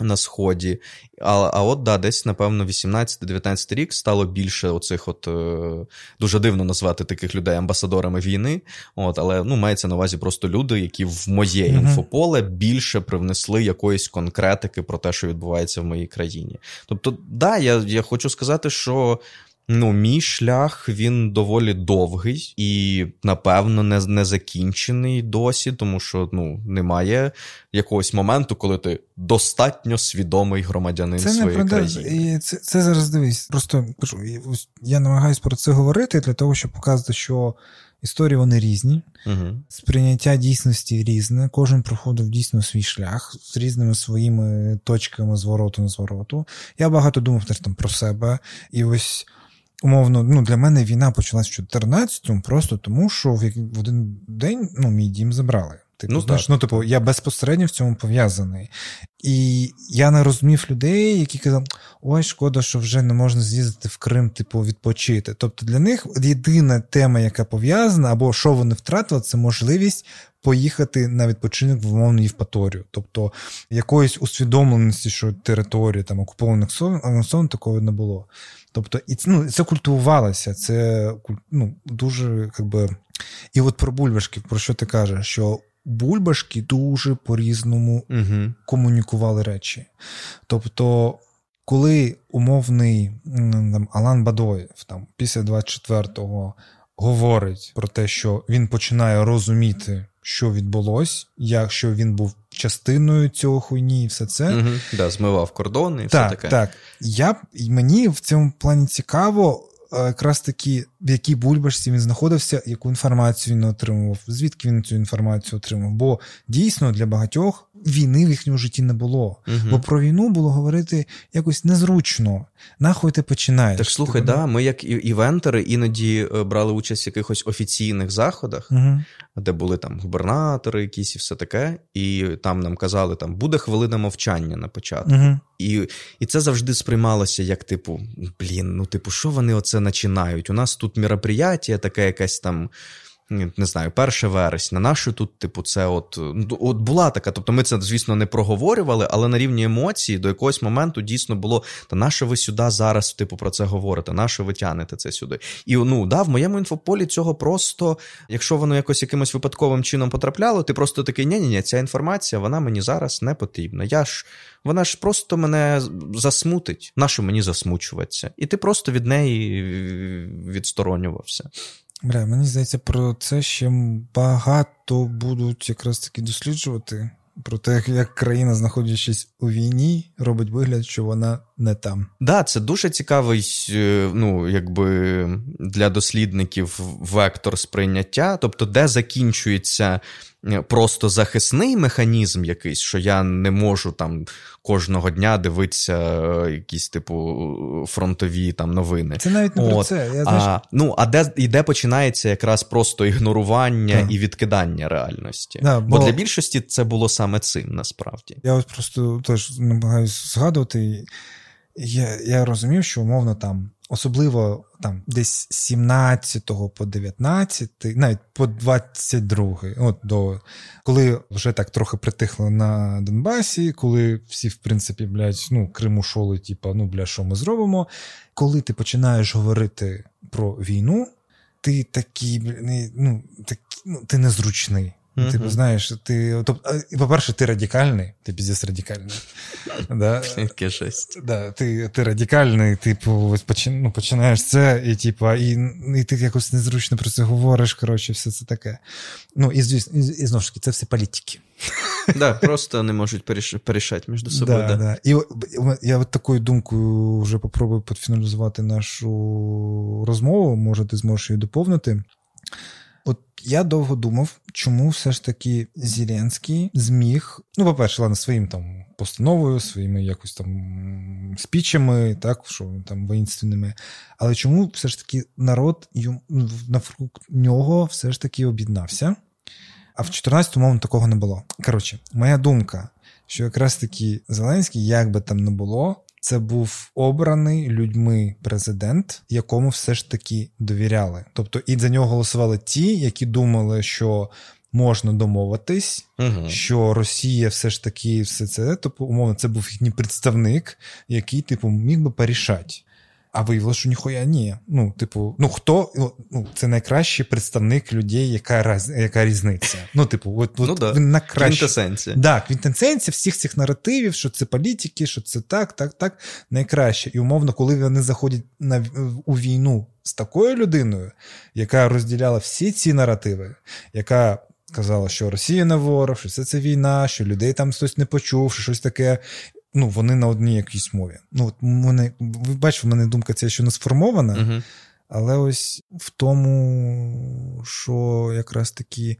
на сході. А а от да, десь, напевно, 18-19 рік стало більше оцих от е, дуже дивно назвати таких людей амбасадорами війни. От, Але ну, мається на увазі просто люди, які в моє mm-hmm. інфополе більше привнесли якоїсь конкретики про те, що відбувається в моїй країні. Тобто, да, я, я хочу сказати, що Ну, мій шлях він доволі довгий і, напевно, не не закінчений досі, тому що ну, немає якогось моменту, коли ти достатньо свідомий громадянин це своєї не країни. Це це зараз дивись. Просто кажу, я намагаюся про це говорити для того, щоб показати, що історії вони різні, угу. сприйняття дійсності різне. Кожен проходив дійсно свій шлях з різними своїми точками звороту на звороту. Я багато думав теж там про себе. І ось умовно, ну для мене війна почалась в 14-му, просто тому, що в один день ну, мій дім забрали. Типу, ну, знаєш, ну, типу, я безпосередньо в цьому пов'язаний. І я не розумів людей, які казали, ой, шкода, що вже не можна з'їздити в Крим, типу, відпочити. Тобто для них єдина тема, яка пов'язана, або що вони втратили, це можливість поїхати на відпочинок в умовну Євпаторію. Тобто якоїсь усвідомленості, що території там окупованих зон такого не було. Тобто, і ну, це культивувалося, це ну, дуже якби. І от про бульбашки, про що ти кажеш? Що бульбашки дуже по-різному угу. комунікували речі. Тобто, коли умовний там, Алан Бадоєв там, після 24-го говорить про те, що він починає розуміти, що відбулось, якщо він був частиною цього хуйні, і все це. Угу. Да, Змивав кордони і так, все таке. Так, я, Мені в цьому плані цікаво, якраз таки, в якій бульбашці він знаходився, яку інформацію він отримував, звідки він цю інформацію отримав. Бо дійсно для багатьох війни в їхньому житті не було. Угу. Бо про війну було говорити якось незручно. Нахуй ти починаєш. Так слухай, ти, да, ми, як івентери, іноді е, брали участь в якихось офіційних заходах, угу. де були там губернатори, якісь і все таке, і там нам казали, там буде хвилина мовчання на початку. Угу. І і це завжди сприймалося як, типу, блін, ну, типу, що вони оце починають? У нас тут мероприятие, таке якесь там не знаю, 1 вересня. Нащо тут, типу, це от ну, от була така. Тобто ми це, звісно, не проговорювали, але на рівні емоцій до якогось моменту дійсно було: та нащо ви сюди зараз, типу, про це говорите? Нащо ви тянете це сюди? І ну да, в моєму інфополі цього просто, якщо воно якось якимось випадковим чином потрапляло, ти просто такий, ні ні ні ця інформація вона мені зараз не потрібна. Я ж. Вона ж просто мене засмутить, нащо мені засмучуватися? І ти просто від неї відсторонювався. Бля, мені здається, про це ще багато будуть якраз таки досліджувати. Про те, як країна, знаходячись у війні, робить вигляд, що вона не там. Да, це дуже цікавий, е, ну якби для дослідників вектор сприйняття, тобто, де закінчується Е, просто захисний механізм якийсь, що я не можу там кожного дня дивитися е, якісь типу фронтові там новини. Це навіть не От. про це. Я, знаєш... А, ну, а де і де починається якраз просто ігнорування так. і відкидання реальності. Да, бо... бо для більшості це було саме цим насправді. Я ось просто теж намагаюся згадувати. Я я розумів, що умовно там, особливо там десь 17 по 19, навіть по 22, от до коли вже так трохи притихло на Донбасі, коли всі, в принципі, блядь, ну, Криму шоли, типа, ну, бля, що ми зробимо? Коли ти починаєш говорити про війну, ти такий, ну, так, ну, ти незручний. Mm-hmm. Типу, знаєш, ти. Тобто, по-перше, ти радикальний, ти піздець радикальний. да? Да, Ти ти радикальний, типу, ну, починаєш це, і типу, і і ти якось незручно про це говориш. Коротше, все це таке. Ну, і звісно, і, і знову ж таки, це все політики. Да, Просто не можуть порішати між собою. Да, да. Да. І я от такою думкою вже попробую підфіналізувати нашу розмову. Може, ти зможеш її доповнити. От я довго думав, чому все ж таки Зеленський зміг, ну, по-перше, ладно, своїм там постановою, своїми якось там спічами, так, що там воїнственними, але чому все ж таки народ навкруг нього все ж таки об'єднався? А в 14-му такого не було. Коротше, моя думка, що якраз таки Зеленський, як би там не було, це був обраний людьми президент, якому все ж таки довіряли. Тобто і за нього голосували ті, які думали, що можна домовитись, угу. що Росія все ж таки все це. типу, умовно, це був їхній представник, який, типу, міг би порішати. А виявилося, що ніхуя ні. Ну, типу, ну хто ну, це найкращий представник людей, яка раз, яка різниця. Ну, типу, от, ну, от да. він найкращий. Квінтесенція. Да, квінтесенція всіх цих наративів, що це політики, що це так, так, так, найкраще. І умовно, коли вони заходять на, у війну з такою людиною, яка розділяла всі ці наративи, яка. Казала, що Росія не ворог, що це це війна, що людей там хтось не почув, що щось таке ну, вони на одній якійсь мові. Ну, от мене, Ви бачите, в мене думка ця ще не сформована, uh але ось в тому, що якраз таки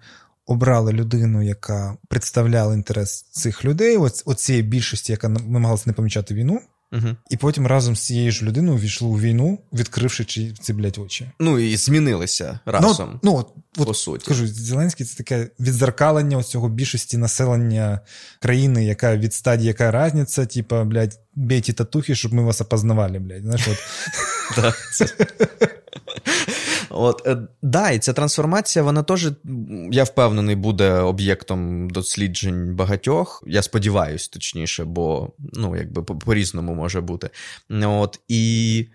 обрали людину, яка представляла інтерес цих людей, оцієї більшості, яка намагалася не помічати війну. Угу. І потім разом з цією ж людиною війшли у війну, відкривши ці, блядь, очі. Ну і змінилися разом. Ну, ну от, по от, суті. Кажу, Зеленський це таке відзеркалення цього більшості населення країни, яка від стадії, яка різниця, типа, блядь, бейте татухи, щоб ми вас опознавали, блядь. Знаєш, от. От, е, да, і ця трансформація, вона теж, я впевнений, буде об'єктом досліджень багатьох. Я сподіваюся, точніше, бо ну, якби по-різному може бути. От, І.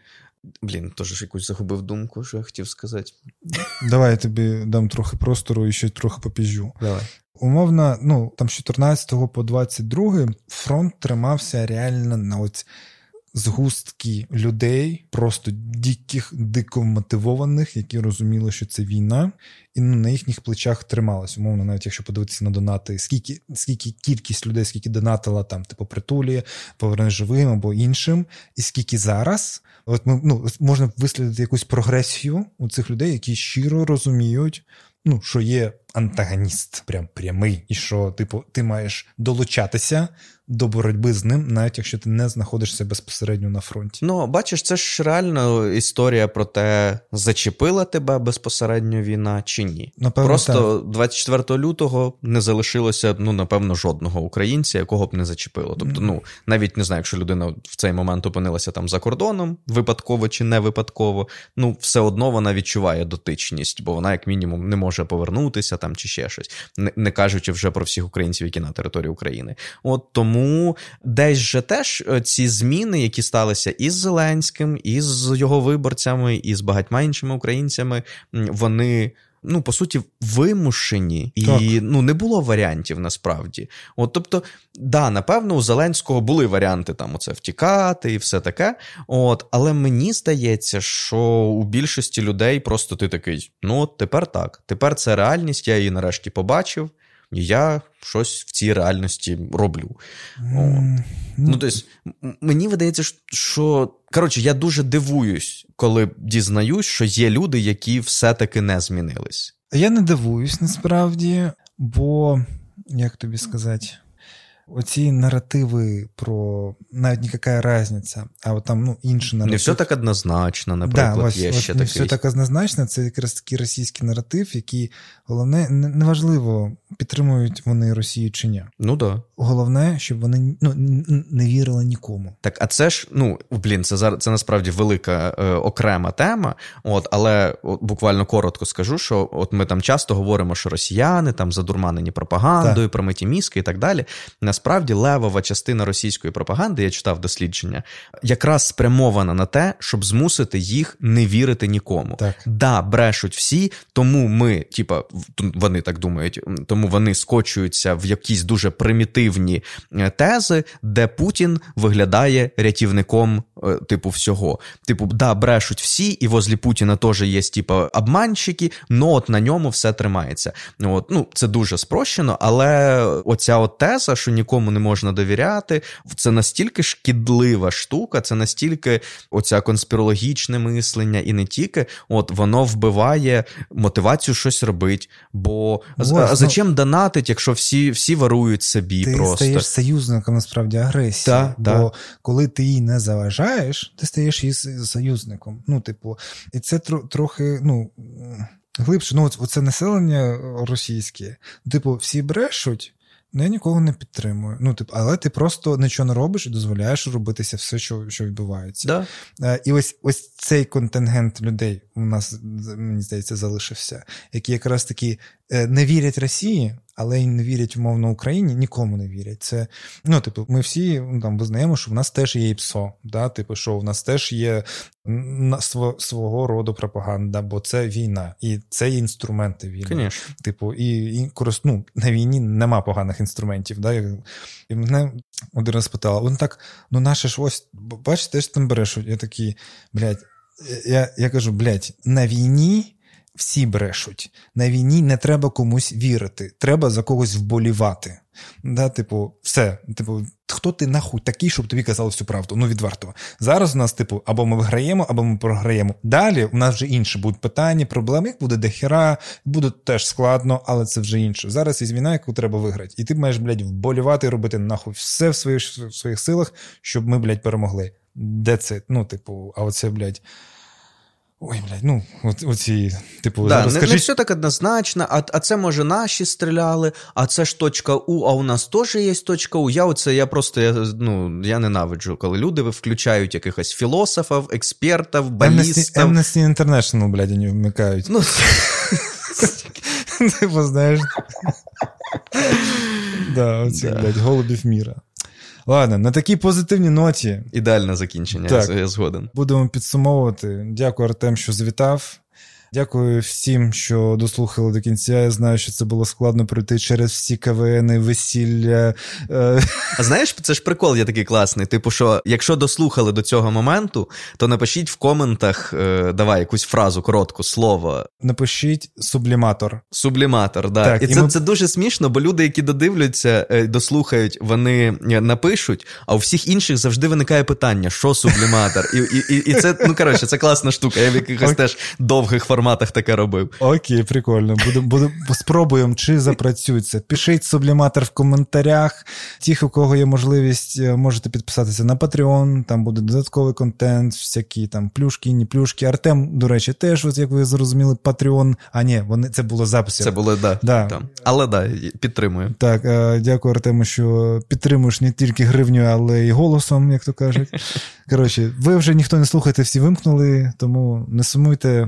Блін, теж якусь загубив думку, що я хотів сказати. Давай я тобі дам трохи простору і ще трохи попіжу. Давай. Умовно, ну там з 14 по 22 фронт тримався реально на ось згустки людей, просто диких, дико мотивованих, які розуміли, що це війна, і ну, на їхніх плечах трималась. Умовно, навіть якщо подивитися на донати, скільки скільки кількість людей, скільки донатила там, типу, притулі, поверне живим або іншим, і скільки зараз. От ми ну, можна вислідити якусь прогресію у цих людей, які щиро розуміють, ну, що є антагоніст, прям прямий, і що, типу, ти маєш долучатися до боротьби з ним, навіть якщо ти не знаходишся безпосередньо на фронті. Ну, бачиш, це ж реально історія про те, зачепила тебе безпосередньо війна чи ні. Напевно, Просто так. 24 лютого не залишилося, ну, напевно, жодного українця, якого б не зачепило. Тобто, ну, навіть не знаю, якщо людина в цей момент опинилася там за кордоном, випадково чи не випадково, ну, все одно вона відчуває дотичність, бо вона, як мінімум, не може повернутися там чи ще щось, не, кажучи вже про всіх українців, які на території України. От тому. Тому десь же теж е, ці зміни, які сталися із Зеленським, і з його виборцями, і з багатьма іншими українцями, вони. Ну, по суті, вимушені, і так. ну не було варіантів насправді. От, тобто, да, напевно, у Зеленського були варіанти там оце втікати і все таке. От, але мені здається, що у більшості людей просто ти такий: ну, от тепер так, тепер це реальність, я її нарешті побачив, і я щось в цій реальності роблю. Mm. Ну, тобто, Мені видається, що коротше, я дуже дивуюсь, коли дізнаюсь, що є люди, які все-таки не змінились. Я не дивуюсь насправді, бо як тобі сказати оці наративи про навіть ніяка різниця, а от там ну, інші наратив. Не все так однозначно, наприклад, да, ось, є ще Не такий. все так однозначно, це якраз такий російський наратив, який головне, неважливо, підтримують вони Росію чи ні. Ну да. Головне, щоб вони ну, не вірили нікому. Так, а це ж, ну, блін, це зараз це насправді велика е, окрема тема. От, але от, буквально коротко скажу, що от ми там часто говоримо, що росіяни там задурманені пропагандою, промиті мізки і так далі насправді левова частина російської пропаганди, я читав дослідження, якраз спрямована на те, щоб змусити їх не вірити нікому. Так, да, брешуть всі, тому ми, типа, вони так думають, тому вони скочуються в якісь дуже примітивні е, тези, де Путін виглядає рятівником, типу, всього. Типу, да, брешуть всі, і возле Путіна теж є, типу, обманщики, но от на ньому все тримається. От, ну, Це дуже спрощено, але оця от теза, що нікому не можна довіряти. Це настільки шкідлива штука, це настільки оця конспірологічне мислення, і не тільки от воно вбиває мотивацію щось робити. Бо Ось, а, ну, зачем донатить, якщо всі всі варують собі ти просто? Ти стаєш союзником насправді агресії. Да, бо да. коли ти її не заважаєш, ти стаєш її союзником. Ну, типу, і це трохи, ну. Глибше, ну, оце населення російське, типу, всі брешуть, Ну, я нікого не підтримую. Ну, тип, але ти просто нічого не робиш і дозволяєш робитися все, що що відбувається. Да. Е, і ось ось цей контингент людей у нас, мені здається, залишився, які якраз таки е, не вірять Росії, але й не вірять умовно Україні, нікому не вірять. Це ну, типу, ми всі ну, там визнаємо, що в нас теж є ІПСО, да? типу, що в нас теж є свого роду пропаганда, бо це війна, і це є інструменти війни. Конечно. Типу, і, і ну, на війні нема поганих інструментів. Да? І мене один раз питала: вони так, ну наше ж ось, бачите, теж там брешуть. Я такий, блядь, я, я кажу, блядь, на війні. Всі брешуть. На війні не треба комусь вірити, треба за когось вболівати. Да, Типу, все. Типу, хто ти нахуй такий, щоб тобі казали всю правду? Ну, відверто. Зараз у нас, типу, або ми виграємо, або ми програємо. Далі у нас вже інше будуть питання, проблеми. Їх буде дохера, буде теж складно, але це вже інше. Зараз є війна, яку треба виграти. І ти маєш, блядь, вболівати робити нахуй все в своїх, в своїх силах, щоб ми, блядь, перемогли. Де це? Ну, типу, а оце, блядь. Ой, блядь, ну, оці, типу, да, не, не все так однозначно, а а це, може, наші стріляли, а це ж точка У, а у нас теж є точка У. Я оце, я просто я, ну, я ненавиджу, коли люди включають якихось філософів, експертів, балістів. Amnesty International, блядь, вони вмикають. Ну, Типу, знаєш. Да, оці, блядь, голубів міра. Ладно, на такій позитивній ноті. Ідеальне закінчення, так. я згоден. Будемо підсумовувати. Дякую, Артем, що завітав. Дякую всім, що дослухали до кінця. Я знаю, що це було складно пройти через всі КВН, весілля. Е. А знаєш, це ж прикол є такий класний. Типу, що якщо дослухали до цього моменту, то напишіть в коментах, е, давай якусь фразу, коротку слово. Напишіть субліматор. Субліматор, да. Так, і, і це ми... це дуже смішно, бо люди, які додивляться, е, дослухають, вони напишуть, а у всіх інших завжди виникає питання, що субліматор. І і, і, і це, ну коротше, це класна штука. Я в якихось теж довгих форматах форматах таке робив. Окей, прикольно. Будемо буду, спробуємо, чи запрацюється. Пишіть субліматор в коментарях. Ті, у кого є можливість, е, можете підписатися на Patreon, там буде додатковий контент, всякі там плюшки, не плюшки. Артем, до речі, теж, от, як ви зрозуміли, Patreon. А ні, вони це було записи. Це було, да, да. Там. Але да, підтримую. Так, е, дякую, Артему, що підтримуєш не тільки гривню, але й голосом, як то кажуть. Коротше, ви вже ніхто не слухаєте, всі вимкнули, тому не сумуйте.